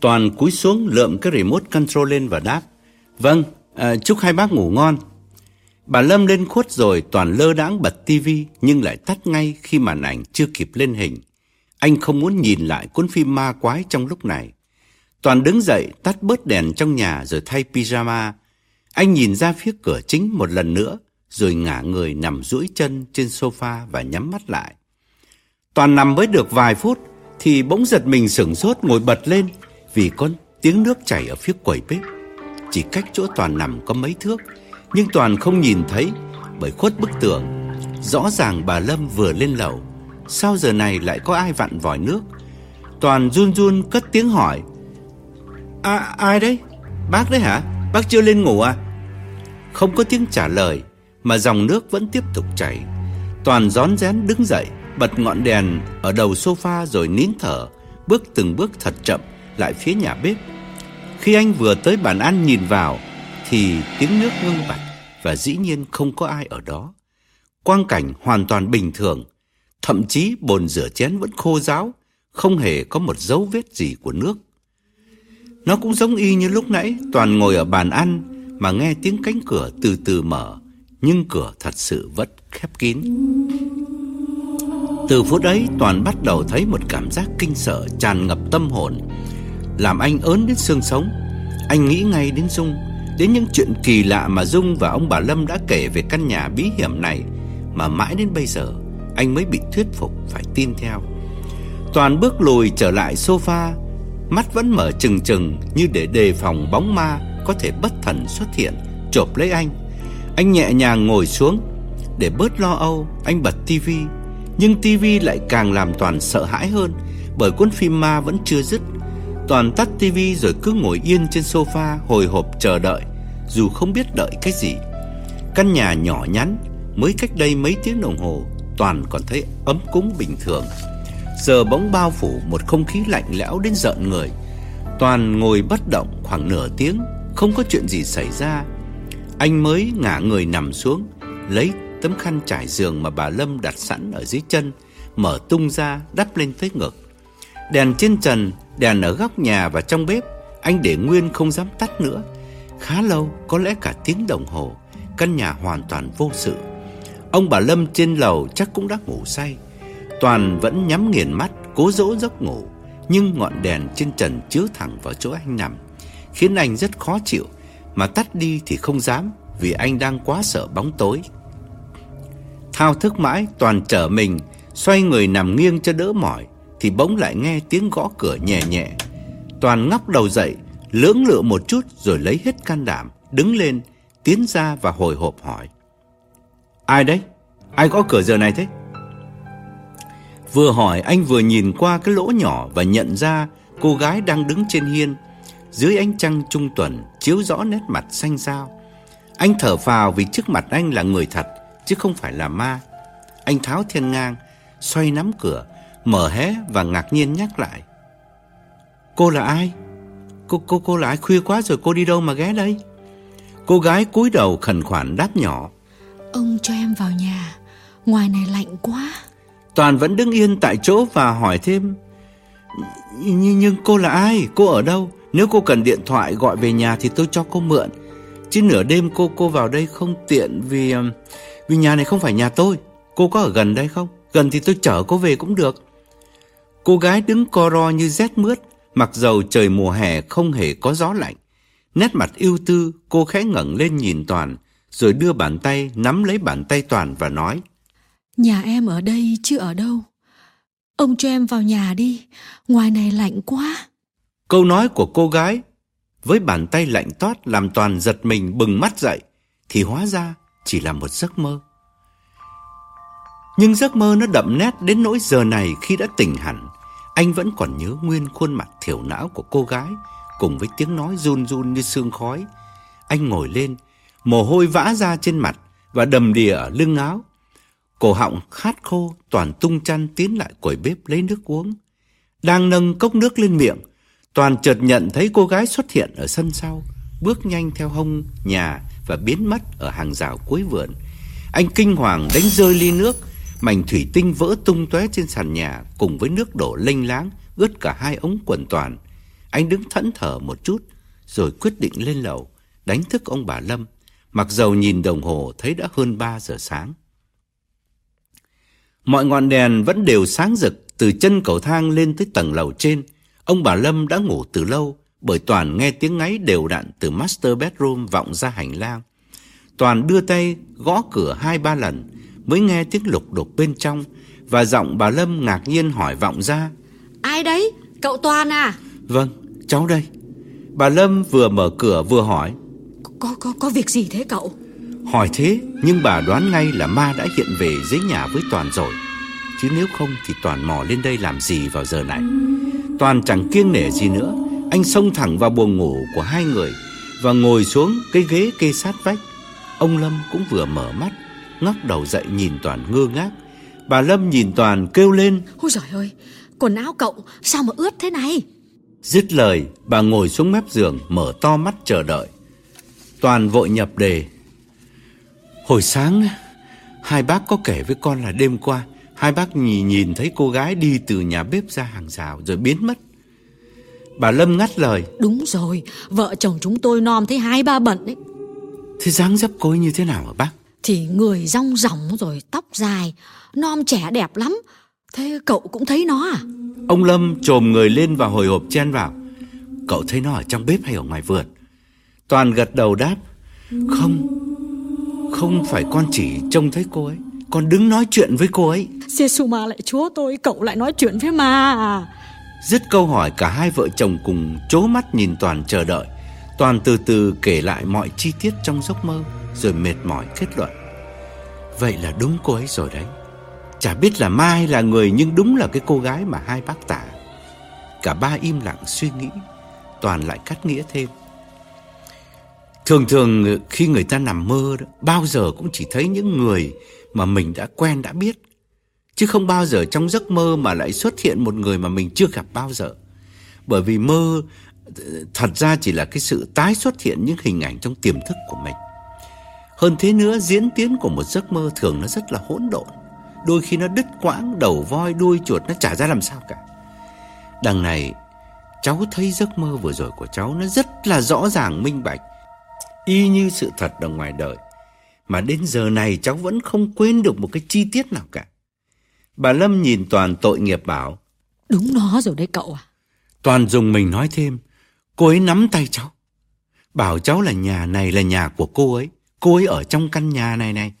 Toàn cúi xuống lượm cái remote control lên và đáp Vâng, à, chúc hai bác ngủ ngon. Bà Lâm lên khuất rồi, Toàn lơ đãng bật tivi nhưng lại tắt ngay khi màn ảnh chưa kịp lên hình. Anh không muốn nhìn lại cuốn phim ma quái trong lúc này. Toàn đứng dậy, tắt bớt đèn trong nhà rồi thay pyjama. Anh nhìn ra phía cửa chính một lần nữa, rồi ngả người nằm duỗi chân trên sofa và nhắm mắt lại. Toàn nằm mới được vài phút thì bỗng giật mình sửng sốt ngồi bật lên vì có tiếng nước chảy ở phía quầy bếp. Chỉ cách chỗ Toàn nằm có mấy thước nhưng Toàn không nhìn thấy bởi khuất bức tường. Rõ ràng bà Lâm vừa lên lầu. Sao giờ này lại có ai vặn vòi nước? Toàn run run cất tiếng hỏi. À, ai đấy? Bác đấy hả? Bác chưa lên ngủ à? Không có tiếng trả lời mà dòng nước vẫn tiếp tục chảy. Toàn rón rén đứng dậy, bật ngọn đèn ở đầu sofa rồi nín thở, bước từng bước thật chậm lại phía nhà bếp. Khi anh vừa tới bàn ăn nhìn vào thì tiếng nước ngưng bặt và dĩ nhiên không có ai ở đó. Quang cảnh hoàn toàn bình thường, thậm chí bồn rửa chén vẫn khô ráo, không hề có một dấu vết gì của nước. Nó cũng giống y như lúc nãy, toàn ngồi ở bàn ăn mà nghe tiếng cánh cửa từ từ mở, nhưng cửa thật sự vẫn khép kín. Từ phút ấy, Toàn bắt đầu thấy một cảm giác kinh sợ tràn ngập tâm hồn, làm anh ớn đến xương sống. Anh nghĩ ngay đến Dung, đến những chuyện kỳ lạ mà Dung và ông bà Lâm đã kể về căn nhà bí hiểm này mà mãi đến bây giờ anh mới bị thuyết phục phải tin theo. Toàn bước lùi trở lại sofa, mắt vẫn mở trừng trừng như để đề phòng bóng ma có thể bất thần xuất hiện chộp lấy anh. Anh nhẹ nhàng ngồi xuống để bớt lo âu, anh bật tivi, nhưng tivi lại càng làm Toàn sợ hãi hơn bởi cuốn phim ma vẫn chưa dứt. Toàn tắt tivi rồi cứ ngồi yên trên sofa hồi hộp chờ đợi, dù không biết đợi cái gì. Căn nhà nhỏ nhắn, mới cách đây mấy tiếng đồng hồ, Toàn còn thấy ấm cúng bình thường. Giờ bỗng bao phủ một không khí lạnh lẽo đến giận người. Toàn ngồi bất động khoảng nửa tiếng, không có chuyện gì xảy ra. Anh mới ngả người nằm xuống, lấy tấm khăn trải giường mà bà Lâm đặt sẵn ở dưới chân, mở tung ra đắp lên tới ngực. Đèn trên trần, đèn ở góc nhà và trong bếp, anh để nguyên không dám tắt nữa. Khá lâu, có lẽ cả tiếng đồng hồ, căn nhà hoàn toàn vô sự. Ông bà Lâm trên lầu chắc cũng đã ngủ say. Toàn vẫn nhắm nghiền mắt, cố dỗ giấc ngủ, nhưng ngọn đèn trên trần chiếu thẳng vào chỗ anh nằm, khiến anh rất khó chịu, mà tắt đi thì không dám vì anh đang quá sợ bóng tối. Thao thức mãi, Toàn trở mình, xoay người nằm nghiêng cho đỡ mỏi, thì bỗng lại nghe tiếng gõ cửa nhẹ nhẹ. Toàn ngóc đầu dậy, lưỡng lự một chút rồi lấy hết can đảm, đứng lên, tiến ra và hồi hộp hỏi. Ai đấy? Ai gõ cửa giờ này thế? Vừa hỏi anh vừa nhìn qua cái lỗ nhỏ và nhận ra cô gái đang đứng trên hiên. Dưới ánh trăng trung tuần chiếu rõ nét mặt xanh xao. Anh thở phào vì trước mặt anh là người thật chứ không phải là ma. Anh tháo thiên ngang, xoay nắm cửa, mở hé và ngạc nhiên nhắc lại. Cô là ai? Cô cô cô là ai? Khuya quá rồi cô đi đâu mà ghé đây? Cô gái cúi đầu khẩn khoản đáp nhỏ. Ông cho em vào nhà, ngoài này lạnh quá. Toàn vẫn đứng yên tại chỗ và hỏi thêm. Nhưng, nhưng cô là ai? Cô ở đâu? Nếu cô cần điện thoại gọi về nhà thì tôi cho cô mượn. Chứ nửa đêm cô cô vào đây không tiện vì vì nhà này không phải nhà tôi. Cô có ở gần đây không? Gần thì tôi chở cô về cũng được. Cô gái đứng co ro như rét mướt, mặc dầu trời mùa hè không hề có gió lạnh. Nét mặt ưu tư, cô khẽ ngẩng lên nhìn Toàn, rồi đưa bàn tay nắm lấy bàn tay Toàn và nói. Nhà em ở đây chứ ở đâu. Ông cho em vào nhà đi, ngoài này lạnh quá. Câu nói của cô gái với bàn tay lạnh toát làm Toàn giật mình bừng mắt dậy, thì hóa ra chỉ là một giấc mơ. Nhưng giấc mơ nó đậm nét đến nỗi giờ này khi đã tỉnh hẳn, anh vẫn còn nhớ nguyên khuôn mặt thiểu não của cô gái cùng với tiếng nói run run như sương khói. Anh ngồi lên, mồ hôi vã ra trên mặt và đầm đìa ở lưng áo. Cổ họng khát khô, toàn tung chăn tiến lại quầy bếp lấy nước uống. Đang nâng cốc nước lên miệng, toàn chợt nhận thấy cô gái xuất hiện ở sân sau, bước nhanh theo hông nhà và biến mất ở hàng rào cuối vườn. Anh kinh hoàng đánh rơi ly nước, mảnh thủy tinh vỡ tung tóe trên sàn nhà cùng với nước đổ lênh láng ướt cả hai ống quần toàn. Anh đứng thẫn thờ một chút rồi quyết định lên lầu đánh thức ông bà Lâm, mặc dầu nhìn đồng hồ thấy đã hơn 3 giờ sáng. Mọi ngọn đèn vẫn đều sáng rực từ chân cầu thang lên tới tầng lầu trên. Ông bà Lâm đã ngủ từ lâu bởi Toàn nghe tiếng ngáy đều đặn từ master bedroom vọng ra hành lang. Toàn đưa tay gõ cửa hai ba lần mới nghe tiếng lục đục bên trong và giọng bà Lâm ngạc nhiên hỏi vọng ra. Ai đấy? Cậu Toàn à? Vâng, cháu đây. Bà Lâm vừa mở cửa vừa hỏi. Có có có việc gì thế cậu? Hỏi thế nhưng bà đoán ngay là ma đã hiện về dưới nhà với Toàn rồi. Chứ nếu không thì Toàn mò lên đây làm gì vào giờ này. Toàn chẳng kiêng nể gì nữa. Anh xông thẳng vào buồng ngủ của hai người và ngồi xuống cái ghế kê sát vách. Ông Lâm cũng vừa mở mắt, ngóc đầu dậy nhìn Toàn ngơ ngác. Bà Lâm nhìn Toàn kêu lên. Ôi giời ơi, quần áo cậu sao mà ướt thế này? Dứt lời, bà ngồi xuống mép giường, mở to mắt chờ đợi. Toàn vội nhập đề. Hồi sáng, hai bác có kể với con là đêm qua, hai bác nhìn, nhìn thấy cô gái đi từ nhà bếp ra hàng rào rồi biến mất. Bà Lâm ngắt lời. Đúng rồi, vợ chồng chúng tôi nom thấy hai ba bận đấy. Thế dáng dấp cô ấy như thế nào hả bác? Thì người rong ròng rồi tóc dài, nom trẻ đẹp lắm. Thế cậu cũng thấy nó à? Ông Lâm trồm người lên và hồi hộp chen vào. Cậu thấy nó ở trong bếp hay ở ngoài vườn? Toàn gật đầu đáp. Không, không phải con chỉ trông thấy cô ấy. Con đứng nói chuyện với cô ấy. giê ma lại chúa tôi, cậu lại nói chuyện với ma à? Dứt câu hỏi cả hai vợ chồng cùng chố mắt nhìn Toàn chờ đợi. Toàn từ từ kể lại mọi chi tiết trong giấc mơ rồi mệt mỏi kết luận. Vậy là đúng cô ấy rồi đấy. Chả biết là ma hay là người nhưng đúng là cái cô gái mà hai bác tả. Cả ba im lặng suy nghĩ, Toàn lại cắt nghĩa thêm. Thường thường khi người ta nằm mơ đó, bao giờ cũng chỉ thấy những người mà mình đã quen đã biết. Chứ không bao giờ trong giấc mơ mà lại xuất hiện một người mà mình chưa gặp bao giờ. Bởi vì mơ thật ra chỉ là cái sự tái xuất hiện những hình ảnh trong tiềm thức của mình. Hơn thế nữa, diễn tiến của một giấc mơ thường nó rất là hỗn độn. Đôi khi nó đứt quãng, đầu voi, đuôi chuột nó chả ra làm sao cả. Đằng này, cháu thấy giấc mơ vừa rồi của cháu nó rất là rõ ràng minh bạch. Y như sự thật ở ngoài đời. Mà đến giờ này cháu vẫn không quên được một cái chi tiết nào cả. Bà Lâm nhìn Toàn tội nghiệp bảo. Đúng nó rồi đấy cậu à. Toàn dùng mình nói thêm. Cô ấy nắm tay cháu. Bảo cháu là nhà này là nhà của cô ấy. Cô ấy ở trong căn nhà này này.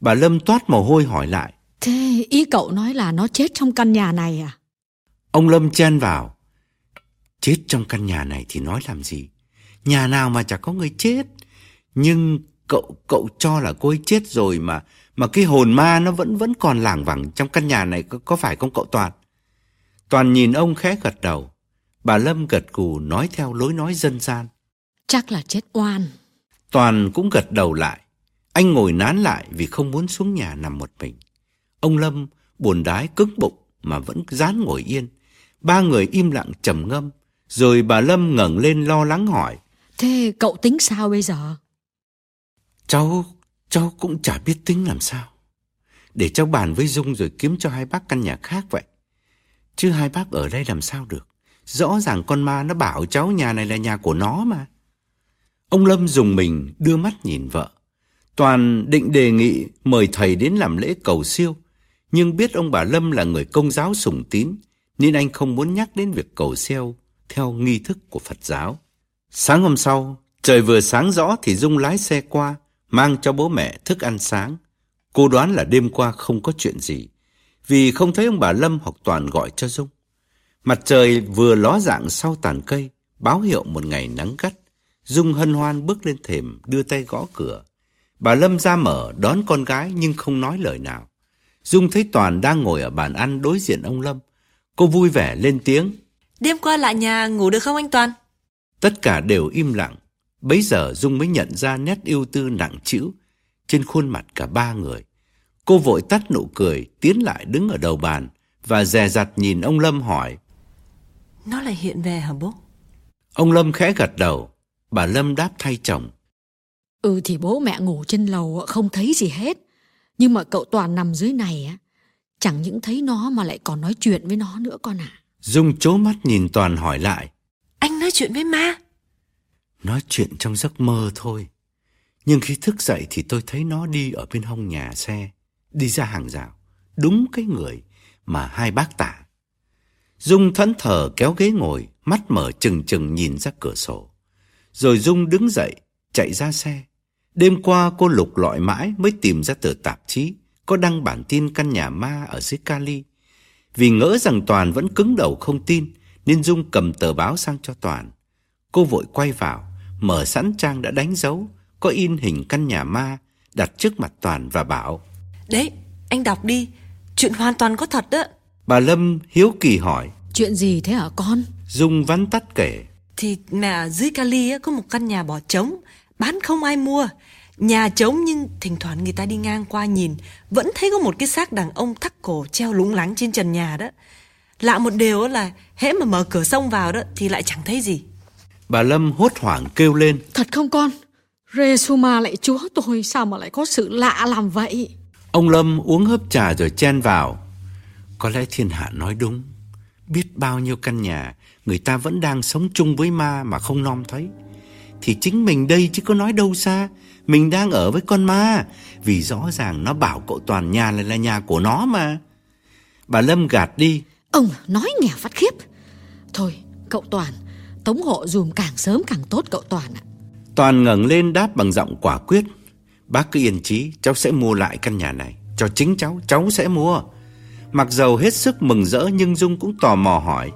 Bà Lâm toát mồ hôi hỏi lại. Thế ý cậu nói là nó chết trong căn nhà này à? Ông Lâm chen vào. Chết trong căn nhà này thì nói làm gì? Nhà nào mà chả có người chết. Nhưng cậu cậu cho là cô ấy chết rồi mà mà cái hồn ma nó vẫn vẫn còn lảng vảng trong căn nhà này có, có phải không cậu Toàn? Toàn nhìn ông khẽ gật đầu. Bà Lâm gật gù nói theo lối nói dân gian. Chắc là chết oan. Toàn cũng gật đầu lại. Anh ngồi nán lại vì không muốn xuống nhà nằm một mình. Ông Lâm buồn đái cứng bụng mà vẫn dán ngồi yên. Ba người im lặng trầm ngâm. Rồi bà Lâm ngẩng lên lo lắng hỏi. Thế cậu tính sao bây giờ? Cháu, cháu cũng chả biết tính làm sao. Để cháu bàn với Dung rồi kiếm cho hai bác căn nhà khác vậy. Chứ hai bác ở đây làm sao được. Rõ ràng con ma nó bảo cháu nhà này là nhà của nó mà. Ông Lâm dùng mình đưa mắt nhìn vợ. Toàn định đề nghị mời thầy đến làm lễ cầu siêu. Nhưng biết ông bà Lâm là người công giáo sùng tín, nên anh không muốn nhắc đến việc cầu siêu theo nghi thức của Phật giáo. Sáng hôm sau, trời vừa sáng rõ thì Dung lái xe qua, mang cho bố mẹ thức ăn sáng. Cô đoán là đêm qua không có chuyện gì, vì không thấy ông bà Lâm hoặc Toàn gọi cho Dung. Mặt trời vừa ló dạng sau tàn cây, báo hiệu một ngày nắng gắt. Dung hân hoan bước lên thềm, đưa tay gõ cửa. Bà Lâm ra mở đón con gái nhưng không nói lời nào. Dung thấy Toàn đang ngồi ở bàn ăn đối diện ông Lâm. Cô vui vẻ lên tiếng. Đêm qua lại nhà ngủ được không anh Toàn? Tất cả đều im lặng. Bấy giờ Dung mới nhận ra nét yêu tư nặng trĩu trên khuôn mặt cả ba người. Cô vội tắt nụ cười, tiến lại đứng ở đầu bàn và dè dặt nhìn ông Lâm hỏi. Nó lại hiện về hả bố? Ông Lâm khẽ gật đầu, bà Lâm đáp thay chồng. Ừ thì bố mẹ ngủ trên lầu không thấy gì hết. Nhưng mà cậu Toàn nằm dưới này á, chẳng những thấy nó mà lại còn nói chuyện với nó nữa con ạ. À. Dung chố mắt nhìn Toàn hỏi lại. Anh nói chuyện với ma? Nói chuyện trong giấc mơ thôi. Nhưng khi thức dậy thì tôi thấy nó đi ở bên hông nhà xe, đi ra hàng rào. Đúng cái người mà hai bác tả. Dung thẫn thờ kéo ghế ngồi, mắt mở chừng chừng nhìn ra cửa sổ. Rồi Dung đứng dậy, chạy ra xe. Đêm qua cô lục lọi mãi mới tìm ra tờ tạp chí có đăng bản tin căn nhà ma ở dưới Cali. Vì ngỡ rằng Toàn vẫn cứng đầu không tin, nên Dung cầm tờ báo sang cho Toàn. Cô vội quay vào, mở sẵn trang đã đánh dấu, có in hình căn nhà ma, đặt trước mặt Toàn và bảo. Đấy, anh đọc đi, chuyện hoàn toàn có thật đó. Bà Lâm hiếu kỳ hỏi. Chuyện gì thế hả con? Dung vắn tắt kể. Thì mẹ ở dưới Cali có một căn nhà bỏ trống, bán không ai mua. Nhà trống nhưng thỉnh thoảng người ta đi ngang qua nhìn, vẫn thấy có một cái xác đàn ông thắt cổ treo lúng lắng trên trần nhà đó. Lạ một điều là hễ mà mở cửa sông vào đó thì lại chẳng thấy gì. Bà Lâm hốt hoảng kêu lên. Thật không con? Resuma lại chúa tôi sao mà lại có sự lạ làm vậy? Ông Lâm uống hớp trà rồi chen vào. Có lẽ thiên hạ nói đúng. Biết bao nhiêu căn nhà người ta vẫn đang sống chung với ma mà không nom thấy. Thì chính mình đây chứ có nói đâu xa. Mình đang ở với con ma. Vì rõ ràng nó bảo cậu Toàn nhà lại là nhà của nó mà. Bà Lâm gạt đi. Ông nói nghèo phát khiếp. Thôi, cậu Toàn, tống hộ dùm càng sớm càng tốt cậu Toàn ạ. Toàn ngẩng lên đáp bằng giọng quả quyết. Bác cứ yên chí, cháu sẽ mua lại căn nhà này. Cho chính cháu, cháu sẽ mua. Mặc dầu hết sức mừng rỡ nhưng Dung cũng tò mò hỏi.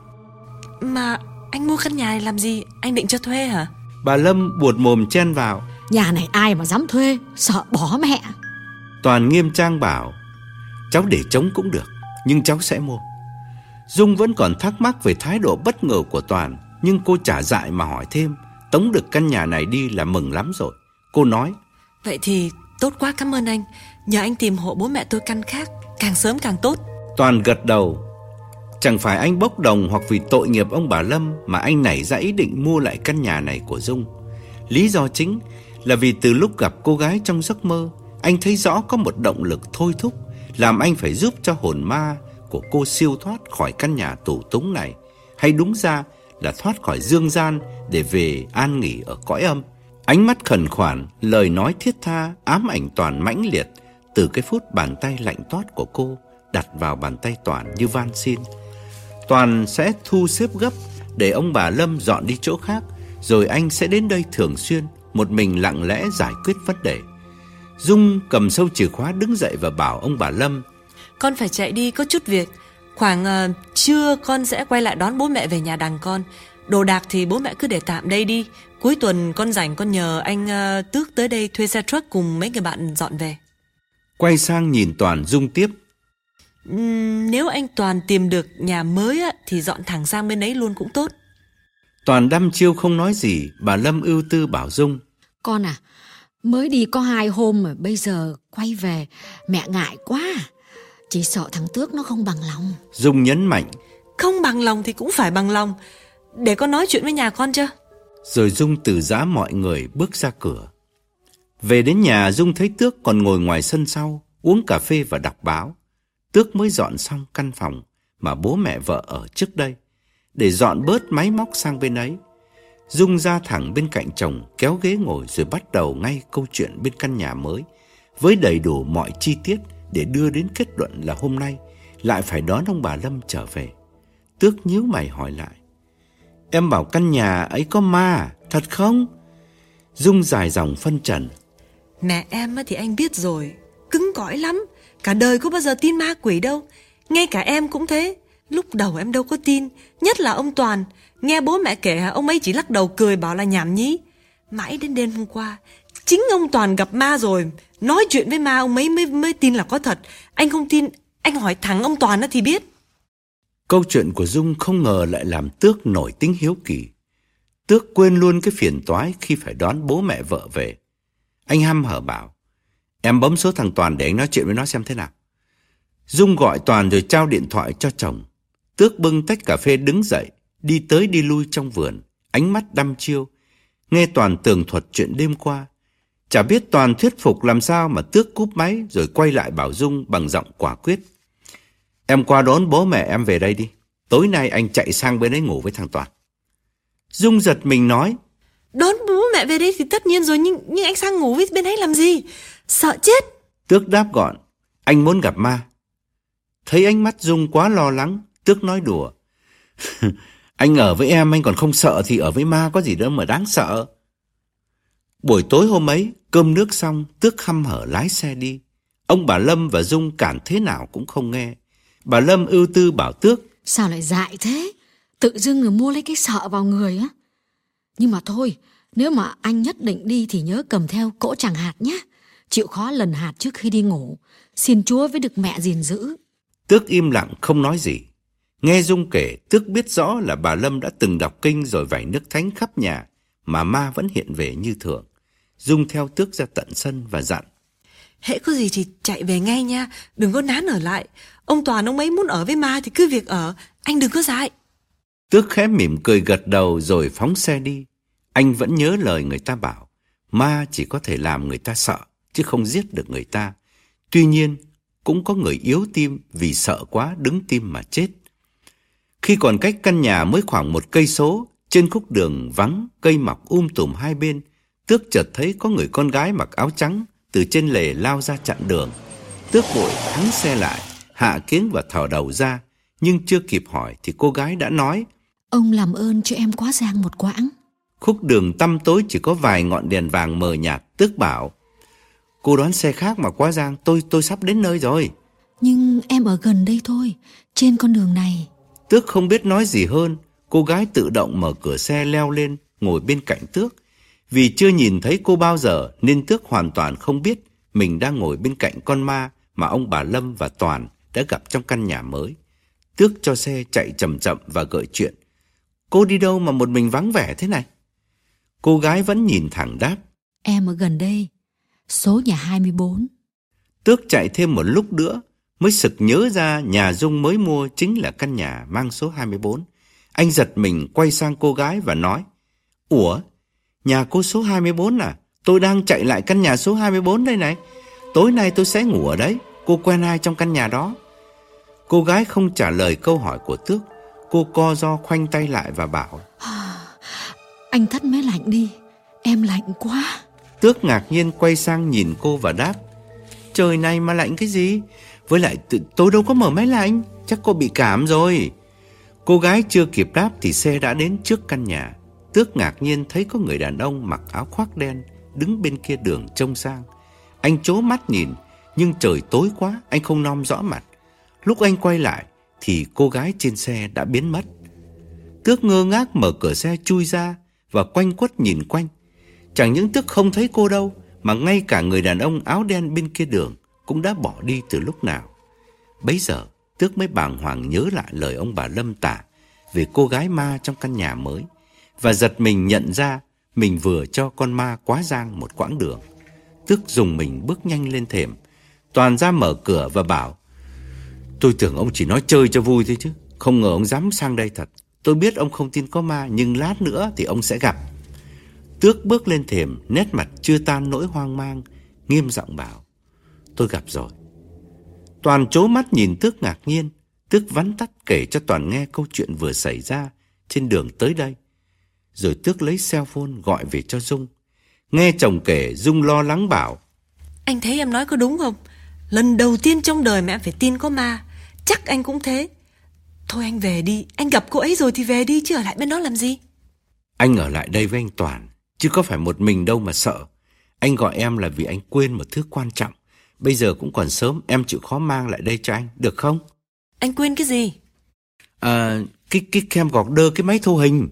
Mà anh mua căn nhà này làm gì? Anh định cho thuê hả? Bà Lâm buột mồm chen vào. Nhà này ai mà dám thuê, sợ bỏ mẹ. Toàn nghiêm trang bảo. Cháu để chống cũng được, nhưng cháu sẽ mua. Dung vẫn còn thắc mắc về thái độ bất ngờ của Toàn, nhưng cô trả dại mà hỏi thêm. Tống được căn nhà này đi là mừng lắm rồi. Cô nói. Vậy thì tốt quá cảm ơn anh. Nhờ anh tìm hộ bố mẹ tôi căn khác, càng sớm càng tốt. Toàn gật đầu. Chẳng phải anh bốc đồng hoặc vì tội nghiệp ông bà Lâm mà anh nảy ra ý định mua lại căn nhà này của Dung. Lý do chính là vì từ lúc gặp cô gái trong giấc mơ, anh thấy rõ có một động lực thôi thúc làm anh phải giúp cho hồn ma của cô siêu thoát khỏi căn nhà tù túng này. Hay đúng ra là thoát khỏi dương gian để về an nghỉ ở cõi âm. Ánh mắt khẩn khoản, lời nói thiết tha, ám ảnh Toàn mãnh liệt từ cái phút bàn tay lạnh toát của cô đặt vào bàn tay Toàn như van xin. Toàn sẽ thu xếp gấp để ông bà Lâm dọn đi chỗ khác, rồi anh sẽ đến đây thường xuyên, một mình lặng lẽ giải quyết vấn đề. Dung cầm sâu chìa khóa đứng dậy và bảo ông bà Lâm Con phải chạy đi có chút việc. Khoảng uh, trưa con sẽ quay lại đón bố mẹ về nhà đằng con. Đồ đạc thì bố mẹ cứ để tạm đây đi. Cuối tuần con rảnh con nhờ anh uh, Tước tới đây thuê xe truck cùng mấy người bạn dọn về. Quay sang nhìn Toàn Dung tiếp uhm, Nếu anh Toàn tìm được nhà mới á, thì dọn thẳng sang bên ấy luôn cũng tốt. Toàn đăm chiêu không nói gì Bà Lâm ưu tư bảo Dung. Con à Mới đi có hai hôm mà bây giờ quay về Mẹ ngại quá. Chỉ sợ thằng Tước nó không bằng lòng. Dung nhấn mạnh. Không bằng lòng thì cũng phải bằng lòng. Để con nói chuyện với nhà con chưa? Rồi Dung từ giã mọi người bước ra cửa. Về đến nhà Dung thấy Tước còn ngồi ngoài sân sau Uống cà phê và đọc báo Tước mới dọn xong căn phòng Mà bố mẹ vợ ở trước đây Để dọn bớt máy móc sang bên ấy Dung ra thẳng bên cạnh chồng kéo ghế ngồi rồi bắt đầu ngay câu chuyện bên căn nhà mới với đầy đủ mọi chi tiết để đưa đến kết luận là hôm nay lại phải đón ông bà Lâm trở về. Tước nhíu mày hỏi lại. Em bảo căn nhà ấy có ma, thật không? Dung dài dòng phân trần. Mẹ em thì anh biết rồi, cứng cỏi lắm. Cả đời có bao giờ tin ma quỷ đâu. Ngay cả em cũng thế. Lúc đầu em đâu có tin, nhất là ông Toàn. Nghe bố mẹ kể ông ấy chỉ lắc đầu cười bảo là nhảm nhí. Mãi đến đêm hôm qua, Chính ông Toàn gặp ma rồi Nói chuyện với ma ông ấy mới, mới tin là có thật Anh không tin Anh hỏi thẳng ông Toàn thì biết Câu chuyện của Dung không ngờ lại làm Tước nổi tính hiếu kỳ. Tước quên luôn cái phiền toái khi phải đón bố mẹ vợ về. Anh hăm hở bảo, em bấm số thằng Toàn để anh nói chuyện với nó xem thế nào. Dung gọi Toàn rồi trao điện thoại cho chồng. Tước bưng tách cà phê đứng dậy, đi tới đi lui trong vườn, ánh mắt đăm chiêu. Nghe Toàn tường thuật chuyện đêm qua. Chả biết Toàn thuyết phục làm sao mà Tước cúp máy rồi quay lại bảo Dung bằng giọng quả quyết. Em qua đón bố mẹ em về đây đi. Tối nay anh chạy sang bên ấy ngủ với thằng Toàn. Dung giật mình nói. Đón bố mẹ về đây thì tất nhiên rồi nhưng nhưng anh sang ngủ với bên ấy làm gì? Sợ chết. Tước đáp gọn. Anh muốn gặp ma. Thấy ánh mắt Dung quá lo lắng, Tước nói đùa. [laughs] anh ở với em anh còn không sợ thì ở với ma có gì đâu mà đáng sợ. Buổi tối hôm ấy, cơm nước xong, Tước hăm hở lái xe đi. Ông bà Lâm và Dung cản thế nào cũng không nghe. Bà Lâm ưu tư bảo Tước. Sao lại dại thế? Tự dưng người mua lấy cái sợ vào người á. Nhưng mà thôi, nếu mà anh nhất định đi thì nhớ cầm theo cỗ chẳng hạt nhé. Chịu khó lần hạt trước khi đi ngủ. Xin Chúa với được mẹ gìn giữ. Tước im lặng không nói gì. Nghe Dung kể, Tước biết rõ là bà Lâm đã từng đọc kinh rồi vẩy nước thánh khắp nhà, mà ma vẫn hiện về như thường. Dung theo Tước ra tận sân và dặn. Hễ có gì thì chạy về ngay nha, đừng có nán ở lại. Ông Toàn ông ấy muốn ở với ma thì cứ việc ở, anh đừng có dại. Tước khẽ mỉm cười gật đầu rồi phóng xe đi. Anh vẫn nhớ lời người ta bảo, ma chỉ có thể làm người ta sợ, chứ không giết được người ta. Tuy nhiên, cũng có người yếu tim vì sợ quá đứng tim mà chết. Khi còn cách căn nhà mới khoảng một cây số, trên khúc đường vắng, cây mọc um tùm hai bên, Tước chợt thấy có người con gái mặc áo trắng từ trên lề lao ra chặn đường. Tước vội thắng xe lại, hạ kiếng và thò đầu ra, nhưng chưa kịp hỏi thì cô gái đã nói Ông làm ơn cho em quá giang một quãng. Khúc đường tăm tối chỉ có vài ngọn đèn vàng mờ nhạt, tước bảo Cô đón xe khác mà quá giang, tôi tôi sắp đến nơi rồi. Nhưng em ở gần đây thôi, trên con đường này. Tước không biết nói gì hơn, cô gái tự động mở cửa xe leo lên, ngồi bên cạnh Tước. Vì chưa nhìn thấy cô bao giờ nên Tước hoàn toàn không biết mình đang ngồi bên cạnh con ma mà ông bà Lâm và Toàn đã gặp trong căn nhà mới. Tước cho xe chạy chậm chậm và gợi chuyện. Cô đi đâu mà một mình vắng vẻ thế này? Cô gái vẫn nhìn thẳng đáp. Em ở gần đây, số nhà 24. Tước chạy thêm một lúc nữa mới sực nhớ ra nhà Dung mới mua chính là căn nhà mang số 24. Anh giật mình quay sang cô gái và nói Ủa, nhà cô số 24 à? Tôi đang chạy lại căn nhà số 24 đây này. Tối nay tôi sẽ ngủ ở đấy. Cô quen ai trong căn nhà đó? Cô gái không trả lời câu hỏi của Tước. Cô co do khoanh tay lại và bảo [sighs] Anh thắt máy lạnh đi, em lạnh quá. Tước ngạc nhiên quay sang nhìn cô và đáp Trời này mà lạnh cái gì? Với lại tôi đâu có mở máy lạnh, chắc cô bị cảm rồi. Cô gái chưa kịp đáp thì xe đã đến trước căn nhà. Tước ngạc nhiên thấy có người đàn ông mặc áo khoác đen đứng bên kia đường trông sang. Anh chố mắt nhìn, nhưng trời tối quá, anh không nom rõ mặt. Lúc anh quay lại, thì cô gái trên xe đã biến mất. Tước ngơ ngác mở cửa xe chui ra và quanh quất nhìn quanh. Chẳng những Tước không thấy cô đâu, mà ngay cả người đàn ông áo đen bên kia đường cũng đã bỏ đi từ lúc nào. Bấy giờ, Tước mới bàng hoàng nhớ lại lời ông bà Lâm tả về cô gái ma trong căn nhà mới và giật mình nhận ra mình vừa cho con ma quá giang một quãng đường. Tước dùng mình bước nhanh lên thềm, toàn ra mở cửa và bảo Tôi tưởng ông chỉ nói chơi cho vui thôi chứ Không ngờ ông dám sang đây thật Tôi biết ông không tin có ma Nhưng lát nữa thì ông sẽ gặp Tước bước lên thềm Nét mặt chưa tan nỗi hoang mang Nghiêm giọng bảo Tôi gặp rồi. Toàn chố mắt nhìn Tước ngạc nhiên Tước vắn tắt kể cho Toàn nghe câu chuyện vừa xảy ra Trên đường tới đây. Rồi Tước lấy cell phone gọi về cho Dung. Nghe chồng kể Dung lo lắng bảo Anh thấy em nói có đúng không? Lần đầu tiên trong đời mẹ phải tin có ma. Chắc anh cũng thế. Thôi anh về đi Anh gặp cô ấy rồi thì về đi chứ ở lại bên đó làm gì? Anh ở lại đây với anh Toàn Chứ có phải một mình đâu mà sợ Anh gọi em là vì anh quên một thứ quan trọng Bây giờ cũng còn sớm Em chịu khó mang lại đây cho anh Được không Anh quên cái gì À cái, cái kem gọt đơ cái máy thu hình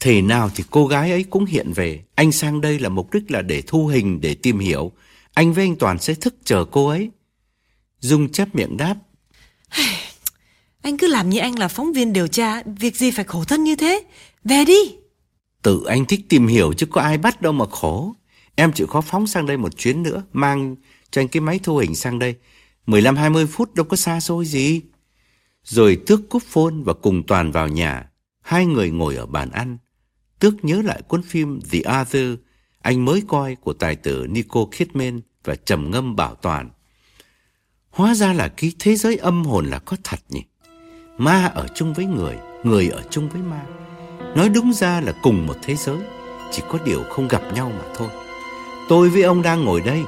Thể nào thì cô gái ấy cũng hiện về. Anh sang đây là mục đích là để thu hình, để tìm hiểu. Anh với anh Toàn sẽ thức chờ cô ấy. Dung chép miệng đáp. [sighs] Anh cứ làm như anh là phóng viên điều tra, việc gì phải khổ thân như thế. Về đi. Tự anh thích tìm hiểu chứ có ai bắt đâu mà khổ. Em chịu khó phóng sang đây một chuyến nữa, mang cho anh cái máy thu hình sang đây. 15-20 phút đâu có xa xôi gì. Rồi tước cúp phone và cùng Toàn vào nhà. Hai người ngồi ở bàn ăn. Tước nhớ lại cuốn phim The Other anh mới coi của tài tử Nico Kidman và trầm ngâm bảo Toàn. Hóa ra là cái thế giới âm hồn là có thật nhỉ. Ma ở chung với người, người ở chung với ma. Nói đúng ra là cùng một thế giới, chỉ có điều không gặp nhau mà thôi. Tôi với ông đang ngồi đây,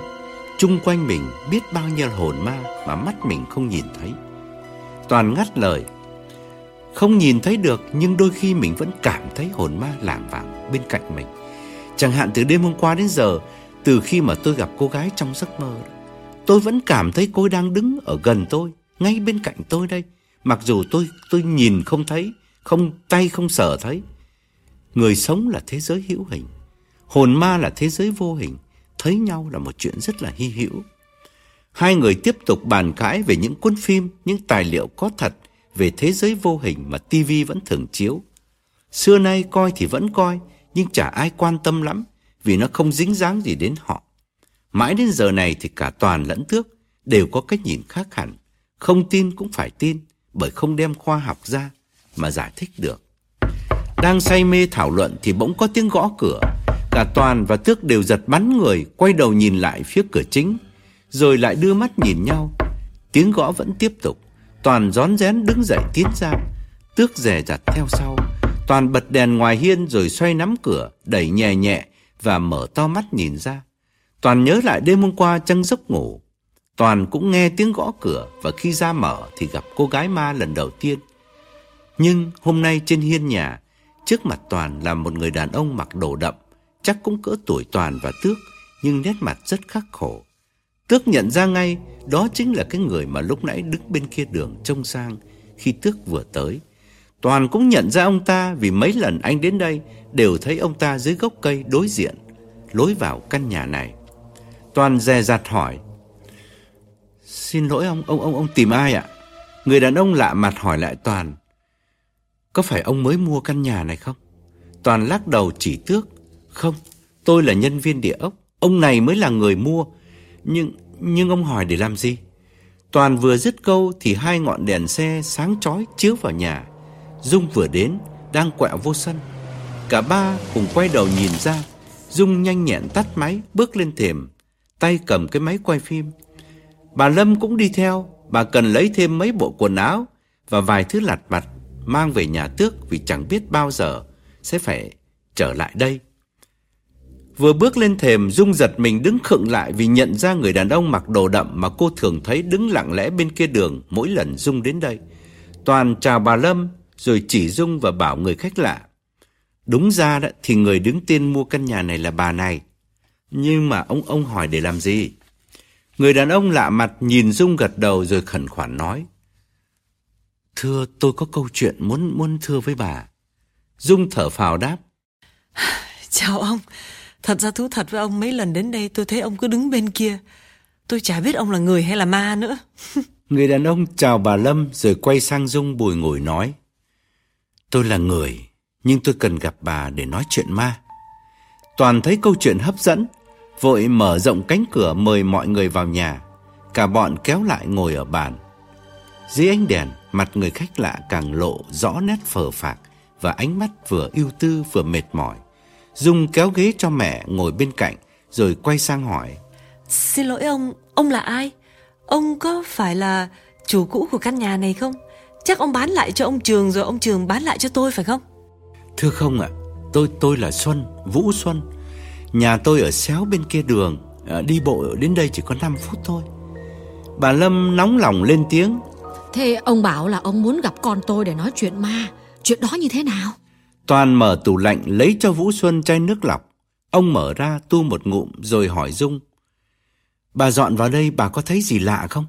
chung quanh mình biết bao nhiêu hồn ma mà mắt mình không nhìn thấy. Toàn ngắt lời, không nhìn thấy được nhưng đôi khi mình vẫn cảm thấy hồn ma lảng vảng bên cạnh mình. Chẳng hạn từ đêm hôm qua đến giờ, từ khi mà tôi gặp cô gái trong giấc mơ, tôi vẫn cảm thấy cô đang đứng ở gần tôi, ngay bên cạnh tôi đây. Mặc dù tôi tôi nhìn không thấy, không tay không sở thấy. Người sống là thế giới hữu hình, hồn ma là thế giới vô hình, thấy nhau là một chuyện rất là hy hữu. Hai người tiếp tục bàn cãi về những cuốn phim, những tài liệu có thật về thế giới vô hình mà TV vẫn thường chiếu. Xưa nay coi thì vẫn coi, nhưng chả ai quan tâm lắm vì nó không dính dáng gì đến họ. Mãi đến giờ này thì cả Toàn lẫn Tước đều có cách nhìn khác hẳn. Không tin cũng phải tin bởi không đem khoa học ra mà giải thích được. Đang say mê thảo luận thì bỗng có tiếng gõ cửa. Cả Toàn và Tước đều giật bắn người, quay đầu nhìn lại phía cửa chính, rồi lại đưa mắt nhìn nhau. Tiếng gõ vẫn tiếp tục. Toàn rón rén đứng dậy tiến ra, Tước rè rặt theo sau. Toàn bật đèn ngoài hiên rồi xoay nắm cửa, đẩy nhẹ nhẹ và mở to mắt nhìn ra. Toàn nhớ lại đêm hôm qua chân giấc ngủ. Toàn cũng nghe tiếng gõ cửa và khi ra mở thì gặp cô gái ma lần đầu tiên. Nhưng hôm nay trên hiên nhà, trước mặt Toàn là một người đàn ông mặc đồ đậm, chắc cũng cỡ tuổi Toàn và Tước, nhưng nét mặt rất khắc khổ. Tước nhận ra ngay đó chính là cái người mà lúc nãy đứng bên kia đường trông sang khi Tước vừa tới. Toàn cũng nhận ra ông ta vì mấy lần anh đến đây đều thấy ông ta dưới gốc cây đối diện, lối vào căn nhà này. Toàn dè dặt hỏi. Xin lỗi ông, ông ông ông tìm ai ạ? Người đàn ông lạ mặt hỏi lại Toàn. Có phải ông mới mua căn nhà này không? Toàn lắc đầu chỉ tước. Không, tôi là nhân viên địa ốc. Ông này mới là người mua. Nhưng, nhưng ông hỏi để làm gì? Toàn vừa dứt câu thì hai ngọn đèn xe sáng chói chiếu vào nhà. Dung vừa đến, đang quẹo vô sân. Cả ba cùng quay đầu nhìn ra. Dung nhanh nhẹn tắt máy, bước lên thềm, tay cầm cái máy quay phim. Bà Lâm cũng đi theo, bà cần lấy thêm mấy bộ quần áo và vài thứ lặt vặt mang về nhà tước vì chẳng biết bao giờ sẽ phải trở lại đây. Vừa bước lên thềm, Dung giật mình đứng khựng lại vì nhận ra người đàn ông mặc đồ đậm mà cô thường thấy đứng lặng lẽ bên kia đường mỗi lần Dung đến đây. Toàn chào bà Lâm, rồi chỉ Dung và bảo người khách lạ. Đúng ra đó, thì người đứng tên mua căn nhà này là bà này. Nhưng mà ông ông hỏi để làm gì? Người đàn ông lạ mặt nhìn Dung gật đầu rồi khẩn khoản nói. Thưa, tôi có câu chuyện muốn muốn thưa với bà. Dung thở phào đáp. [sighs] Chào ông. Thật ra thú thật với ông mấy lần đến đây tôi thấy ông cứ đứng bên kia. Tôi chả biết ông là người hay là ma nữa. [laughs] Người đàn ông chào bà Lâm rồi quay sang Dung bùi ngồi nói. Tôi là người, nhưng tôi cần gặp bà để nói chuyện ma. Toàn thấy câu chuyện hấp dẫn, vội mở rộng cánh cửa mời mọi người vào nhà. Cả bọn kéo lại ngồi ở bàn. Dưới ánh đèn, mặt người khách lạ càng lộ rõ nét phờ phạc và ánh mắt vừa ưu tư vừa mệt mỏi. Dung kéo ghế cho mẹ ngồi bên cạnh rồi quay sang hỏi. Xin lỗi ông, ông là ai? Ông có phải là chủ cũ của căn nhà này không? Chắc ông bán lại cho ông Trường rồi ông Trường bán lại cho tôi phải không? Thưa không ạ, tôi tôi là Xuân, Vũ Xuân. Nhà tôi ở xéo bên kia đường, à, đi bộ đến đây chỉ có 5 phút thôi. Bà Lâm nóng lòng lên tiếng. Thế ông bảo là ông muốn gặp con tôi để nói chuyện ma, chuyện đó như thế nào? Toàn mở tủ lạnh lấy cho Vũ Xuân chai nước lọc. Ông mở ra tu một ngụm rồi hỏi Dung. Bà dọn vào đây bà có thấy gì lạ không?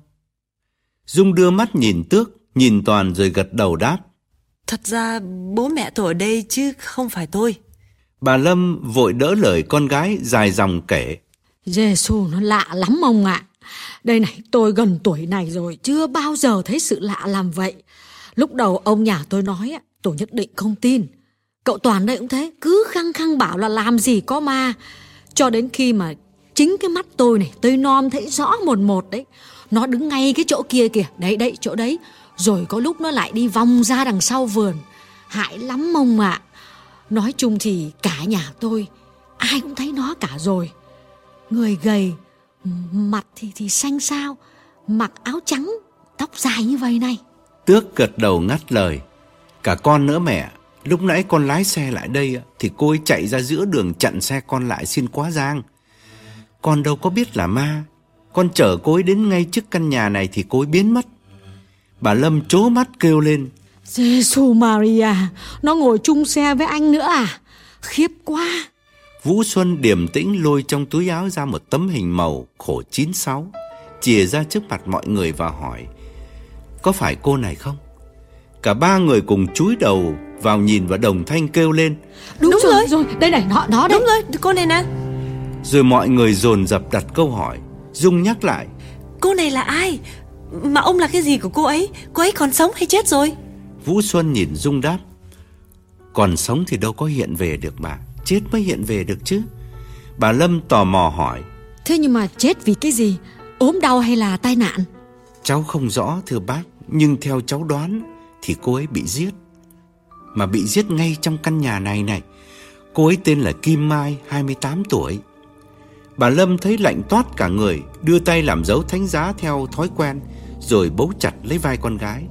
Dung đưa mắt nhìn tước, nhìn Toàn rồi gật đầu đáp. Thật ra bố mẹ tôi ở đây chứ không phải tôi. Bà Lâm vội đỡ lời con gái dài dòng kể. Giêsu nó lạ lắm ông ạ. Đây này, tôi gần tuổi này rồi, chưa bao giờ thấy sự lạ làm vậy. Lúc đầu ông nhà tôi nói, tôi nhất định không tin. Cậu Toàn đây cũng thế, cứ khăng khăng bảo là làm gì có ma. Cho đến khi mà chính cái mắt tôi này, tôi non thấy rõ một một đấy. Nó đứng ngay cái chỗ kia kìa, đấy đấy, chỗ đấy. Rồi có lúc nó lại đi vòng ra đằng sau vườn. Hại lắm mông ạ. Nói chung thì cả nhà tôi, ai cũng thấy nó cả rồi. Người gầy, mặt thì thì xanh xao, mặc áo trắng, tóc dài như vậy này. Tước gật đầu ngắt lời. Cả con nữa mẹ, lúc nãy con lái xe lại đây thì cô ấy chạy ra giữa đường chặn xe con lại xin quá giang. Con đâu có biết là ma. Con chở cô ấy đến ngay trước căn nhà này thì cô ấy biến mất. Bà Lâm chố mắt kêu lên. Giêsu Maria, nó ngồi chung xe với anh nữa à? Khiếp quá. Vũ Xuân điềm tĩnh lôi trong túi áo ra một tấm hình màu khổ 96, chìa ra trước mặt mọi người và hỏi, có phải cô này không? Cả ba người cùng chúi đầu vào nhìn và đồng thanh kêu lên. Đúng, Đúng rồi, rồi, rồi, đây này, nó, nó đấy. Đúng rồi, cô này nè. Rồi mọi người dồn dập đặt câu hỏi, Dung nhắc lại. Cô này là ai? Mà ông là cái gì của cô ấy? Cô ấy còn sống hay chết rồi? Vũ Xuân nhìn Dung đáp. Còn sống thì đâu có hiện về được bà chết mới hiện về được chứ? Bà Lâm tò mò hỏi. Thế nhưng mà chết vì cái gì? Ốm đau hay là tai nạn? Cháu không rõ thưa bác Nhưng theo cháu đoán Thì cô ấy bị giết. Mà bị giết ngay trong căn nhà này này Cô ấy tên là Kim Mai 28 tuổi. Bà Lâm thấy lạnh toát cả người Đưa tay làm dấu thánh giá theo thói quen Rồi bấu chặt lấy vai con gái.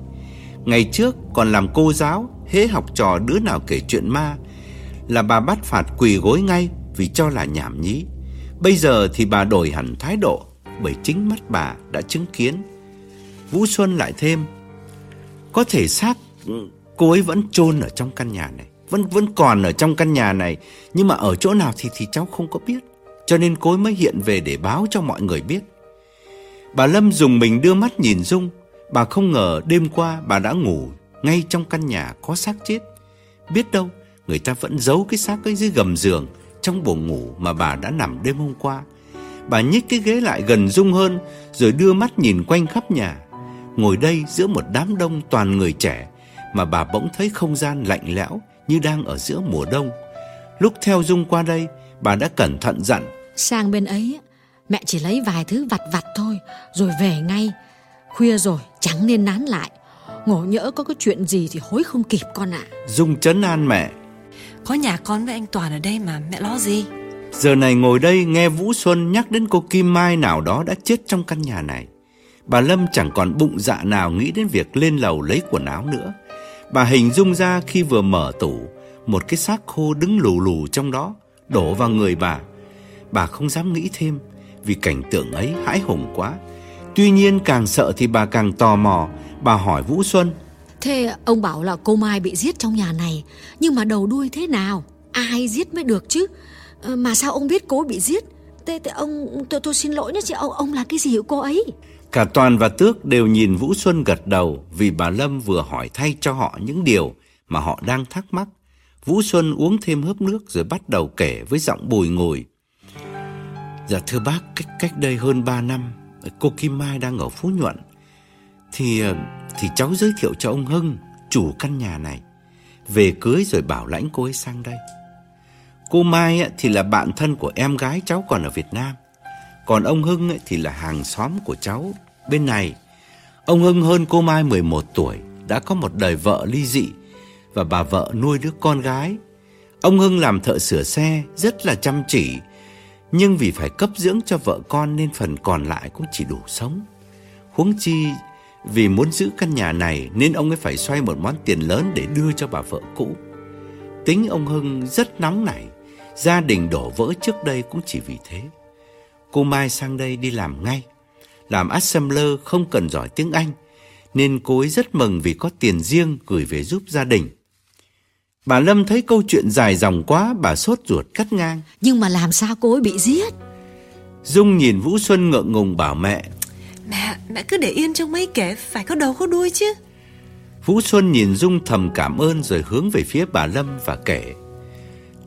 Ngày trước còn làm cô giáo Hễ học trò đứa nào kể chuyện ma là bà bắt phạt quỳ gối ngay vì cho là nhảm nhí. Bây giờ thì bà đổi hẳn thái độ bởi chính mắt bà đã chứng kiến. Vũ Xuân lại thêm, có thể xác cô ấy vẫn chôn ở trong căn nhà này, vẫn vẫn còn ở trong căn nhà này, nhưng mà ở chỗ nào thì thì cháu không có biết, cho nên cô ấy mới hiện về để báo cho mọi người biết. Bà Lâm dùng mình đưa mắt nhìn Dung, bà không ngờ đêm qua bà đã ngủ ngay trong căn nhà có xác chết. Biết đâu người ta vẫn giấu cái xác ấy dưới gầm giường trong buồng ngủ mà bà đã nằm đêm hôm qua. Bà nhích cái ghế lại gần Dung hơn rồi đưa mắt nhìn quanh khắp nhà. Ngồi đây giữa một đám đông toàn người trẻ mà bà bỗng thấy không gian lạnh lẽo như đang ở giữa mùa đông. Lúc theo Dung qua đây, bà đã cẩn thận dặn. Sang bên ấy, mẹ chỉ lấy vài thứ vặt vặt thôi, rồi về ngay. Khuya rồi, chẳng nên nán lại. Ngộ nhỡ có cái chuyện gì thì hối không kịp con ạ. Dung chấn an mẹ. Có nhà con với anh Toàn ở đây mà, mẹ lo gì? Giờ này ngồi đây nghe Vũ Xuân nhắc đến cô Kim Mai nào đó đã chết trong căn nhà này. Bà Lâm chẳng còn bụng dạ nào nghĩ đến việc lên lầu lấy quần áo nữa. Bà hình dung ra khi vừa mở tủ, Một cái xác khô đứng lù lù trong đó, Đổ vào người bà. Bà không dám nghĩ thêm, Vì cảnh tượng ấy hãi hùng quá. Tuy nhiên càng sợ thì bà càng tò mò. Bà hỏi Vũ Xuân Thế ông bảo là cô Mai bị giết trong nhà này Nhưng mà đầu đuôi thế nào? Ai giết mới được chứ? Ờ, mà sao ông biết cô bị giết? Thế, thế ông tôi, tôi xin lỗi nhé chị ông Ông là cái gì của cô ấy? Cả Toàn và Tước đều nhìn Vũ Xuân gật đầu Vì bà Lâm vừa hỏi thay cho họ những điều Mà họ đang thắc mắc. Vũ Xuân uống thêm hớp nước Rồi bắt đầu kể với giọng bồi ngồi. Dạ thưa bác Cách cách đây hơn 3 năm Cô Kim Mai đang ở Phú Nhuận. Thì ờ, thì cháu giới thiệu cho ông Hưng, chủ căn nhà này, về cưới rồi bảo lãnh cô ấy sang đây. Cô Mai ờ, thì là bạn thân của em gái cháu còn ở Việt Nam. Còn ông Hưng ờ, thì là hàng xóm của cháu bên này. Ông Hưng hơn cô Mai 11 tuổi, đã có một đời vợ ly dị và bà vợ nuôi đứa con gái. Ông Hưng làm thợ sửa xe rất là chăm chỉ, nhưng vì phải cấp dưỡng cho vợ con nên phần còn lại cũng chỉ đủ sống. Huống chi vì muốn giữ căn nhà này nên ông ấy phải xoay một món tiền lớn để đưa cho bà vợ cũ. Tính ông Hưng rất nóng nảy, gia đình đổ vỡ trước đây cũng chỉ vì thế. Cô Mai sang đây đi làm ngay, làm assembler không cần giỏi tiếng Anh, nên cô ấy rất mừng vì có tiền riêng gửi về giúp gia đình. Bà Lâm thấy câu chuyện dài dòng quá, bà sốt ruột cắt ngang. Nhưng mà làm sao cô ấy bị giết? Dung nhìn Vũ Xuân ngượng ngùng bảo mẹ Mẹ, mẹ cứ để yên cho mấy kẻ Phải có đầu có đuôi chứ Vũ Xuân nhìn Dung thầm cảm ơn rồi hướng về phía bà Lâm và kể.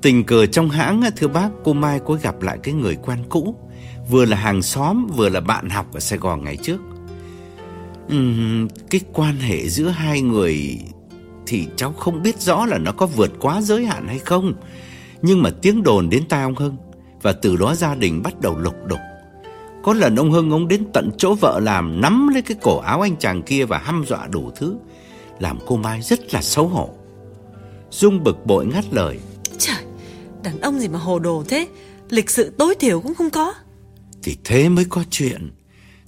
Tình cờ trong hãng, thưa bác, cô Mai có gặp lại cái người quen cũ. Vừa là hàng xóm, vừa là bạn học ở Sài Gòn ngày trước. Uhm, cái quan hệ giữa hai người thì cháu không biết rõ là nó có vượt quá giới hạn hay không. Nhưng mà tiếng đồn đến tai ông Hưng và từ đó gia đình bắt đầu lục đục. Có lần ông Hưng ông đến tận chỗ vợ làm nắm lấy cái cổ áo anh chàng kia và hăm dọa đủ thứ, làm cô Mai rất là xấu hổ. Dung bực bội ngắt lời. Trời, đàn ông gì mà hồ đồ thế, lịch sự tối thiểu cũng không có. Thì thế mới có chuyện.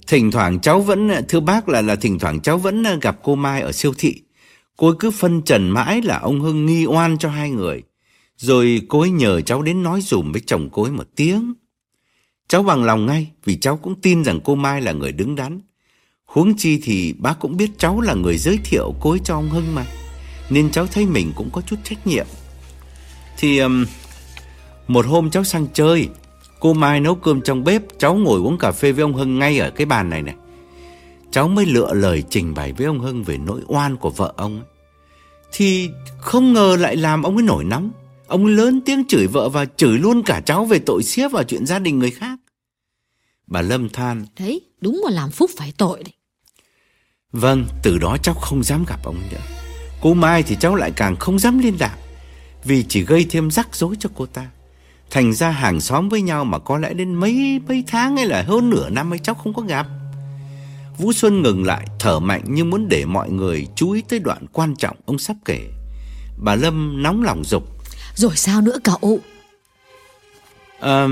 Thỉnh thoảng cháu vẫn thưa bác là là thỉnh thoảng cháu vẫn gặp cô Mai ở siêu thị. Cô ấy cứ phân trần mãi là ông Hưng nghi oan cho hai người. Rồi cô ấy nhờ cháu đến nói dùm với chồng cô ấy một tiếng. Cháu bằng lòng ngay vì cháu cũng tin rằng cô Mai là người đứng đắn. Huống chi thì bác cũng biết cháu là người giới thiệu cô ấy cho ông Hưng mà. Nên cháu thấy mình cũng có chút trách nhiệm. Thì um, một hôm cháu sang chơi, cô Mai nấu cơm trong bếp, cháu ngồi uống cà phê với ông Hưng ngay ở cái bàn này này. Cháu mới lựa lời trình bày với ông Hưng về nỗi oan của vợ ông ấy. Thì không ngờ lại làm ông ấy nổi nóng. Ông lớn tiếng chửi vợ và chửi luôn cả cháu về tội xiếp vào chuyện gia đình người khác. Bà Lâm than. Đấy, đúng là làm phúc phải tội đấy. Vâng, từ đó cháu không dám gặp ông nữa. Cô Mai thì cháu lại càng không dám liên lạc. Vì chỉ gây thêm rắc rối cho cô ta. Thành ra hàng xóm với nhau mà có lẽ đến mấy mấy tháng hay là hơn nửa năm ấy cháu không có gặp. Vũ Xuân ngừng lại, thở mạnh như muốn để mọi người chú ý tới đoạn quan trọng ông sắp kể. Bà Lâm nóng lòng dục rồi sao nữa cậu? À,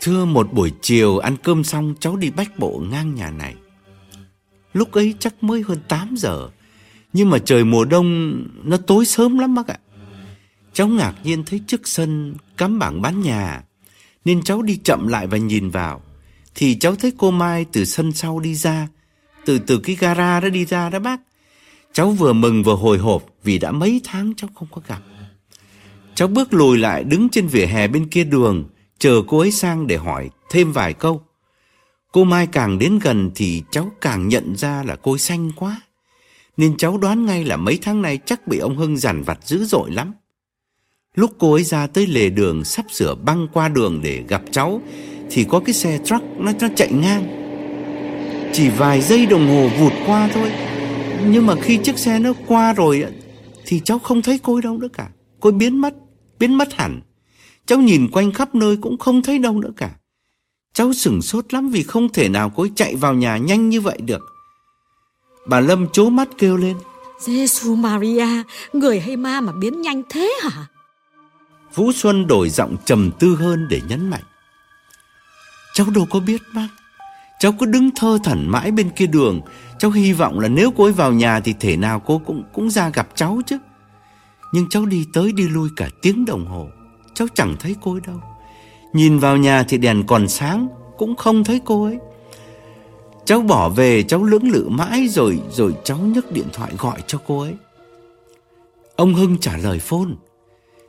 thưa một buổi chiều ăn cơm xong cháu đi bách bộ ngang nhà này. Lúc ấy chắc mới hơn 8 giờ. Nhưng mà trời mùa đông nó tối sớm lắm bác ạ. Cháu ngạc nhiên thấy trước sân cắm bảng bán nhà. Nên cháu đi chậm lại và nhìn vào. Thì cháu thấy cô Mai từ sân sau đi ra. Từ từ cái gara đó đi ra đó bác. Cháu vừa mừng vừa hồi hộp vì đã mấy tháng cháu không có gặp. Cháu bước lùi lại đứng trên vỉa hè bên kia đường, chờ cô ấy sang để hỏi thêm vài câu. Cô Mai càng đến gần thì cháu càng nhận ra là cô ấy xanh quá. Nên cháu đoán ngay là mấy tháng nay chắc bị ông Hưng giàn vặt dữ dội lắm. Lúc cô ấy ra tới lề đường sắp sửa băng qua đường để gặp cháu thì có cái xe truck nó, nó chạy ngang. Chỉ vài giây đồng hồ vụt qua thôi. Nhưng mà khi chiếc xe nó qua rồi thì cháu không thấy cô ấy đâu nữa cả. Cô ấy biến mất biến mất hẳn. Cháu nhìn quanh khắp nơi cũng không thấy đâu nữa cả. Cháu sửng sốt lắm vì không thể nào cô ấy chạy vào nhà nhanh như vậy được. Bà Lâm chố mắt kêu lên. Giêsu Maria, người hay ma mà biến nhanh thế hả? Vũ Xuân đổi giọng trầm tư hơn để nhấn mạnh. Cháu đâu có biết bác. Cháu cứ đứng thơ thẩn mãi bên kia đường. Cháu hy vọng là nếu cô ấy vào nhà thì thể nào cô cũng cũng ra gặp cháu chứ. Nhưng cháu đi tới đi lui cả tiếng đồng hồ. Cháu chẳng thấy cô ấy đâu. Nhìn vào nhà thì đèn còn sáng, Cũng không thấy cô ấy. Cháu bỏ về, cháu lưỡng lự mãi rồi Rồi cháu nhấc điện thoại gọi cho cô ấy. Ông Hưng trả lời phone.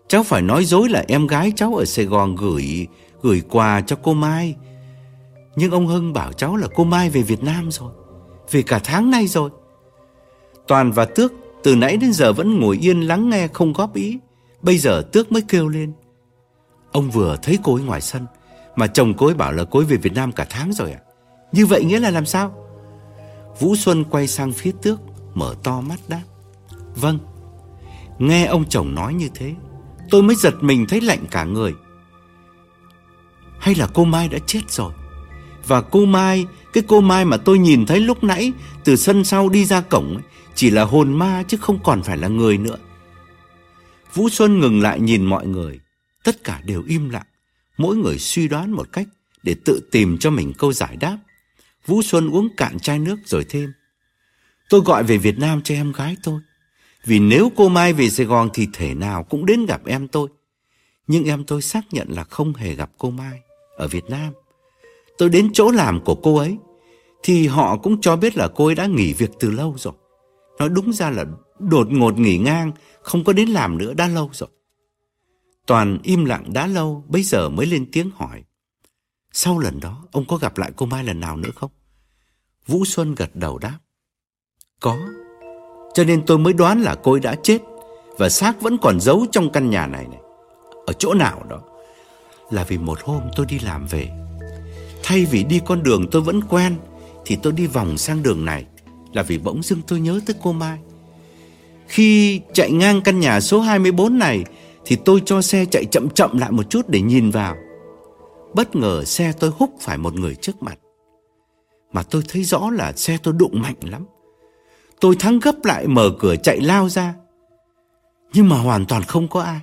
Cháu phải nói dối là em gái cháu ở Sài Gòn gửi Gửi quà cho cô Mai. Nhưng ông Hưng bảo cháu là cô Mai về Việt Nam rồi. Về cả tháng nay rồi. Toàn và Tước từ nãy đến giờ vẫn ngồi yên lắng nghe không góp ý. Bây giờ Tước mới kêu lên. Ông vừa thấy cô ấy ngoài sân Mà chồng cô ấy bảo là cô ấy về Việt Nam cả tháng rồi à Như vậy nghĩa là làm sao? Vũ Xuân quay sang phía Tước Mở to mắt đáp. Vâng Nghe ông chồng nói như thế Tôi mới giật mình thấy lạnh cả người. Hay là cô Mai đã chết rồi? Và cô Mai Cái cô Mai mà tôi nhìn thấy lúc nãy Từ sân sau đi ra cổng ấy, chỉ là hồn ma chứ không còn phải là người nữa. Vũ Xuân ngừng lại nhìn mọi người, tất cả đều im lặng, mỗi người suy đoán một cách để tự tìm cho mình câu giải đáp. Vũ Xuân uống cạn chai nước rồi thêm. Tôi gọi về Việt Nam cho em gái tôi. Vì nếu cô Mai về Sài Gòn thì thể nào cũng đến gặp em tôi. Nhưng em tôi xác nhận là không hề gặp cô Mai ở Việt Nam. Tôi đến chỗ làm của cô ấy thì họ cũng cho biết là cô ấy đã nghỉ việc từ lâu rồi nó đúng ra là đột ngột nghỉ ngang, không có đến làm nữa đã lâu rồi. Toàn im lặng đã lâu, bây giờ mới lên tiếng hỏi. Sau lần đó, ông có gặp lại cô Mai lần nào nữa không? Vũ Xuân gật đầu đáp. Có. Cho nên tôi mới đoán là cô ấy đã chết Và xác vẫn còn giấu trong căn nhà này này Ở chỗ nào đó Là vì một hôm tôi đi làm về Thay vì đi con đường tôi vẫn quen Thì tôi đi vòng sang đường này là vì bỗng dưng tôi nhớ tới cô Mai. Khi chạy ngang căn nhà số 24 này, Thì tôi cho xe chạy chậm chậm lại một chút để nhìn vào. Bất ngờ xe tôi húc phải một người trước mặt. Mà tôi thấy rõ là xe tôi đụng mạnh lắm. Tôi thắng gấp lại mở cửa chạy lao ra. Nhưng mà hoàn toàn không có ai.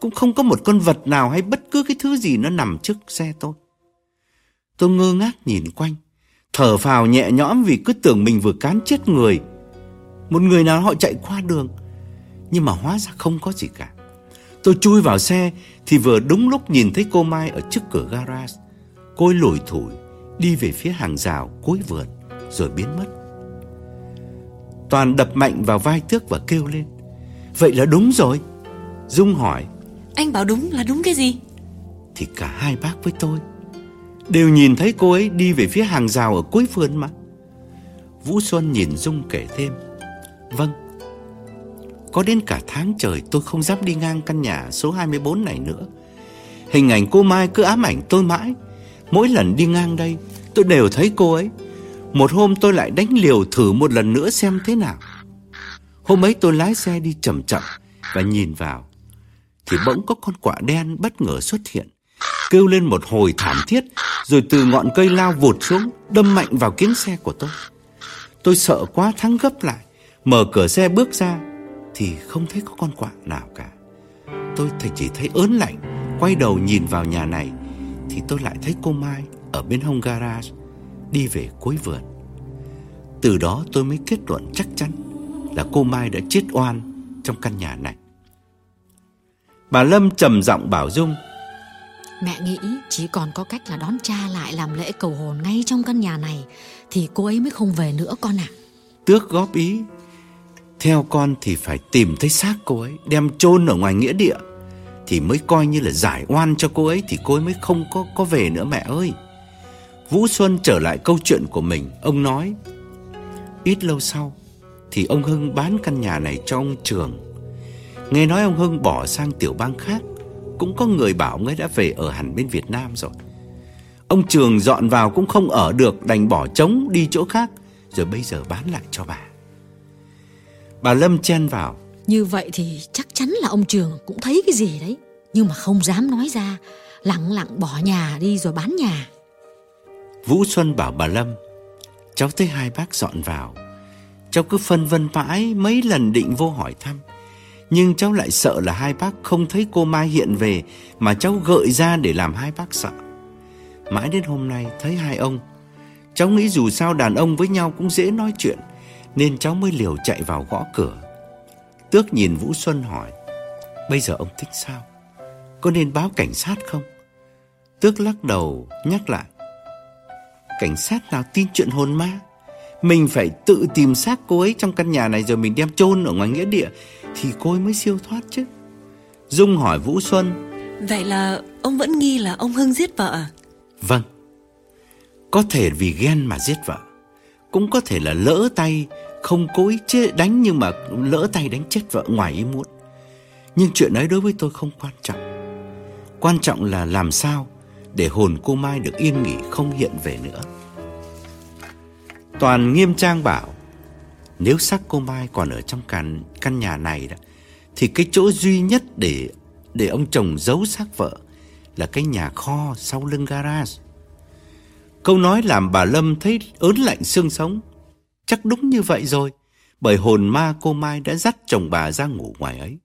Cũng không có một con vật nào hay bất cứ cái thứ gì nó nằm trước xe tôi. Tôi ngơ ngác nhìn quanh. Thở phào nhẹ nhõm vì cứ tưởng mình vừa cán chết người. Một người nào họ chạy qua đường Nhưng mà hóa ra không có gì cả. Tôi chui vào xe Thì vừa đúng lúc nhìn thấy cô Mai ở trước cửa garage. Cô ấy lủi thủi Đi về phía hàng rào cuối vườn Rồi biến mất. Toàn đập mạnh vào vai Tước và kêu lên Vậy là đúng rồi. Dung hỏi Anh bảo đúng là đúng cái gì? Thì cả hai bác với tôi Đều nhìn thấy cô ấy đi về phía hàng rào ở cuối vườn mà. Vũ Xuân nhìn Dung kể thêm. Vâng Có đến cả tháng trời tôi không dám đi ngang căn nhà số 24 này nữa. Hình ảnh cô Mai cứ ám ảnh tôi mãi. Mỗi lần đi ngang đây, Tôi đều thấy cô ấy. Một hôm tôi lại đánh liều thử một lần nữa xem thế nào. Hôm ấy tôi lái xe đi chậm chậm Và nhìn vào, Thì bỗng có con quạ đen bất ngờ xuất hiện. Kêu lên một hồi thảm thiết, Rồi từ ngọn cây lao vụt xuống, Đâm mạnh vào kính xe của tôi. Tôi sợ quá thắng gấp lại, Mở cửa xe bước ra, Thì không thấy có con quạ nào cả. Tôi thì chỉ thấy ớn lạnh, Quay đầu nhìn vào nhà này, Thì tôi lại thấy cô Mai Ở bên hông garage, Đi về cuối vườn. Từ đó tôi mới kết luận chắc chắn Là cô Mai đã chết oan Trong căn nhà này. Bà Lâm trầm giọng bảo Dung Mẹ nghĩ chỉ còn có cách là đón cha lại làm lễ cầu hồn ngay trong căn nhà này, Thì cô ấy mới không về nữa con ạ. Tước góp ý. Theo con thì phải tìm thấy xác cô ấy, Đem chôn ở ngoài nghĩa địa, Thì mới coi như là giải oan cho cô ấy Thì cô ấy mới không có có về nữa mẹ ơi. Vũ Xuân trở lại câu chuyện của mình. Ông nói, Ít lâu sau Thì ông Hưng bán căn nhà này cho ông Trường. Nghe nói ông Hưng bỏ sang tiểu bang khác cũng có người bảo ông ấy đã về ở hẳn bên Việt Nam rồi. Ông Trường dọn vào cũng không ở được, đành bỏ trống đi chỗ khác, rồi bây giờ bán lại cho bà. Bà Lâm chen vào. Như vậy thì chắc chắn là ông Trường cũng thấy cái gì đấy, nhưng mà không dám nói ra, lặng lặng bỏ nhà đi rồi bán nhà. Vũ Xuân bảo bà Lâm, cháu thấy hai bác dọn vào, cháu cứ phân vân mãi mấy lần định vô hỏi thăm. Nhưng cháu lại sợ là hai bác không thấy cô Mai hiện về Mà cháu gợi ra để làm hai bác sợ. Mãi đến hôm nay, thấy hai ông, Cháu nghĩ dù sao đàn ông với nhau cũng dễ nói chuyện, Nên cháu mới liều chạy vào gõ cửa. Tước nhìn Vũ Xuân hỏi, Bây giờ ông thích sao? Có nên báo cảnh sát không? Tước lắc đầu, nhắc lại, Cảnh sát nào tin chuyện hồn ma? Mình phải tự tìm xác cô ấy trong căn nhà này Rồi mình đem chôn ở ngoài nghĩa địa thì cô ấy mới siêu thoát chứ. Dung hỏi Vũ Xuân. Vậy là ông vẫn nghi là ông Hưng giết vợ à? Vâng. Có thể vì ghen mà giết vợ. Cũng có thể là lỡ tay Không cố ý chết đánh Nhưng mà lỡ tay đánh chết vợ ngoài ý muốn. Nhưng chuyện ấy đối với tôi không quan trọng. Quan trọng là làm sao Để hồn cô Mai được yên nghỉ Không hiện về nữa. Toàn nghiêm trang bảo nếu xác cô Mai còn ở trong căn, căn nhà này đó, thì cái chỗ duy nhất để để ông chồng giấu xác vợ là cái nhà kho sau lưng garage. Câu nói làm bà Lâm thấy ớn lạnh xương sống. Chắc đúng như vậy rồi, bởi hồn ma cô Mai đã dắt chồng bà ra ngủ ngoài ấy.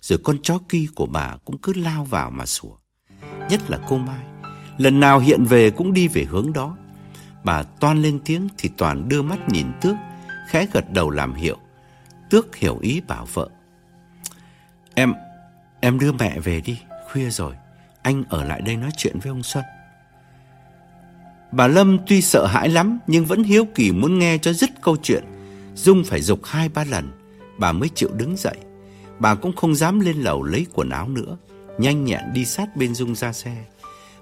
Rồi con chó kia của bà cũng cứ lao vào mà sủa. Nhất là cô Mai, lần nào hiện về cũng đi về hướng đó. Bà toan lên tiếng thì Toàn đưa mắt nhìn Tước khẽ gật đầu làm hiệu. Tước hiểu ý bảo vợ. Em, em đưa mẹ về đi, khuya rồi. Anh ở lại đây nói chuyện với ông Xuân. Bà Lâm tuy sợ hãi lắm nhưng vẫn hiếu kỳ muốn nghe cho dứt câu chuyện. Dung phải dục hai ba lần, bà mới chịu đứng dậy. Bà cũng không dám lên lầu lấy quần áo nữa, nhanh nhẹn đi sát bên Dung ra xe.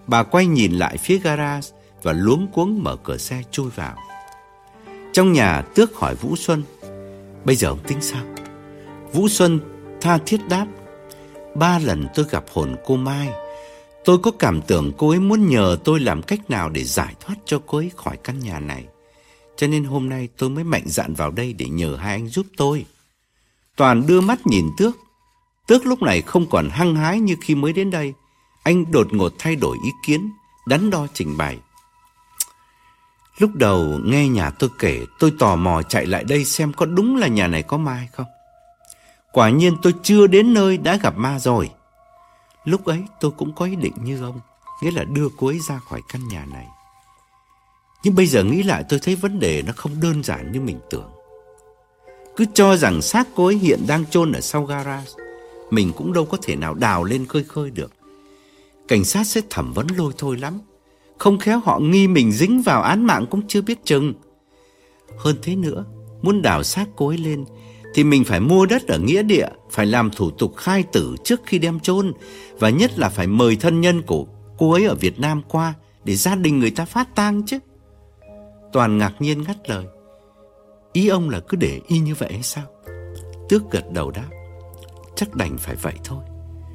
Bà quay nhìn lại phía garage và luống cuống mở cửa xe chui vào. Trong nhà Tước hỏi Vũ Xuân Bây giờ ông tính sao? Vũ Xuân tha thiết đáp. Ba lần tôi gặp hồn cô Mai. Tôi có cảm tưởng cô ấy muốn nhờ tôi làm cách nào để giải thoát cho cô ấy khỏi căn nhà này. Cho nên hôm nay tôi mới mạnh dạn vào đây để nhờ hai anh giúp tôi. Toàn đưa mắt nhìn Tước. Tước lúc này không còn hăng hái như khi mới đến đây. Anh đột ngột thay đổi ý kiến, đắn đo trình bày. Lúc đầu nghe nhà tôi kể, tôi tò mò chạy lại đây xem có đúng là nhà này có ma hay không. Quả nhiên tôi chưa đến nơi đã gặp ma rồi. Lúc ấy tôi cũng có ý định như ông, nghĩa là đưa cô ấy ra khỏi căn nhà này. Nhưng bây giờ nghĩ lại tôi thấy vấn đề nó không đơn giản như mình tưởng. Cứ cho rằng xác cô ấy hiện đang chôn ở sau garage, mình cũng đâu có thể nào đào lên khơi khơi được. Cảnh sát sẽ thẩm vấn lôi thôi lắm. Không khéo họ nghi mình dính vào án mạng cũng chưa biết chừng. Hơn thế nữa, muốn đào xác cô ấy lên thì mình phải mua đất ở nghĩa địa, phải làm thủ tục khai tử trước khi đem chôn và nhất là phải mời thân nhân của cô ấy ở Việt Nam qua để gia đình người ta phát tang chứ. Toàn ngạc nhiên ngắt lời. Ý ông là cứ để y như vậy hay sao? Tước gật đầu đáp. Chắc đành phải vậy thôi.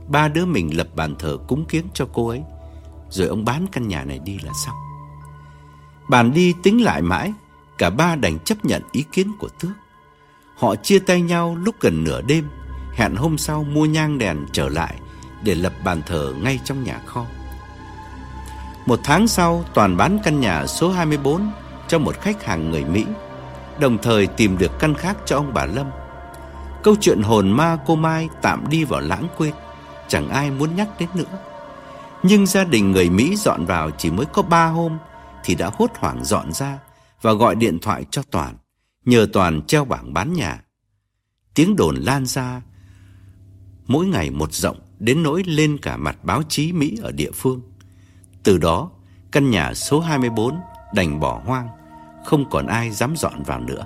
Ba đứa mình lập bàn thờ cúng kiến cho cô ấy rồi ông bán căn nhà này đi là xong. Bàn đi tính lại mãi, cả ba đành chấp nhận ý kiến của Tước. Họ chia tay nhau lúc gần nửa đêm, hẹn hôm sau mua nhang đèn trở lại để lập bàn thờ ngay trong nhà kho. Một tháng sau, Toàn bán căn nhà số 24 cho một khách hàng người Mỹ, đồng thời tìm được căn khác cho ông bà Lâm. Câu chuyện hồn ma cô Mai tạm đi vào lãng quên, chẳng ai muốn nhắc đến nữa. Nhưng gia đình người Mỹ dọn vào chỉ mới có ba hôm thì đã hốt hoảng dọn ra và gọi điện thoại cho Toàn, nhờ Toàn treo bảng bán nhà. Tiếng đồn lan ra mỗi ngày một rộng đến nỗi lên cả mặt báo chí Mỹ ở địa phương. Từ đó, căn nhà số 24 đành bỏ hoang, không còn ai dám dọn vào nữa.